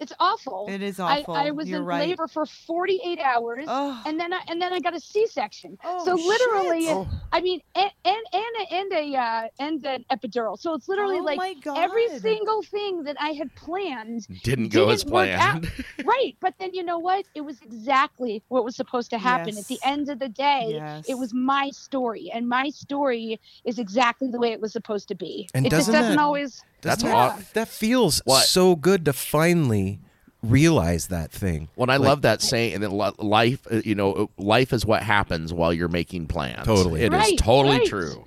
It's awful. It is I- awful. I, was You're in right. labor for 48 hours, and then I, and then I got a C-section. Oh, so literally, shit. Oh. I mean, and and and a, and a uh, and an epidural. So it's literally Oh like my every single thing that I had planned Didn't go as work out. planned. right, but then you know what? It was exactly what was supposed to happen. Yes. At the end of the day, Yes. it was my story, and my story is exactly the way it was supposed to be. And it just doesn't doesn't that- always. That's yeah. aw- That feels What? so good to finally realize that thing. When I Like- love that saying, and that li- life, uh, you know, life is what happens while you're making plans. Totally. it is Right, totally right. true.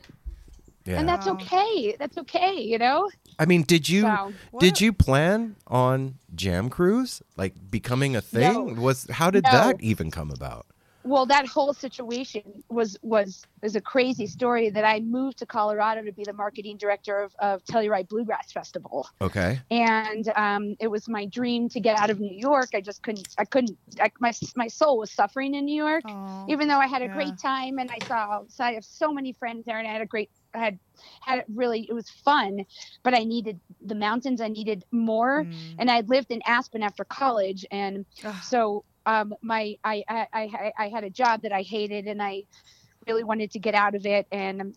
Yeah. And that's okay. That's okay. You know. I mean, did you So- did you plan on Jam Cruise like becoming a thing? No. Was how did No. that even come about? Well that whole situation was was is a crazy story that i moved to colorado to be the marketing director of, of telluride bluegrass festival Okay. and um, it was my dream to get out of new york i just couldn't i couldn't I, my, my soul was suffering in new york even though i had a yeah. great time and i saw so i have so many friends there and i had a great I had had it really it was fun but i needed the mountains i needed more Mm. and i lived in aspen after college and so um my I, I i i had a job that i hated and i really wanted to get out of it and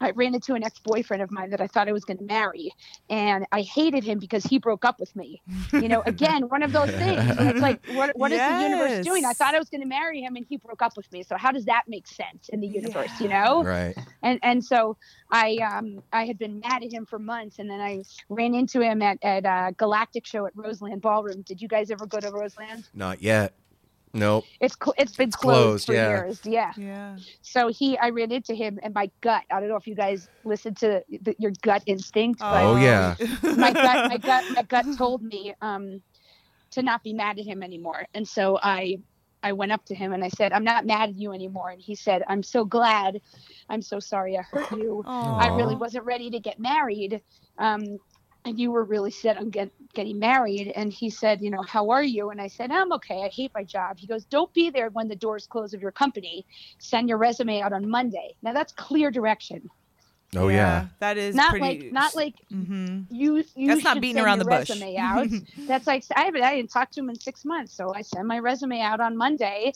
I ran into an ex-boyfriend of mine that I thought I was going to marry, and I hated him because he broke up with me. You know, again, one of those things. It's like, what, what is the universe doing? I thought I was going to marry him, and he broke up with me. So how does that make sense in the universe? You know? Right. and and so I um I had been mad at him for months, and then I ran into him at at uh, Galactic Show at Roseland Ballroom. Did you guys ever go to Roseland? Not yet. Nope. It's cl- it's been closed, closed, for yeah. years. Yeah. Yeah. So he, I ran into him, and my gut. I don't know if you guys listen to the, your gut instinct, but Oh, yeah. my gut, my gut, my gut told me um, to not be mad at him anymore. And so I, I went up to him and I said, "I'm not mad at you anymore." And he said, "I'm so glad. I'm so sorry I hurt you. I really wasn't ready to get married." Um, and you were really set on get, getting married. And he said, you know, how are you? And I said, I'm okay. I hate my job. He goes, don't be there when the doors close of your company. Send your resume out on Monday. Now that's clear direction. Oh yeah. That is not pretty. like not like Mhm. you. you That's not beating around the bush. Resume out. That's like I haven't I didn't talk to him in six months, so I sent my resume out on Monday,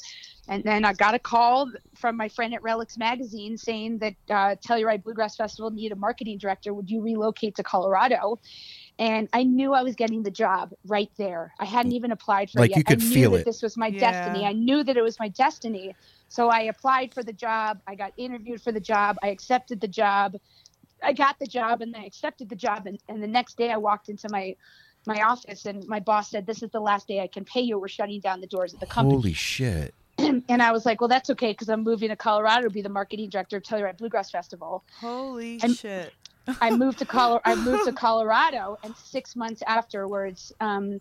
and then I got a call from my friend at Relix Magazine saying that uh, Telluride Bluegrass Festival needed a marketing director. Would you relocate to Colorado? And I knew I was getting the job right there. I hadn't even applied for Like it yet. you could I knew feel that it. This was my Yeah. destiny. I knew that it was my destiny. So I applied for the job. I got interviewed for the job. I accepted the job. I got the job and I accepted the job. And, and the next day I walked into my my office and my boss said, This is the last day I can pay you. We're shutting down the doors of the company. Holy shit. and I was like, Well, that's okay because I'm moving to Colorado to be the marketing director of Telluride Bluegrass Festival. Holy I'm- shit. I moved to Colo- I moved to Colorado, and six months afterwards, um,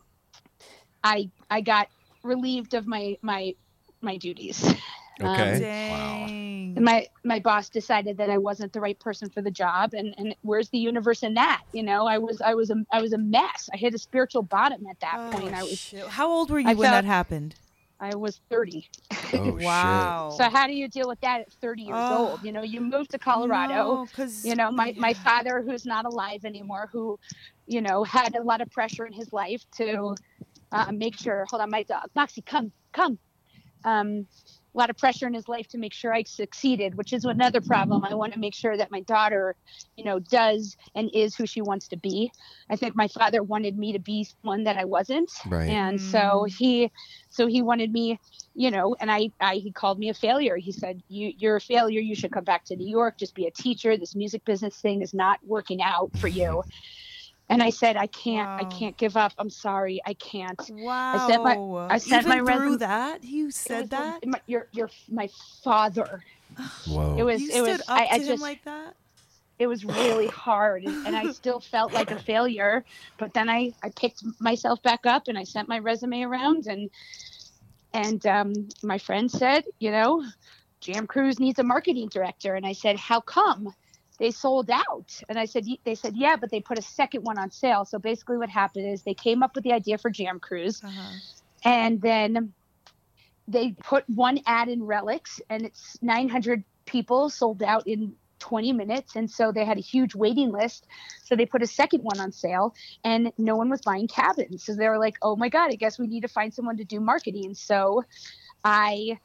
I I got relieved of my my my duties. Okay. Um, Dang. and my my boss decided that I wasn't the right person for the job, and and where's the universe in that? You know, I was I was a I was a mess. I hit a spiritual bottom at that Oh, point. I was shit. How old were you I when that happened? I was 30. Oh wow. So how do you deal with that at 30 years Oh. old? You know, you move to Colorado. No, 'cause- you know, my my father, who's not alive anymore, who, you know, had a lot of pressure in his life to uh, make sure. Hold on, my dog, Moxie, come, come. Um, a lot of pressure in his life to make sure I succeeded, which is another problem. I want to make sure that my daughter, you know, does and is who she wants to be. I think my father wanted me to be one that I wasn't. Right. And so mm. he so he wanted me, you know, and I, I he called me a failure. He said, You you're a failure, you should come back to New York, just be a teacher. This music business thing is not working out for you. And I said, I can't, I can't give up. I'm sorry, I can't. Wow. I sent my, I sent Even my through resume. that, you said was that. My, your, your, my father. Whoa. It was, You it stood was. up I, I to him just, like that. it was really hard, and, and I still felt like a failure. But then I, I picked myself back up, and I sent my resume around, and, and um, my friend said, you know, Jam Cruise needs a marketing director, and I said, how come? They sold out, and I said, they said, yeah, but they put a second one on sale. So basically, what happened is they came up with the idea for Jam Cruise, uh-huh. and then they put one ad in Relix, and it's 900 people sold out in 20 minutes, and so they had a huge waiting list. So they put a second one on sale, and no one was buying cabins. So they were like, "Oh my god, I guess we need to find someone to do marketing." So I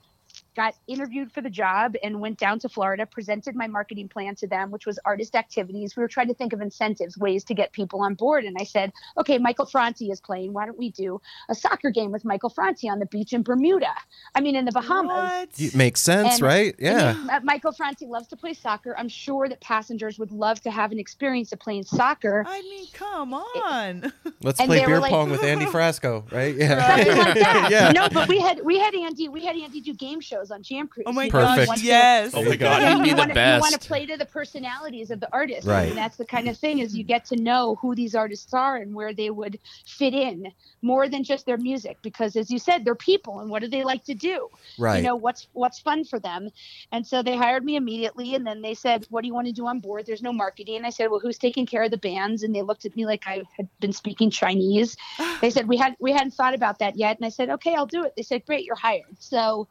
got interviewed for the job and went down to Florida, presented my marketing plan to them, which was artist activities. We were trying to think of incentives, ways to get people on board. And I said, okay, Michael Franti is playing. Why don't we do a soccer game with Michael Franti on the beach in Bermuda? I mean, in the Bahamas. It makes sense, And- right? Yeah. and, uh, Michael Franti loves to play soccer. I'm sure that passengers would love to have an experience of playing soccer. I mean, come on. Let's And play they were beer like- pong with Andy Frasco, right? Yeah. Something like that. yeah. No, but we had we had Andy we had Andy do game shows on Jam Cruise. Oh my You know, Perfect. you want to- yes. Oh my God, he'd be you the wanna, You want to play to the personalities of the artists, Right. and that's the kind of thing is you get to know who these artists are and where they would fit in more than just their music, because as you said, they're people, and what do they like to do? Right. You know what's what's fun for them, and so they hired me immediately, and then they said, "What do you want to do on board?" There's no marketing. I said, "Well, who's taking care of the bands?" And they looked at me like I had been speaking Chinese. They said we had we hadn't thought about that yet, and I said, "Okay, I'll do it." They said, "Great, you're hired." So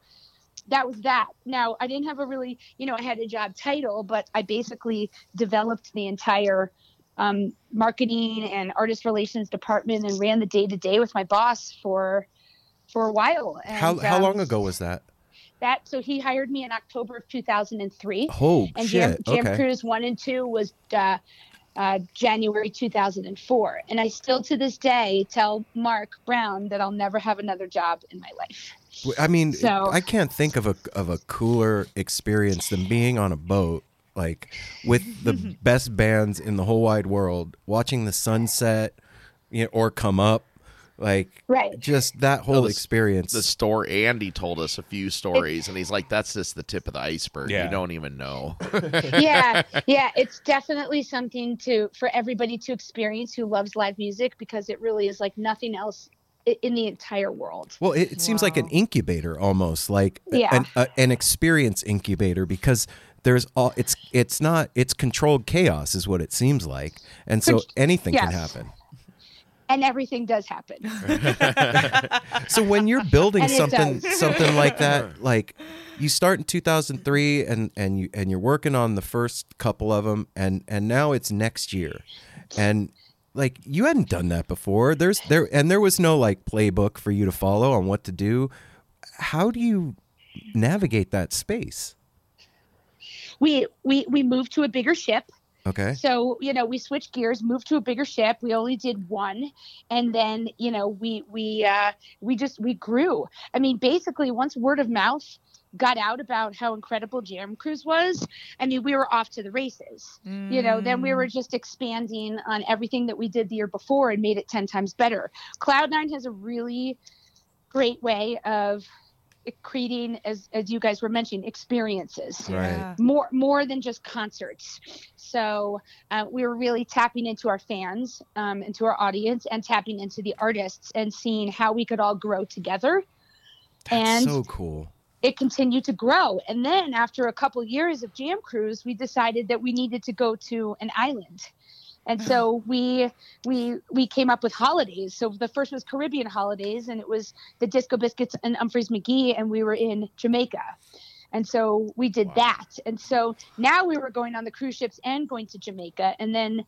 that was that. Now, I didn't have a really, you know, I had a job title, but I basically developed the entire um, marketing and artist relations department and ran the day to day with my boss for for a while. And, How how um, long ago was that? That so he hired me in October of 2003. Oh, and Jam. Jam Okay. Cruise one and two was uh, uh, January 2004, and I still to this day tell Mark Brown that I'll never have another job in my life. W- I mean, So- I can't think of a of a cooler experience than being on a boat, like with the best bands in the whole wide world, watching the sunset, you know, or come up, like Right. just that whole the- experience. The store Andy told us a few stories, and he's like, "That's just the tip of the iceberg. Yeah. You don't even know." yeah yeah it's definitely something to for everybody to experience who loves live music because it really is like nothing else i- in the entire world Well, it, it seems like an incubator almost, like Yeah. an, a, an experience incubator because there's all it's it's not it's controlled chaos is what it seems like, and so Con- anything can happen. and everything does happen So when you're building something something like that, like you start in 2003 and and you and you're working on the first couple of them and and now it's next year. And like you hadn't done that before. There's there and there was no like playbook for you to follow on what to do. How do you navigate that space? we we we moved to a bigger ship Okay. so you know we switched gears moved to a bigger ship we only did one and then you know we we uh we just we grew i mean basically once word of mouth got out about how incredible jam cruise was i mean we were off to the races. You know then we were just expanding on everything that we did the year before and made it 10 times better. Cloud9 has a really great way of creating as as you guys were mentioning experiences. Right. more more than just concerts. So uh, we were really tapping into our fans um, into our audience and tapping into the artists and seeing how we could all grow together. And so cool. It continued to grow. And then after a couple years of jam cruise we decided that we needed to go to an island. And so mm-hmm. we we we came up with holidays. So the first was caribbean holidays and it was the disco biscuits and umphreys mcgee and we were in jamaica. And so we did that. And so now we were going on the cruise ships and going to jamaica. And then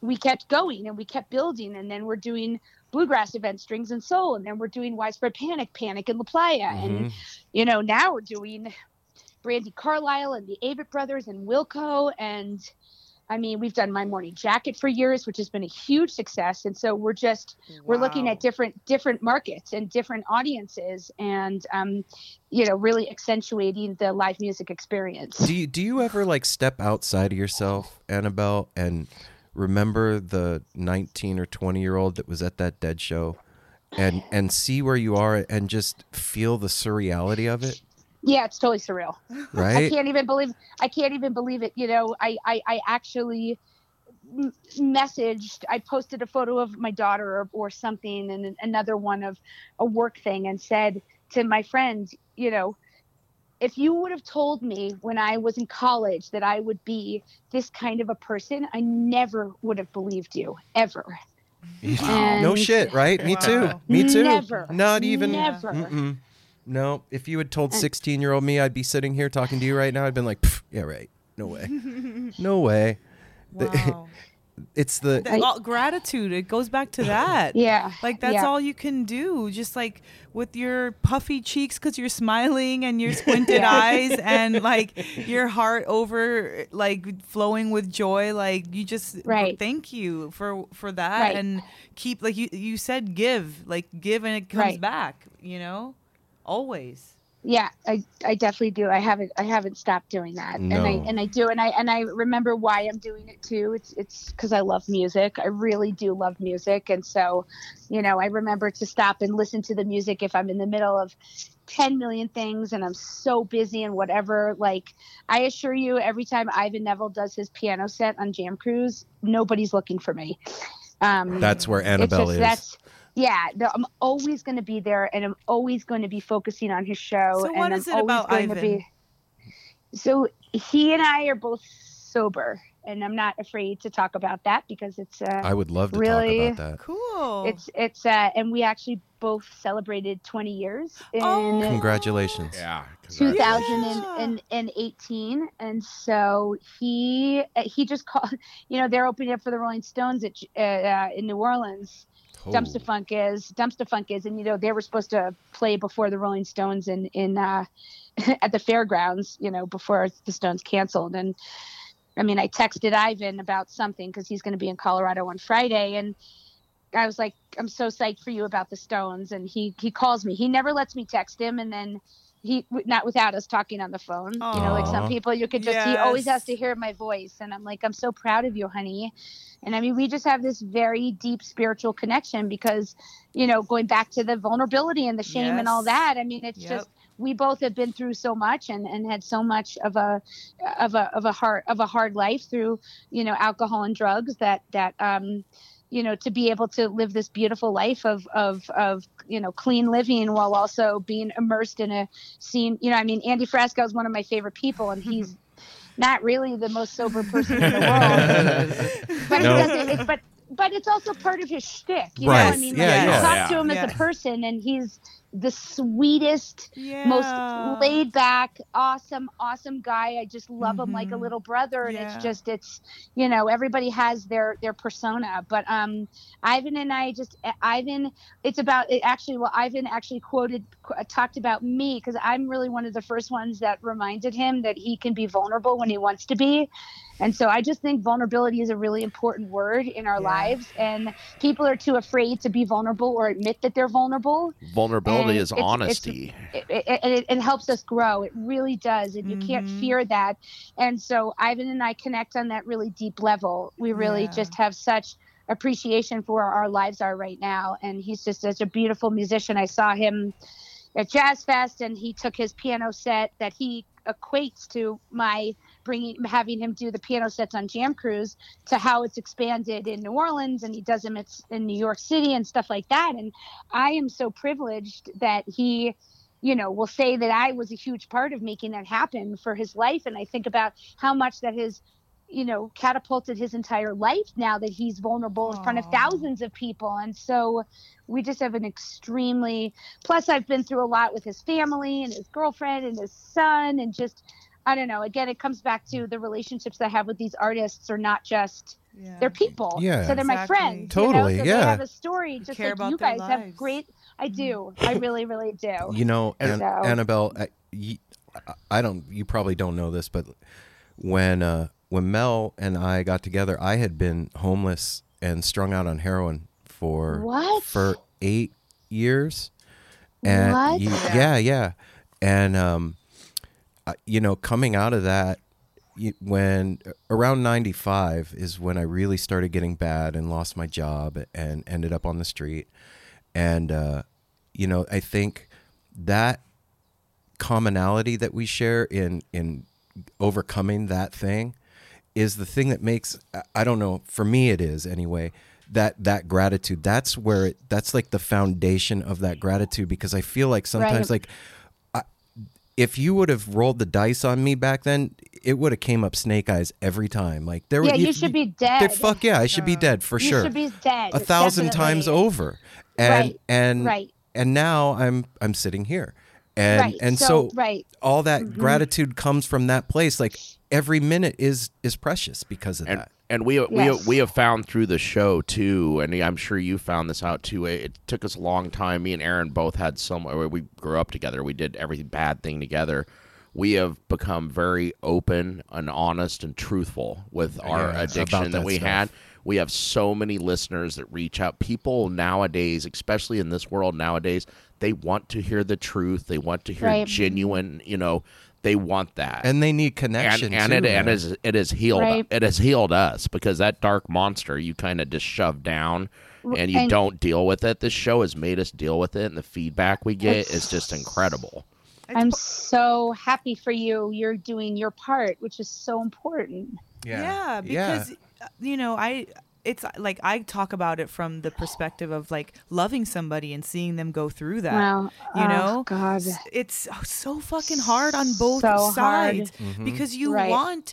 we kept going and we kept building. And then we're doing bluegrass event, strings and soul and then we're doing widespread panic panic in la playa. And you know now we're doing brandi carlile and the avett brothers and wilco. And i mean we've done my morning jacket for years which has been a huge success. And so we're just we're looking at different different markets and different audiences and um you know really accentuating the live music experience. Do you, do you ever like step outside of yourself, Annabel, and remember the 19 or 20 year old that was at that dead show and and see where you are and just feel the surreality of it? Yeah, it's totally surreal. Right i can't even believe I can't even believe it. You know, I I, I actually messaged. I posted a photo of my daughter or, or something, and another one of a work thing, and said to my friend, you know, if you would have told me when I was in college that I would be this kind of a person, I never would have believed you ever. no shit, right? Me too. Me too. Never. Not even. Never. Mm-mm. No, if you had told 16 year old me I'd be sitting here talking to you right now, I'd been like, yeah, right. No way. No way. Wow. it's the. That- all- gratitude. It goes back to that. Yeah. Like that's Yeah. all you can do. Just like with your puffy cheeks because you're smiling and your squinted Yeah. eyes and like your heart over like flowing with joy. Like you just Right. thank you for for that Right. and keep like you you said give like give and it comes Right. back. You know, always. Yeah i i definitely do. I haven't i haven't stopped doing that. And i and i do and i and i remember why i'm doing it too. It's it's because i love music. I really do love music. And so you know i remember to stop and listen to the music if i'm in the middle of 10 million things and i'm so busy and whatever. Like i assure you every time ivan neville does his piano set on jam cruise nobody's looking for me. Um That's where Annabel just- is. that's yeah, no, I'm always going to be there, and I'm always going to be focusing on his show. So and what I'm it always about Ivan? be- So he and I are both sober, and I'm not afraid to talk about that because it's. Uh, I would love to really, talk about that. Cool. It's it's uh, and we actually both celebrated 20 years in Congratulations. Yeah. 2018 and so he he just called you know they're opening up for the rolling stones at, uh, uh, in new orleans Oh. dumpstaphunk is dumpstaphunk is and you know they were supposed to play before the rolling stones in in uh at the fairgrounds you know before the stones canceled and i mean i texted ivan about something because he's going to be in colorado on friday and I was like, I'm so psyched for you about the Stones. And he he calls me. He never lets me text him, and then he not without us talking on the phone. You know, like some people, you could just he always has to hear my voice, and I'm like, I'm so proud of you, honey. And I mean, we just have this very deep spiritual connection because, you know, going back to the vulnerability and the shame and all that. I mean, it's Yep. just we both have been through so much and, and had so much of a of a of a hard of a hard life through you know alcohol and drugs that that um you know to be able to live this beautiful life of of of you know clean living while also being immersed in a scene you know i mean andy frasco is one of my favorite people and he's not really the most sober person in the world but No. it doesn't it, but but it's also part of his shtick you know Right. i mean Yeah, like, yeah. talk Yeah. to him as a person and he's the sweetest Yeah. most laid back awesome awesome guy i just love him like a little brother and Yeah. it's just it's you know everybody has their their persona but um ivan and i just ivan it's about it actually well ivan actually quoted qu- talked about me because i'm really one of the first ones that reminded him that he can be vulnerable when he wants to be and so i just think vulnerability is a really important word in our lives and people are too afraid to be vulnerable or admit that they're vulnerable Vulnerability And is it's- it's- honesty. it, it, it, it helps us grow. It really does. And you can't mm-hmm. fear that. And so Ivan and I connect on that really deep level. We really Yeah. just have such appreciation for where our lives are right now. And he's just such a beautiful musician. I saw him at Jazz Fest and he took his piano set that he equates to my bringing having him do the piano sets on Jam Cruise to how it's expanded in New Orleans and he does them in New York City and stuff like that. And I am so privileged that he you know will say that I was a huge part of making that happen for his life. And I think about how much that has you know catapulted his entire life now that he's vulnerable in front of thousands of people. And so we just have an extremely plus i've been through a lot with his family and his girlfriend and his son and just i don't know again it comes back to the relationships i have with these artists are not just they're people. Yeah. So they're my Exactly. friends. you know? Totally, So They have a story just care like about you their guys have great. I do. I really, really do. You know, An- So- Annabel, I don't. You probably don't know this, but when uh, when Mel and I got together, I had been homeless and strung out on heroin for What? for eight years, and What? y- yeah, yeah, and um, I- you know, coming out of that. When around 95 is when I really started getting bad and lost my job and ended up on the street. And, uh, you know, I think that commonality that we share in in overcoming that thing is the thing that makes I- don't know for me it is anyway that that gratitude that's where it that's like the foundation of that gratitude because I feel like sometimes Right. like if you would have rolled the dice on me back then it would have came up snake eyes every time like there would yeah, would you, should be dead. there- fuck yeah I should be dead for sure. you sure should be dead. a thousand times over and Right, and right. and now i'm i'm sitting here and Right, and so- so, right. all that Mhm. gratitude comes from that place like every minute is is precious because of and, that And we we Yes. we have found through the show too, and I'm sure you found this out too. It, it took us a long time. Me and Aaron both had some. We grew up together. We did every bad thing together. We have become very open and honest and truthful with our Yeah, addiction that, that we stuff. had. We have so many listeners that reach out. People nowadays, especially in this world nowadays, they want to hear the truth. They want to hear Right. genuine. You know, they want that and they need connection and, and too, it, and man. it, is, it has healed Right. it has healed us because that dark monster you kind of just shove down and you And- don't deal with it this show has made us deal with it and the feedback we get is just incredible I'm so happy for you. You're doing your part, which is so important. Yeah, because uh, you know, I it's like I talk about it from the perspective of like loving somebody and seeing them go through that. Wow. You Oh, know, God. it's so fucking hard on both So sides Mm-hmm. because you Right. want.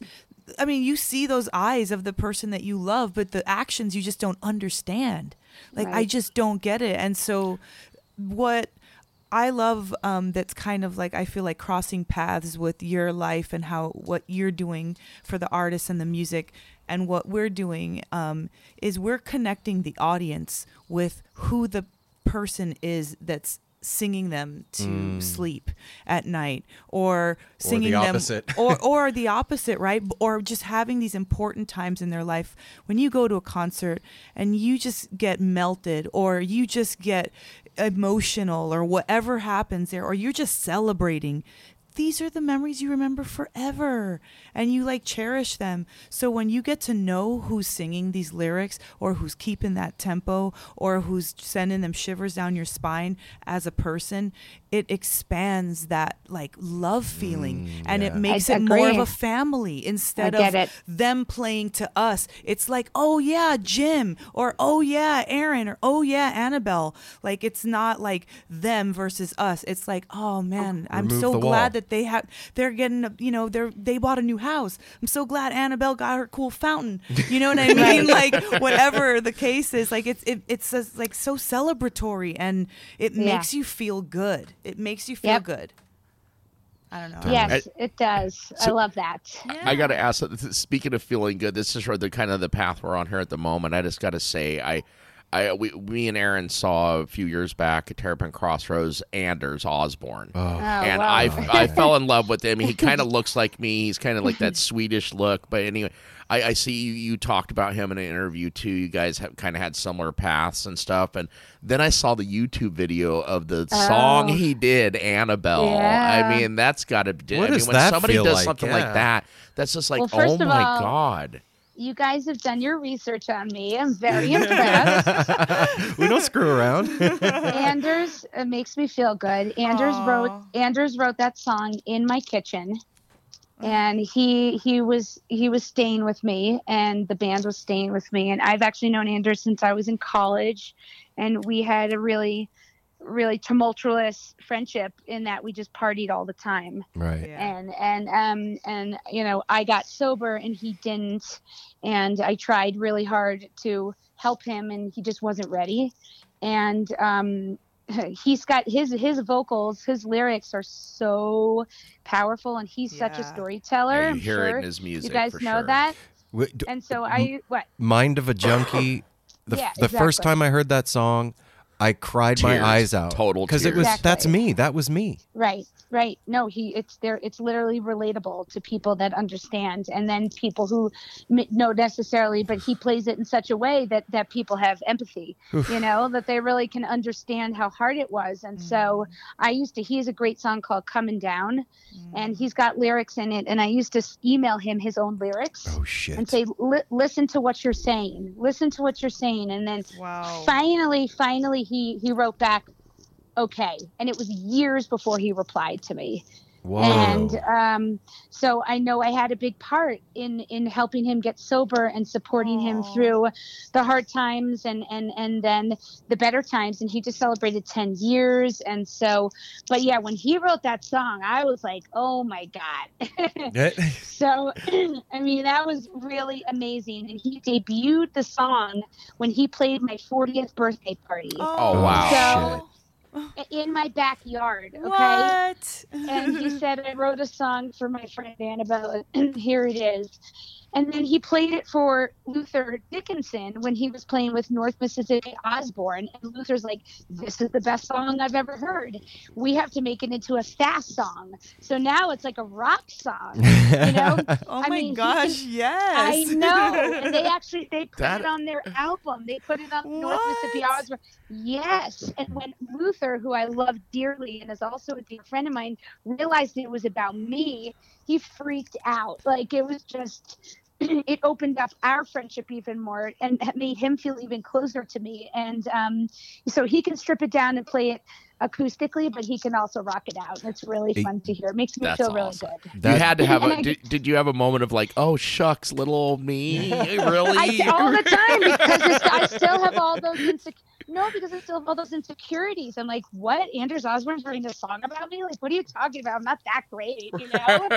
I mean, you see those eyes of the person that you love, but the actions you just don't understand. Like I just don't get it, and so what I love um, that's kind of like I feel like crossing paths with your life and how what you're doing for the artists and the music and what we're doing um, is we're connecting the audience with who the person is that's singing them to Mm. sleep at night or singing them opposite. or or the opposite right or just having these important times in their life when you go to a concert and you just get melted or you just get emotional or whatever happens there or you're just celebrating these are the memories you remember forever and you like cherish them. So when you get to know who's singing these lyrics or who's keeping that tempo or who's sending them shivers down your spine as a person it expands that like love feeling mm, and it makes I it more of a family instead of it. them playing to us. It's like oh yeah jim or oh yeah aaron or oh yeah annabel. Like it's not like them versus us. It's like oh man oh, i'm Remove so glad wall. that they have they're getting a- you know they're they bought a new house i'm so glad annabel got her cool fountain you know what i mean like whatever the case is like it's it, it's just, like so celebratory and it Yeah. makes you feel good it makes you feel Yep. good i don't know Yes, it does. I love that. I got to ask. Speaking of feeling good, this is sort of the kind of the path we're on here at the moment. I just got to say, I, I, we, me and Aaron saw a few years back at Terrapin Crossroads Anders Osborne, Oh. oh and wow. I, I fell in love with him. He kind of looks like me. He's kind of like that Swedish look. But anyway, I, I see you, you talked about him in an interview too. You guys have kind of had similar paths and stuff. And then I saw the YouTube video of the oh. song Oh. he did, Annabel. Yeah. I mean, that's got to. What I mean, does when that somebody feel does like? something Yeah. like that, that's just like, Well, oh my all- god. You guys have done your research on me. I'm very impressed. we don't screw around. Anders it makes me feel good. Anders Aw. wrote Anders wrote that song in my kitchen. And he he was he was staying with me and the band was staying with me and I've actually known Anders since I was in college and we had a really really tumultuous friendship in that we just partied all the time right. Yeah. and and um and you know I got sober and he didn't and I tried really hard to help him and he just wasn't ready and um he's got his his vocals his lyrics are so powerful and he's such a storyteller Yeah, you hear sure it in his music. you guys know sure. that Wait, d- And so I what? Mind of a Junkie. The, Yeah, the first time I heard that song, I cried Tears. my eyes out. Total because it tears. was that's me. That was me. Right, right. No, he it's there. It's literally relatable to people that understand, and then people who m- know necessarily. But he plays it in such a way that that people have empathy. Oof. You know that they really can understand how hard it was. And so mm. I used to. He has a great song called "Coming Down," and mm. he's got lyrics in it. And I used to email him his own lyrics. Oh shit. And say, listen to what you're saying. Listen to what you're saying. And then finally, finally, he he wrote back, okay. And it was years before he replied to me. Whoa. And um, so I know I had a big part in in helping him get sober and supporting him through the hard times and and and then the better times. And he just celebrated ten years. And so, but yeah, when he wrote that song, I was like, oh my god. So, I mean, that was really amazing. And he debuted the song when he played my 40th birthday party. Oh, wow. So, in my backyard, okay? What? and he said, I wrote a song for my friend Annabel, and here it is. And then he played it for Luther Dickinson when he was playing with North Mississippi Osborne. And Luther's like, This is the best song I've ever heard. We have to make it into a fast song. So now it's like a rock song. You know? Oh I my mean, gosh, can- yes. I know. And they actually they put That- it on their album. They put it on North Mississippi Osborne. Yes. And when Luther, who I love dearly and is also a dear friend of mine, realized it was about me, he freaked out. Like it was just it opened up our friendship even more and it made him feel even closer to me. And um, so he can strip it down and play it acoustically, but he can also rock it out. And it's really fun to hear. It makes me That's feel really awesome. good. you had to have a. a. I- Did, did you have a moment of like, oh shucks, little old me, really? I, all the time because it's, I still have all those insec- no because I still have all those insecurities. I'm like, what? Anders Osborne's writing a song about me? Like, what are you talking about? I'm not that great, you know.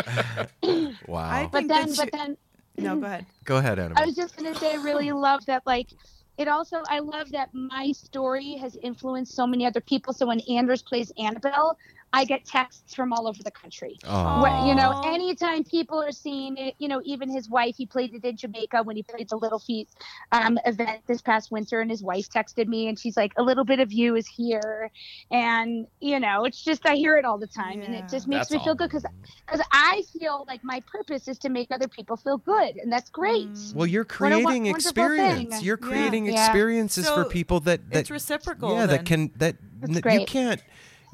Wow. but then, but then, no, go ahead. Go ahead, Annabel. I was just gonna say, I really love that. Like, it also, I love that my story has influenced so many other people. So when Anders plays Annabel, I get texts from all over the country. Where, you know, anytime people are seeing it, you know, even his wife, he played it in Jamaica when he played the Little Feat um, event this past winter, and his wife texted me, and she's like, "A little bit of you is here," and you know, it's just I hear it all the time, and it just makes That's me feel good because because I feel like my purpose is to make other people feel good, and that's great. Well, you're What a wo- creating wonderful experience. thing. You're creating Yeah. experiences for So people that, that it's reciprocal Yeah, then. that can that That's n- you can't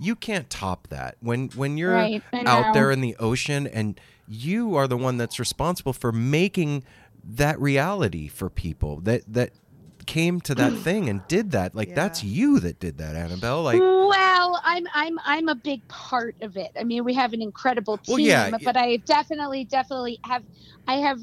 you can't top that. When when you're Right, out there in the ocean and you are the one that's responsible for making that reality for people that that came to that thing and did that like that's you that did that annabel like well, I'm I'm I'm a big part of it. I mean, we have an incredible team, Well, yeah, but I definitely definitely have I have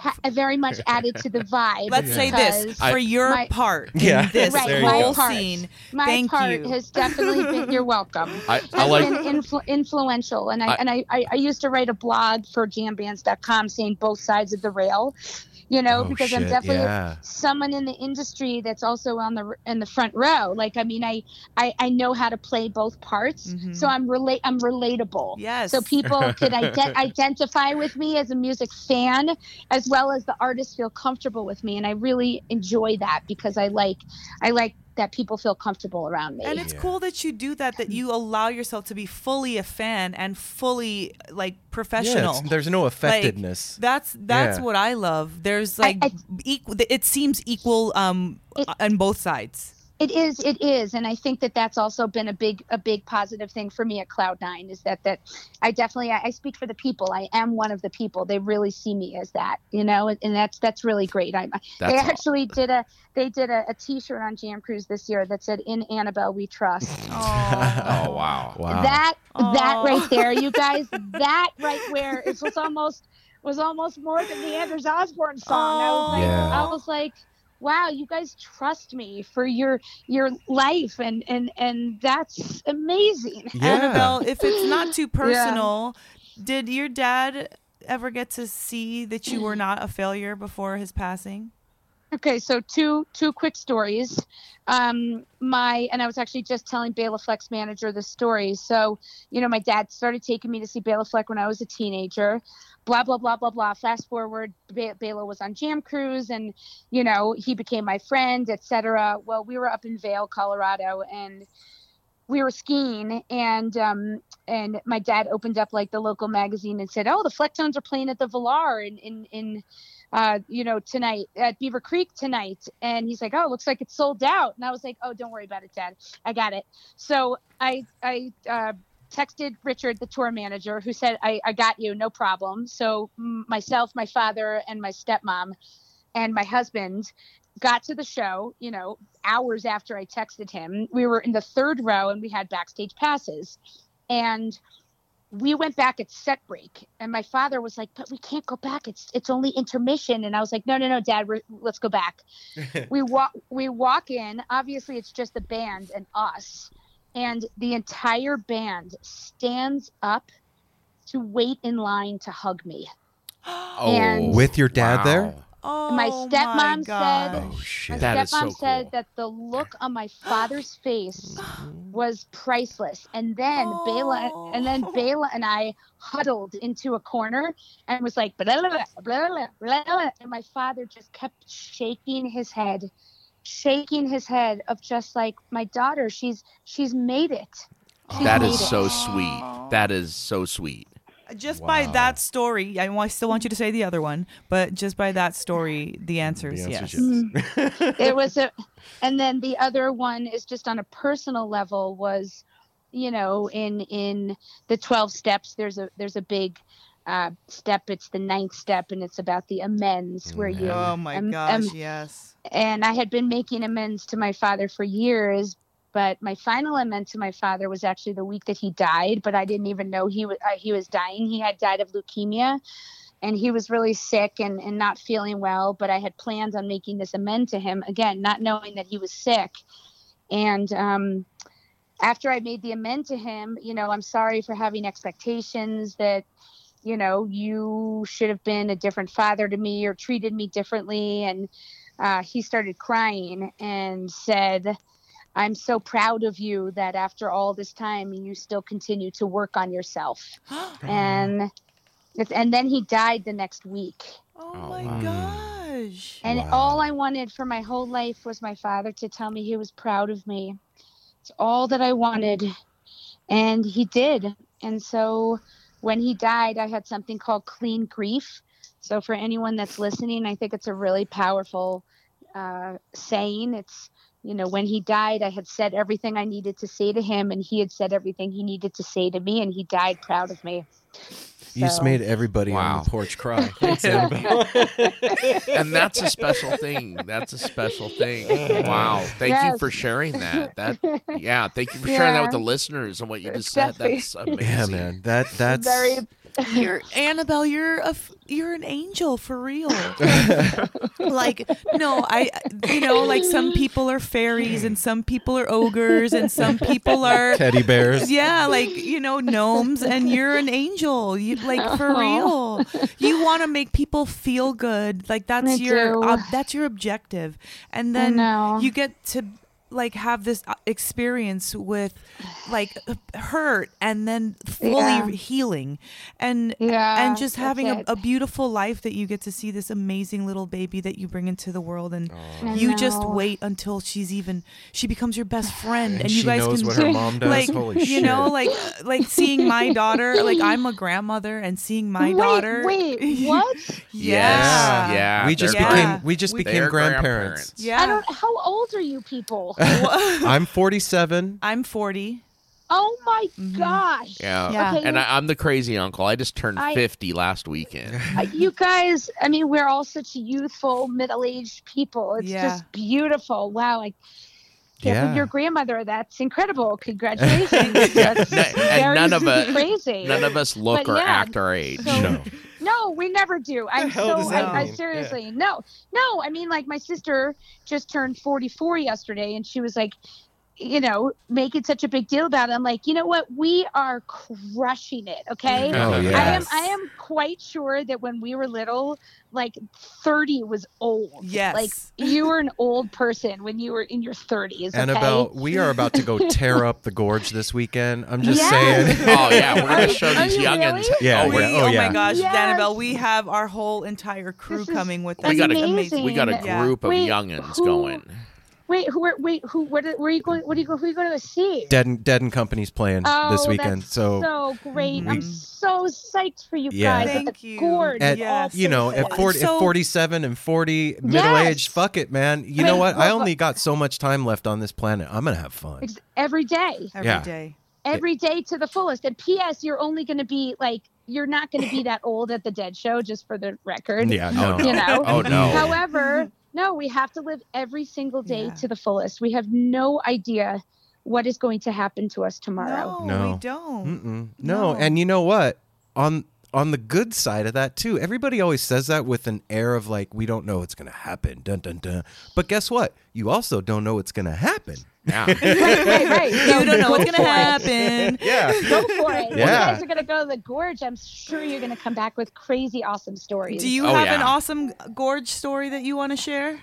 ha- very much added to the vibe. Let's say this for your my- part Yeah. in this right, There you my whole part, scene. My Thank part you. has definitely been. You're welcome. I- has I like- been influ- influential, and I, I- and I, I I used to write a blog for jambands.com saying both sides of the rail. You know, Oh, because I'm definitely yeah. someone in the industry that's also on the in the front row. Like, I mean, I I, I know how to play both parts, mm-hmm. so I'm relate I'm relatable. Yes. So people could ident- identify with me as a music fan, as well as the artists feel comfortable with me, and I really enjoy that because I like I like that people feel comfortable around me. And it's cool that you do that, that you allow yourself to be fully a fan and fully like professional. it's- there's no Like, affectedness. that's that's Yeah. what I love. There's like equal. It seems equal um on both sides. It is, it is, and I think that that's also been a big, a big positive thing for me at Cloud Nine is that that I definitely I, I speak for the people. I am one of the people. They really see me as that, you know, and, and that's that's really great. I, they That's awesome. actually did a they did a, a T-shirt on Jam Cruise this year that said "In Annabel We Trust." Oh wow, wow. That that oh. right there, you guys, that right where it was almost was almost more than the Anders Osborne song. I was oh. like, Yeah. I was like, wow, you guys trust me for your your life, and and and that's amazing. yeah. Annabel, if it's not too personal, did your dad ever get to see that you were not a failure before his passing? Okay, so two two quick stories. Um, my and I was actually just telling Bela manager this story. So, you know, my dad started taking me to see Bela Fleck when I was a teenager. Blah blah blah blah blah. Fast forward, Be- Bela was on Jam Cruise, and you know he became my friend, etc. Well, we were up in Vail, Colorado, and we were skiing and um and my dad opened up like the local magazine and said oh the Flecktones are playing at the Vilar in in in uh you know tonight at Beaver Creek tonight. And he's like oh looks like it's sold out. And I was like oh don't worry about it dad. I got it. So I I uh texted Richard the tour manager who said I I got you. No problem. So myself my father and my stepmom and my husband got to the show, you know, hours after I texted him. We were in the third row and we had backstage passes. And we went back at set break and my father was like, "But we can't go back. It's it's only intermission." And I was like, "No, no, no, dad, we're, let's go back." we walk we walk in. Obviously, it's just the band and us. And the entire band stands up to wait in line to hug me. Oh, and- With your dad there? Oh, my stepmom said Oh, shit. my That is stepmom so said that the look on my father's face was priceless and then Bela and then oh. Bela and I huddled into a corner and was like blah, blah, blah, blah, and my father just kept shaking his head shaking his head of just like my daughter she's she's made it She's That made is it." so sweet. That is so sweet. Just by that story, I, I still want you to say the other one, but just by that story, the answer is yes. Mm. it was a and then the other one is just on a personal level was you know in in the 12 steps there's a there's a big uh step it's the ninth step and it's about the amends where you Oh my um, gosh, um, yes. and I had been making amends to my father for years. But my final amends to my father was actually the week that he died. But I didn't even know he was uh, he was dying. He had died of leukemia, and he was really sick and and not feeling well. But I had plans on making this amend to him again, not knowing that he was sick. And um, after I made the amend to him, you know, I'm sorry for having expectations that you know, you should have been a different father to me or treated me differently. And uh, he started crying and said, I'm so proud of you that after all this time, you still continue to work on yourself. and and then he died the next week. Oh my gosh. And all I wanted for my whole life was my father to tell me he was proud of me. It's all that I wanted. And he did. And so when he died, I had something called clean grief. So for anyone that's listening, I think it's a really powerful uh, saying. It's, you know, when he died, I had said everything I needed to say to him, and he had said everything he needed to say to me, and he died proud of me. You just made everybody on the porch cry. Thanks, Annabel. and that's a special thing. That's a special thing. Wow. Thank you for sharing that. That yeah, thank you for sharing that with the listeners and what you just Exactly. said. That's amazing. Yeah, man. That that's Very. You're Annabel. You're a f- you're an angel for real. like no, I you know like some people are fairies and some people are ogres and some people are Teddy bears. Yeah, like you know gnomes, and you're an angel. You like for real. You want to make people feel good. Like that's I your ob- that's your objective, and then you get to like have this uh, experience with like hurt and then fully Yeah. healing and Yeah, and just having a, a beautiful life that you get to see this amazing little baby that you bring into the world and I you just wait until she's even she becomes your best friend and, And you she guys knows can what her mom does? like Holy you know like like seeing my daughter like I'm a grandmother and seeing my wait, daughter Wait, what? yeah Yeah. We just became we just became They're grandparents. yeah I don't. How old are you people? I'm 47. I'm 40 oh my Mm-hmm. gosh. Yeah. Yeah. Okay, And I, I'm the crazy uncle. I just turned I- 50 last weekend. You guys, I mean, we're all such youthful, middle-aged people. It's Yeah. just beautiful. Wow, I can't Yeah. believe your grandmother. That's incredible. Congratulations. That's and none of us crazy. none of us look But or yeah, act our age. so- No, we never do. I'm so I, I seriously no, no. I mean, like my sister just turned 44 yesterday, and she was like, you know, making such a big deal about it. I'm like, you know what? We are crushing it. Okay. Oh, I am. I am quite sure that when we were little, like 30 was old. Yes. Like you were an old person when you were in your 30s. Okay? Annabel, we are about to go tear up the gorge this weekend. I'm just Yes. saying. Oh yeah, we're gonna show these you youngins. really? Oh, yeah, oh, We, yeah. oh, Oh, yeah. my gosh, Yes. Annabel, we have our whole entire crew This is coming with us. we got a amazing. we got a Yeah. group of Wait, youngins who- going. Wait, who? Are, wait, who? What? are- Where are you going? What are you? Who are you going to see? Dead and Dead and Company's playing Oh, this weekend. that's So, so great! I'm Mhm. so psyched for you Yeah. guys. at Thank the you. Gorge, at, Yes. you know, at, 40, So- at 47 and 40, middle aged, fuck it, man. You know Wait, what? I only got so much time left on this planet. I'm going to have fun. Ex- every day, every day. Yeah. every day to the fullest. And P.S. You're only going to be like, you're not going to be that old at the Dead Show, just for the record. Yeah, no. You know. Oh no. However, no, we have to live every single day Yeah. to the fullest. We have no idea what is going to happen to us tomorrow. No, No. we don't. No. No. and you know what? On on the good side of that too, everybody always says that with an air of like we don't know what's going to happen. Dun dun dun. But guess what? You also don't know what's going to happen. Yeah. right, right, right. So You don't know what's gonna happen. Yeah. Go for it. Yeah. You guys are gonna go to the gorge. I'm sure you're gonna come back with crazy, awesome stories. Do you Oh, have an awesome gorge story that you want to share?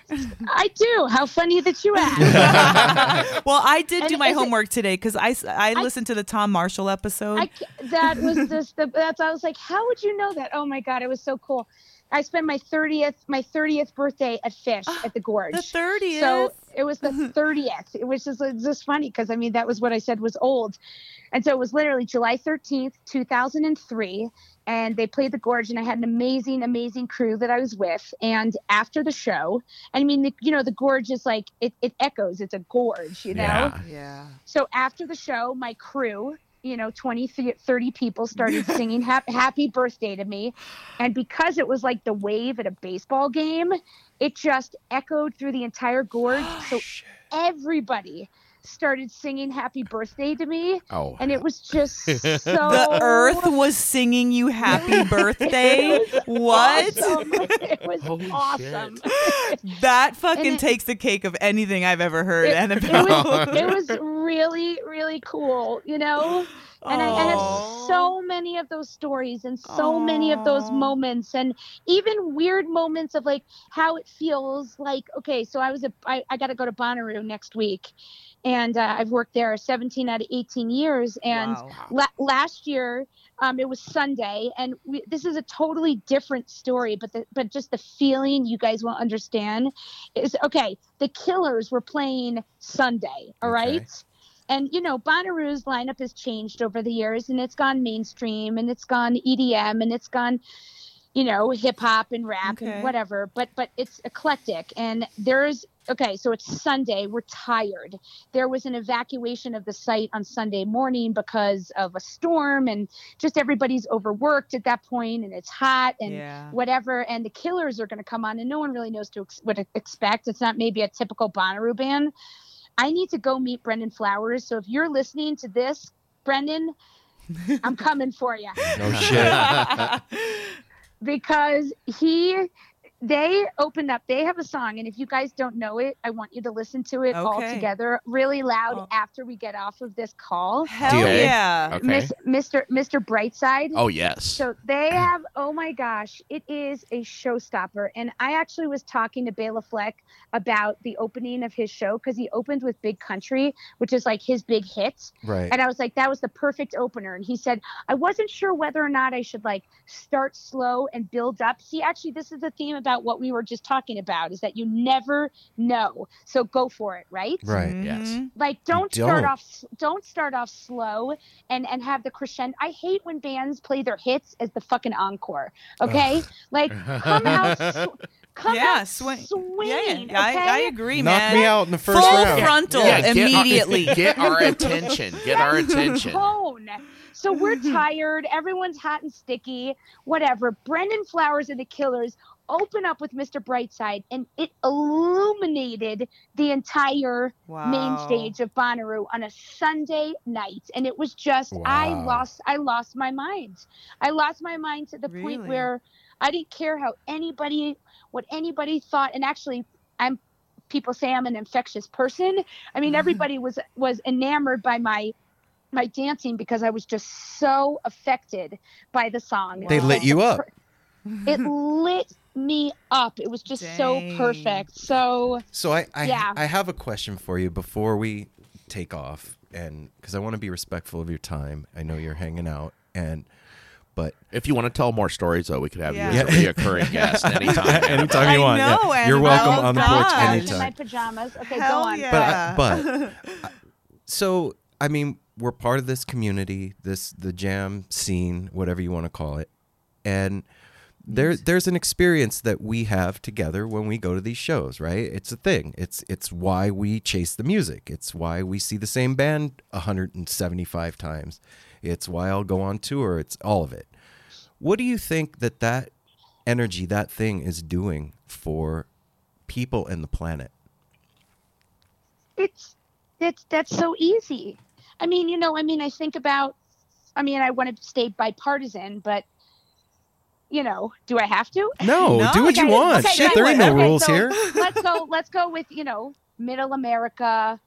I do. How funny that you ask. well, I did And do my is it- homework today because I I listened to the Tom Marshall episode. I, that was just the. That's. I was like, how would you know that? Oh my god, it was so cool. I spent my thirtieth my thirtieth birthday at Phish at the Gorge. the 30th. So it was the thirtieth. It was just it's just funny because I mean that was what I said was old, and so it was literally July thirteenth, two thousand and three, and they played the Gorge, and I had an amazing, amazing crew that I was with. And after the show, I mean, the, you know, the Gorge is like it, it echoes. It's a gorge, you know. Yeah. yeah. So after the show, my crew, you know, 20, 30 people started singing happy birthday to me. And because it was like the wave at a baseball game, it just echoed through the entire gorge. so everybody started singing happy birthday to me. Oh. And it was just so. The earth was singing you happy birthday. what? awesome. It was Holy awesome. That fucking it- takes the cake of anything I've ever heard, it, it Annabel. was, it was really, really cool, you know? And I, I have so many of those stories and so many of those moments and even weird moments of like how it feels like, okay, so I was a, I, I got to go to Bonnaroo next week and uh, I've worked there 17 out of 18 years. And Wow. la- last year, um, it was Sunday, and we, this is a totally different story, but the, but just the feeling you guys will understand is okay. The Killers were playing Sunday, all right. Okay. And you know, Bonnaroo's lineup has changed over the years, and it's gone mainstream, and it's gone EDM, and it's gone, you know, hip hop and rap Okay. and whatever. But but it's eclectic, and there's okay. So it's Sunday. We're tired. There was an evacuation of the site on Sunday morning because of a storm, and just everybody's overworked at that point, and it's hot and Yeah. whatever. And the Killers are going to come on, and no one really knows to ex- what to expect. It's not maybe a typical Bonnaroo band. I need to go meet Brandon Flowers. So if you're listening to this, Brandon, I'm coming for you No shit. because he they opened up they have a song and if you guys don't know it i want you to listen to it all together really loud Oh. after we get off of this call Hell Deal. yeah. Okay. Miss, mr mr brightside Oh yes. so they have, oh my gosh, it is a showstopper. And I actually was talking to Bela Fleck about the opening of his show because he opened with Big Country, which is like his big hit. Right. And I was like, that was the perfect opener. And he said, I wasn't sure whether or not I should like start slow and build up. See, actually, this is the theme about what we were just talking about is that you never know. So go for it, right? Right. Yes. Mhm. like don't start don't. off don't start off slow and and have the crescendo i hate when bands play their hits as the fucking encore okay like come out s- come Yeah, out swing. swinging Yeah, yeah, okay? I, I agree, Knock man. me out in the first Full round. frontal Yeah, get our- immediately. Get our attention. Get our attention. tone. So we're tired. Everyone's hot and sticky. Whatever. Brandon Flowers and the Killers open up with Mr. Brightside, and it illuminated the entire main stage of Bonnaroo on a Sunday night, and it was just I lost I lost my mind. I lost my mind to the point where I didn't care how anybody what anybody thought, and actually I'm people say I'm an infectious person. I mean, everybody was was enamored by my my dancing because I was just so affected by the song. They lit you up. It lit me up. It was just so perfect. So So I I, Yeah. I have a question for you before we take off, and because I want to be respectful of your time. I know you're hanging out, and but If you want to tell more stories, though, we could have Yeah. you as a reoccurring guest anytime. Anytime you I want, yeah. You're Annabel. welcome on the porch Gosh. in anytime. my pajamas. Okay, Hell go on. yeah. but I- but so I mean, we're part of this community, this the jam scene, whatever you want to call it, and there there's an experience that we have together when we go to these shows, right? It's a thing. It's it's why we chase the music. It's why we see the same band 175 times. It's why I'll go on tour. It's all of it. What do you think that that energy, that thing is doing for people and the planet? it's it's that's so easy. I mean, you know, I mean, I think about. I mean, I want to stay bipartisan, but you know, do I have to? No, No, do what you want. okay, Shit, right, there ain't no okay, rules so here. let's go. Let's go with you know, middle America.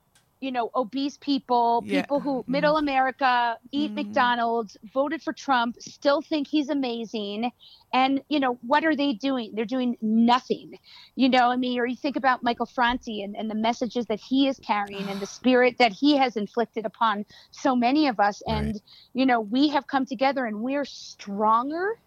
You know, obese people, Yeah. people who middle America eat mm. McDonald's, voted for Trump, still think he's amazing, and you know what are they doing? They're doing nothing. You know, I mean, or you think about Michael Franti and, and the messages that he is carrying and the spirit that he has inflicted upon so many of us, and you know, we have come together and we're stronger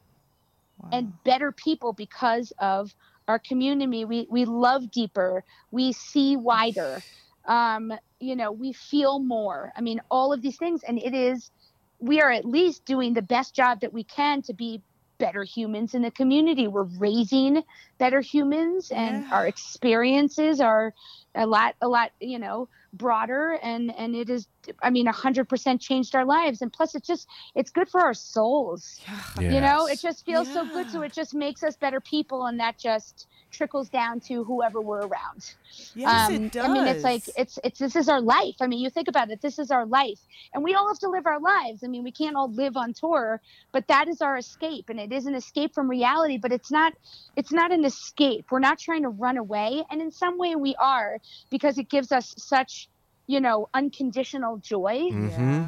and better people because of our community. We we love deeper. We see wider. Um, you know, we feel more. I mean, all of these things, and it is. We are at least doing the best job that we can to be better humans in the community. We're raising better humans, and our experiences are a lot, a lot, you know, broader, and and it is. I mean, a hundred percent changed our lives, and plus, it's just it's good for our souls. You know, it just feels so good. So it just makes us better people, and that just trickles down to whoever we're around. Yes, it does. I mean, it's like it's it's this is our life. I mean, you think about it. This is our life, and we all have to live our lives. I mean, we can't all live on tour, but that is our escape, and it is an escape from reality. But it's not it's not an escape. We're not trying to run away, and in some way we are because it gives us such you know unconditional joy Mm-hmm.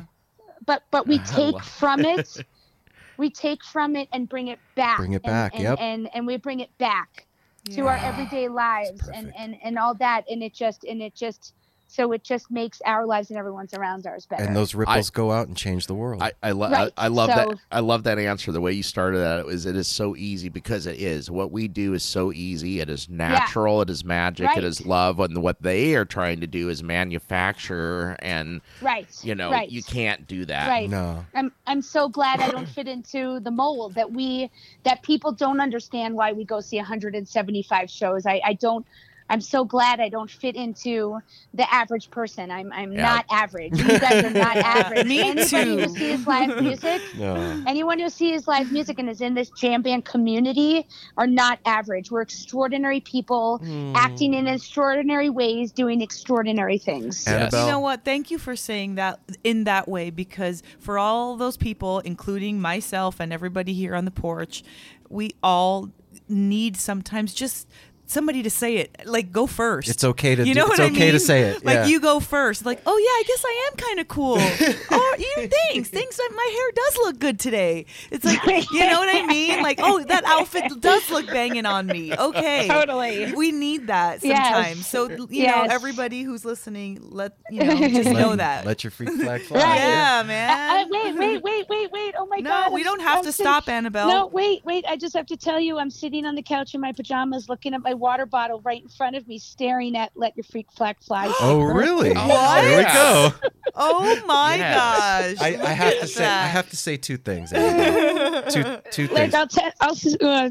but but we take from it we take from it and bring it back Bring it and- back, and, yep. and and we bring it back to our everyday lives and and and all that and it just and it just so it just makes our lives and everyone's around ours better And those ripples go out and change the world. I, I, lo- Right, I, I love so- that. I love that answer. The way you started that it was it is so easy because it is. What we do is so easy. It is natural. It is magic. Right. It is love. And what they are trying to do is manufacture, and right you know right. you can't do that. Right. No. I'm I'm so glad I don't fit into the mold that we that people don't understand why we go see 175 shows. I I don't I'm so glad I don't fit into the average person. I'm I'm Yeah. not average. You guys are not average. Me Anybody who too. sees live music, No. anyone who sees live music and is in this jam band community are not average. We're extraordinary people hmm. acting in extraordinary ways, doing extraordinary things. Annabel. You know what? Thank you for saying that in that way because for all those people, including myself and everybody here on the porch, we all need sometimes just somebody to say it. Like go first. It's okay to You do- know it's what I okay to say it, Like yeah. you go first. Like oh yeah, I guess I am kind of cool. oh, you thanks. Thanks that my hair does look good today. It's like you know what I mean? Like oh that outfit does look banging on me. Okay. Totally. We need that Yes. sometimes. So you Yes. know everybody who's listening, let you know just know that. Let your freak flag fly. Right. Yeah, Uh, man. uh, wait, wait, wait, wait, wait. Oh my No, God. No, we don't have I'm to sit- stop, Annabel. No, wait, wait. I just have to tell you, I'm sitting on the couch in my pajamas looking at my water bottle right in front of me, staring at Let Your Freak Flag Fly. Oh, really? What? There we go. Oh my Yes. gosh. I, I have at to say, I have to say two things. Annabel. two, two Like, things. I'll tell, I'll, s- uh,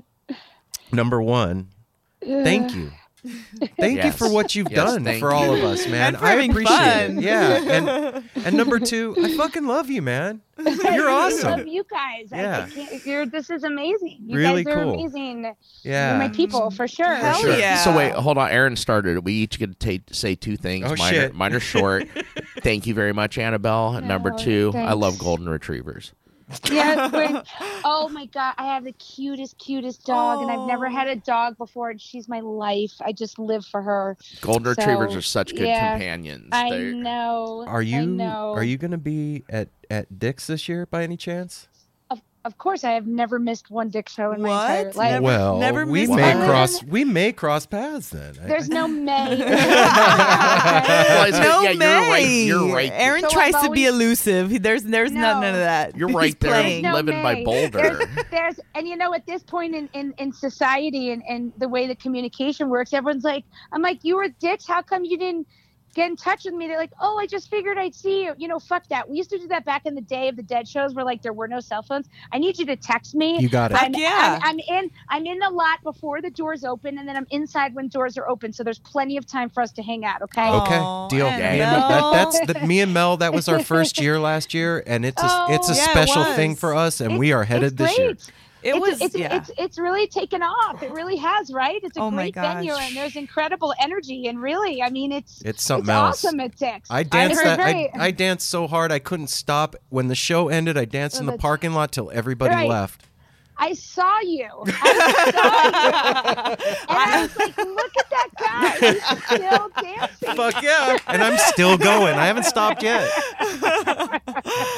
Number one, thank you. Thank you for what you've Yes, done thank for all you. of us, man. I appreciate fun. it. Yeah. And and number two, I fucking love you, man. You're awesome. I awesome. love you guys. I- I, Yeah. you're, this is amazing. You Really guys are cool. amazing. You're Yeah. my people, for sure. Hell sure. yeah. So wait, hold on. Aaron started. We each get to ta- say two things. Oh, mine, shit. Are, mine are short. Thank you very much, Annabel. And number two, I love golden retrievers. yeah. when- oh my god, I have the cutest, cutest dog, and I've never Oh. had a dog before, and she's my life. I just live for her. Golden So, retrievers are such good yeah, companions. I They're- know. Are I you know. are you going to be at at Dick's this year by any chance? Of, of course, I have never missed one Dick show in my entire What? life. well, never we missed may one? cross we may cross paths then. There's no May. Well, no yeah, you're right. May. You're right. Aaron So tries I've to be elusive. He- There's there's none, none of that. You're He's right there, playing. no living by Boulder. There's, there's, and you know, at this point in, in, in society and, and the way the communication works, everyone's like, I'm like, you were Dick's. How come you didn't get in touch with me? They're like, oh, I just figured I'd see you. You know, fuck that. We used to do that back in the day of the dead shows where like there were no cell phones. I need you to text me. You got it. I'm, yeah. I'm, I'm in. I'm in the lot before the doors open, and then I'm inside when doors are open. So there's plenty of time for us to hang out. Okay. Okay, Aw, deal. and Me and Mel, Mel. that, that's the, me and Mel. That was our first year last year, and it's a, it's a Oh. Yeah, it special thing for us, and It's- we are headed it's this year. Great. It it's, was it's, yeah. it's it's really taken off. It really has, right? It's a Oh great venue, and there's incredible energy. And really, I mean, it's It's something it's else. awesome at Dick's. I danced It's that. very- I, I danced so hard I couldn't stop. When the show ended, I danced in the oh, That's- parking lot till everybody Right. left. I saw you. I saw you. And I was like, look at that guy. He's still dancing. Fuck yeah! And I'm still going. I haven't stopped yet.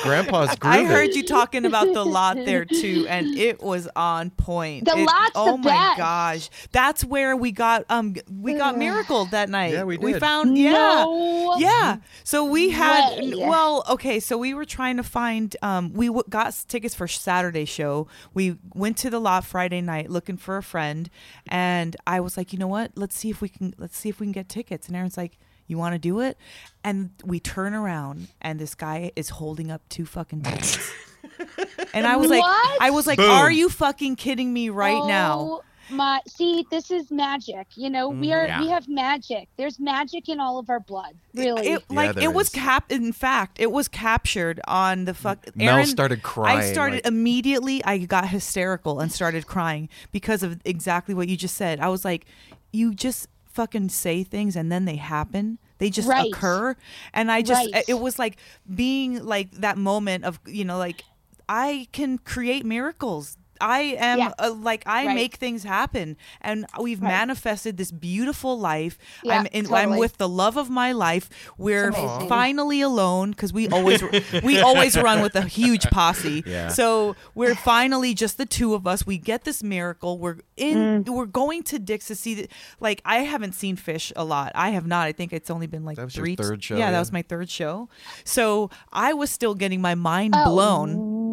Grandpa's I grooving. heard you talking about the lot there too, and it was on point. The It- lot's oh the my best. gosh, that's where we got um we got miracle that night. Yeah, we did. We found yeah. No Yeah. So we had way. well, okay. So we were trying to find. Um, we w- got tickets for Saturday show. We went to the lot Friday night looking for a friend, and I was like, you know what? Let's see if we can. Let's see if we can get tickets. And Aaron's like. You want to do it? And we turn around, and this guy is holding up two fucking tickets. and I was like, What? I was like, Boom. are you fucking kidding me right now? Oh, My see, this is magic. You know, we mm-hmm. are Yeah. we have magic. There's magic in all of our blood. Really. It, Yeah, like there it was is. cap. In fact, it was captured on the fuck. Mel Aaron, started crying I started like- immediately. I got hysterical and started crying because of exactly what you just said. I was like, you just fucking say things and then they happen. They just Right. occur, and I just Right. it was like being like that moment of you know like I can create miracles. I am Yeah. uh, like I Right. make things happen, and we've Right. manifested this beautiful life. Yeah, I'm in, I'm with the love of my life. We're finally alone because we always we always run with a huge posse. Yeah. So we're finally just the two of us. We get this miracle. We're in. Mm. We're going to Dick's to see. The, like I haven't seen Phish a lot. I have not. I think it's only been like That was your three. third show, Yeah, yeah. that was my third show. So I was still getting my mind Oh, blown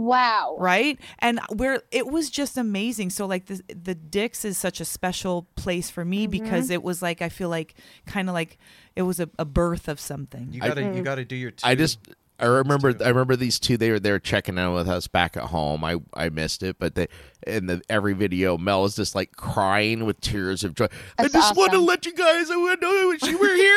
Wow. right and where it was just amazing so like the the Dick's is such a special place for me mm-hmm. because it was like i feel like kind of like it was a, a birth of something You gotta you mm. gotta do your. I just I remember I remember these two they were they were checking in with us back at home. I I missed it, but they in the every video Mel is just like crying with tears of joy. I That's just want to let you guys I know that you were here.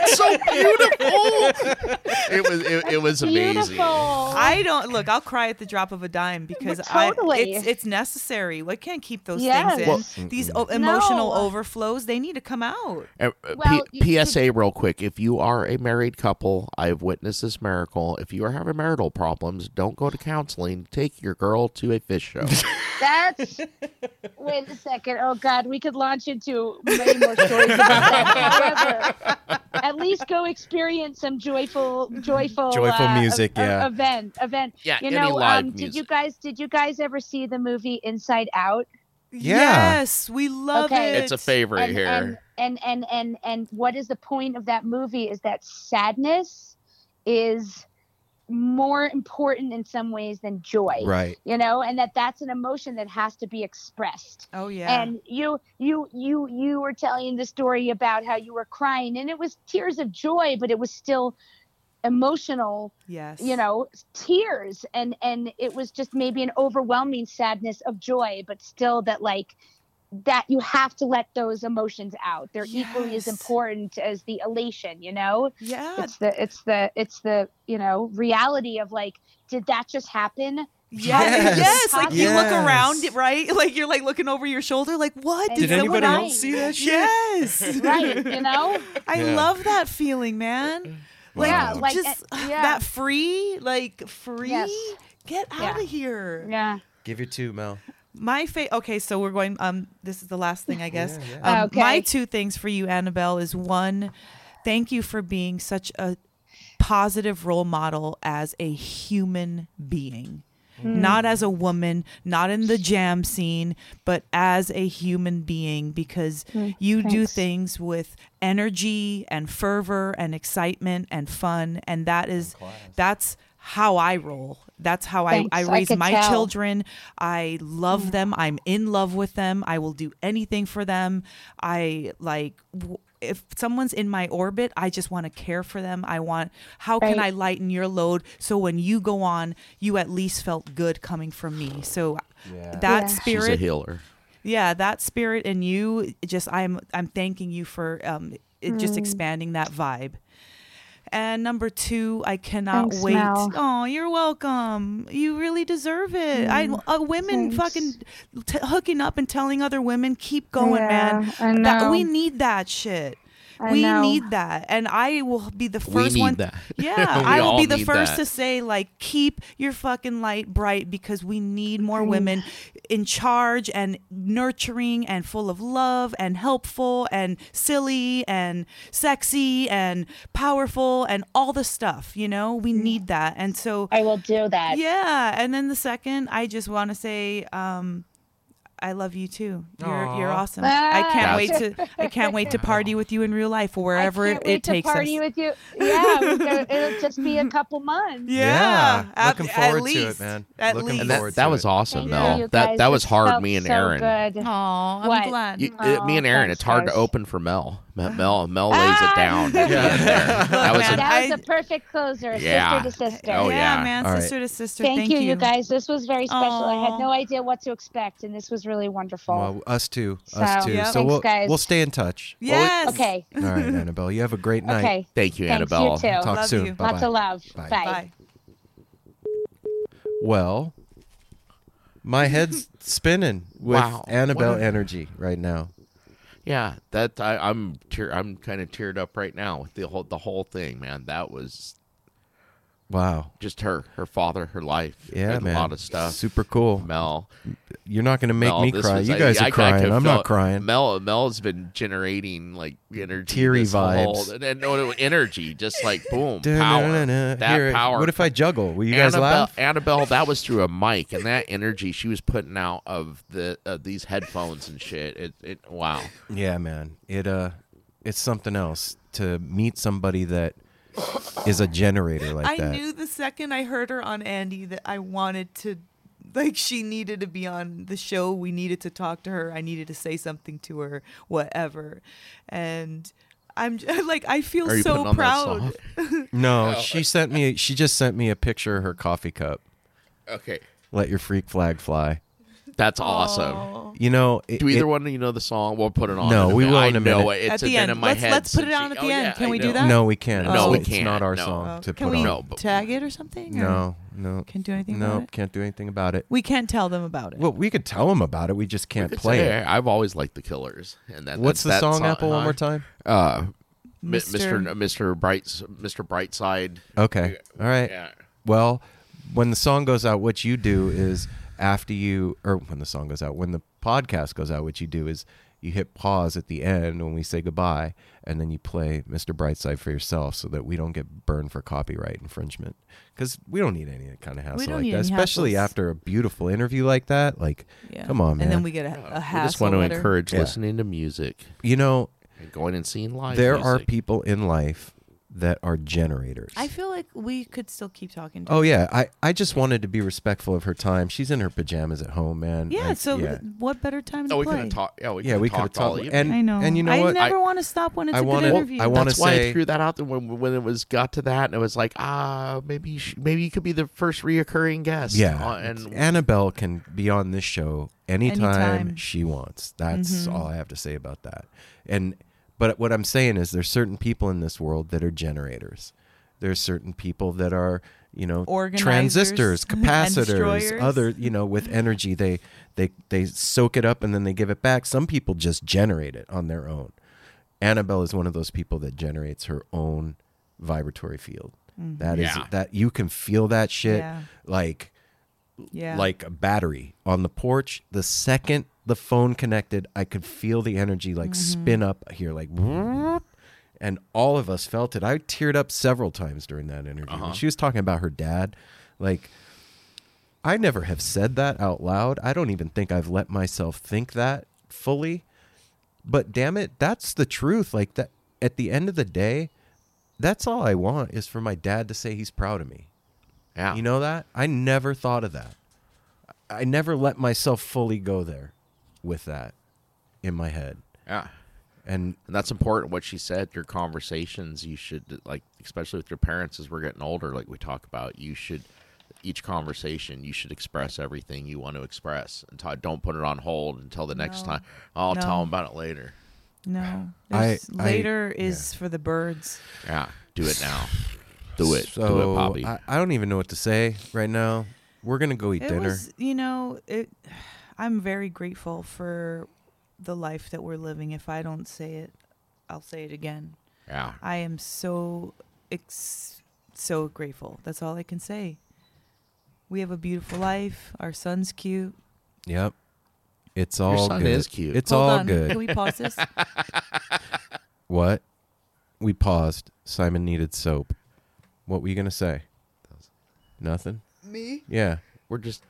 It's so beautiful. it was it, it was amazing. I don't look i'll cry at the drop of a dime because I, totally. it's it's necessary we can't keep those Yes. things in these o- emotional No. overflows they need to come out Uh, uh, Well, P- you- PSA, real quick. If you are a married couple, I've witnessed this miracle. If you are having marital problems, don't go to counseling. Take your girl to a Phish show. That's wait a second. Oh God, we could launch into many more stories about that. However, at least go experience some joyful, joyful, Joyful uh, music, ev- yeah. event, event. Yeah, you know, um, did you guys, did you guys ever see the movie Inside Out? Yeah. yes we love Okay. it it's a favorite and, here. And, and and and and what is the point of that movie? Is that sadness is more important in some ways than joy Right. you know and that that's an emotion that has to be expressed. Oh yeah. And you you you you were telling the story about how you were crying and it was tears of joy but it was still emotional yes. you know tears. And and it was just maybe an overwhelming sadness of joy but still that like that you have to let those emotions out they're equally as important as the elation you know yeah it's the it's the it's the you know reality of like did that just happen Yeah, Yes. yes. Like you look around, right? Like you're like looking over your shoulder, like what? And Did someone anybody else see that shit? Yes. right you know I Yeah. love that feeling, man. Like Yeah, like, just uh, yeah. that free, like free. Yes. Get out of here. Yeah. Give your two, Mel. My fa- okay, so we're going. Um, this is the last thing, I guess. Yeah, yeah. Um, Okay. My two things for you, Annabel, is one, thank you for being such a positive role model as a human being. Hmm. Not as a woman, not in the jam scene, but as a human being because Hmm, you do things with energy and fervor and excitement and fun. And that is, that's how I roll. That's how I, Thanks. I I raise could my tell. children. I love them. I'm in love with them. I will do anything for them. I like w- if someone's in my orbit, I just want to care for them. I want how can I lighten your load so when you go on, you at least felt good coming from me. So that Yeah. spirit She's a healer. yeah that spirit in you just i'm i'm thanking you for um it just Mm. expanding that vibe and number two i cannot Thanks, wait. Mel. oh you're welcome. You really deserve it. I Mm, uh, women thanks. fucking t- hooking up and telling other women keep going Yeah, man I That- we need that shit I we know. need that and i will be the We first need one that. yeah We i will all be the first that. to say like keep your fucking light bright because we need more women in charge and nurturing and full of love and helpful and silly and sexy and powerful and all the stuff you know we need that and so I will do that. yeah and then the second i just want to say um I love you too. You're you're Aw. awesome. I can't Ah. wait to I can't wait to party with you in real life or wherever I can't it, wait it to takes party us. with you. Yeah, gonna- it'll just be a couple months. Yeah, at- looking at forward to it, man. At looking least. And forward that, that was awesome, Thank Mel. you, that that was hard. Me and Aaron. Good. Aw, I'm What? glad. You, uh, me and Aaron, it's hard to open for Mel. Mel, Mel, Mel lays it down. at the there. That was man, a, That was I- a perfect closer, Yeah. sister to sister. Oh, yeah, yeah. man, All right. sister to sister. Thank, Thank, you, you guys. This was very special. I had no idea what to expect, and this was really wonderful. Well, us too. Us too. Yep. So Thanks, we'll guys. we'll stay in touch. Yes. okay. All right, Annabel. You have a great night. Okay. thank you, Thanks, Annabel. you too. Talk Love soon. you. Bye Lots of love. Bye. Bye. Bye. Well, my head's spinning with Wow. Annabel a- energy right now. Yeah, that I, I'm tear, I'm kind of teared up right now with the whole the whole thing, man. That was Wow. just her, her father, her life. Yeah, man. a lot of stuff. Super cool. Mel, You're not going to make Mel, me cry. was- you guys I- are I crying. could I'm not crying. Mel, Mel's been generating like energy, Teary this whole- vibes. and, and no, energy, just like boom, power. That Here, power. What if I juggle? Will you guys Annabel, laugh? Annabel, that was through a mic, and that energy she was putting out of the of these headphones and shit. It, it, wow. Yeah, man. It uh, it's something else to meet somebody that is a generator like I that. I knew the second I heard her on Andy that I wanted to, like, she needed to be on the show. We needed to talk to her. I needed to say something to her, whatever. And I'm j- like, I feel so putting on that proud. song? No, oh, she sent me. She just sent me a picture of her coffee cup. Okay, Let your freak flag fly. That's awesome. Aw. You know, it, Do either it- one of you know the song? We'll put it on. No, in a we minute. will I in a know minute. it. It's At the end. in my Let's- head let's put it on at the oh, end. yeah, Can I we do that? No, we can't. No, It's- we can't. not our No. song Oh, to can put we on. No, tag it or something? or- No, no, Can't do anything about no, it? can't do anything about it. We can't tell them about it. Well, we could tell them about it. We just can't It's- play hey, it. I've always liked the Killers, and that. What's that's- the song, Apple, one more time? Uh, Mr. Mr. Mr. Brights, Mr. Brightside. Okay. All right. Well, when the song goes out, what you do is after you, or when the song goes out, when the podcast goes out, what you do is you hit pause at the end when we say goodbye, and then you play Mr. Brightside for yourself so that we don't get burned for copyright infringement. Because we don't need any kind of hassle don't like need that, especially hassles. after a beautiful interview like that. Like, Yeah. come on, man. And then we get a, a We just want to letter. encourage Yeah. listening to music you know, and going and seeing live. there music. are people in life that are generators. I feel like we could still keep talking. To Oh her. yeah, I, I just wanted to be respectful of her time. She's in her pajamas at home, man. Yeah. I- so yeah. what better time to Oh, we could play? have talked. Yeah, we yeah, could we have could have talked all And I know. and you know I what? never want to stop when it's I a wanna- good interview. I wanna That's why I threw that out there when when it was got to that, and it was like, ah, maybe you maybe you could be the first reoccurring guest. yeah, Uh, and Annabel can be on this show anytime, Anytime. she wants. That's Mhm. all I have to say about that. And but what I'm saying is, there's certain people in this world that are generators. There's certain people that are, you know, Organizers transistors, capacitors, other, you know, with energy. They they they soak it up and then they give it back. Some people just generate it on their own. Annabel is one of those people that generates her own vibratory field. Mhm. That is Yeah. that you can feel that shit Yeah. like Yeah. like a battery on the porch. The second the phone connected, I could feel the energy like spin up here, like, and all of us felt it. I teared up several times during that interview. Uh-huh. she was talking about her dad, like. I never have said that out loud. I don't even think I've let myself think that fully. But damn it, that's the truth. Like that at the end of the day, that's all I want is for my dad to say he's proud of me. Yeah. You know that? I never thought of that. I never let myself fully go there with that in my head. Yeah. And And that's important. What she said, your conversations, you should like, especially with your parents as we're getting older, like we talk about. You should each conversation, you should express everything you want to express, and t- don't put it on hold until the next No. time. I'll No. tell them about it later. No. I- There's- I- later is for the birds. Yeah, do it now. Do it. So do it, Poppy. I, I don't even know what to say right now. We're gonna go eat It dinner. was, you know, it. I'm very grateful for the life that we're living. If I don't say it, I'll say it again. Yeah. I am so ex- so grateful. That's all I can say. We have a beautiful life. Our son's cute. Yep. It's all son good. is cute. It's Hold all on. good. Can we pause this? What? We paused. Simon needed soap. What were you gonna say? Nothing. Me? Yeah. We're just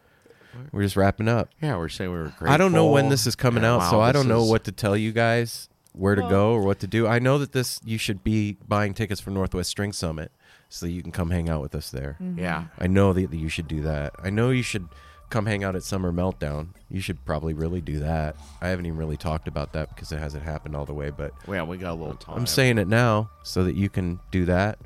We're just wrapping up. yeah, we're saying we were grateful. I don't know when this is coming Yeah, out, wow, so I this don't know is- what to tell you guys where to Well- go or what to do. I know that this you should be buying tickets for Northwest String Summit so that you can come hang out with us there. Mm-hmm. Yeah. I know that, that you should do that. I know you should come hang out at Summer Meltdown. You should probably really do that. I haven't even really talked about that because it hasn't happened all the way, but Yeah, we got a little time. I'm saying it now so that you can do that.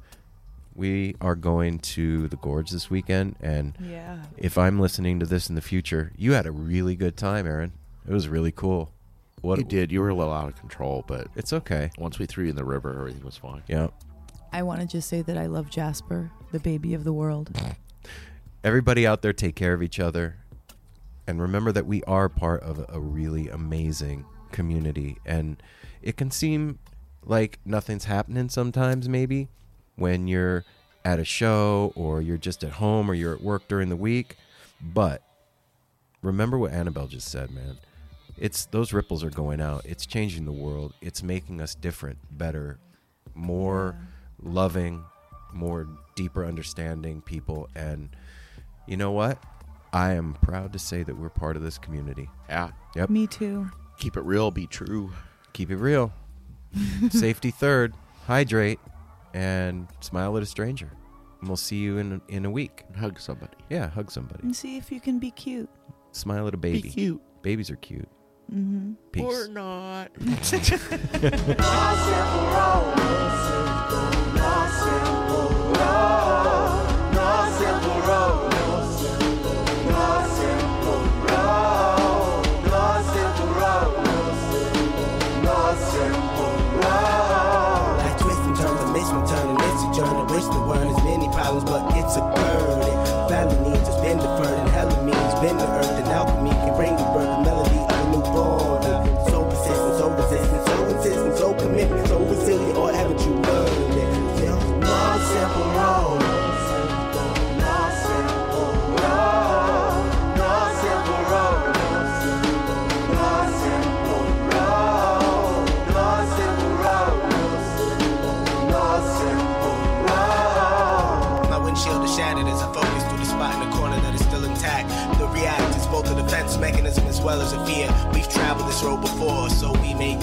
We are going to the Gorge this weekend, and Yeah. if I'm listening to this in the future, you had a really good time, Aaron. It was really cool. What you did. You were a little out of control, but It's okay. once we threw you in the river, everything was fine. Yeah. I want to just say that I love Jasper, the baby of the world. Everybody out there, take care of each other, and remember that we are part of a really amazing community. And it can seem like nothing's happening sometimes, maybe when you're at a show or you're just at home or you're at work during the week. But remember what Annabel just said, man. It's those ripples are going out. It's changing the world. It's making us different, better, more loving, more deeper understanding people. And you know what? I am proud to say that we're part of this community. Yeah. Yep. Me too. Keep it real. Be true. Keep it real. Safety third. Hydrate and smile at a stranger. And we'll see you in in a week. Hug somebody. Yeah, hug somebody. And see if you can be cute. Smile at a baby. cute. Babies are cute. Mm-hmm. Peace. not.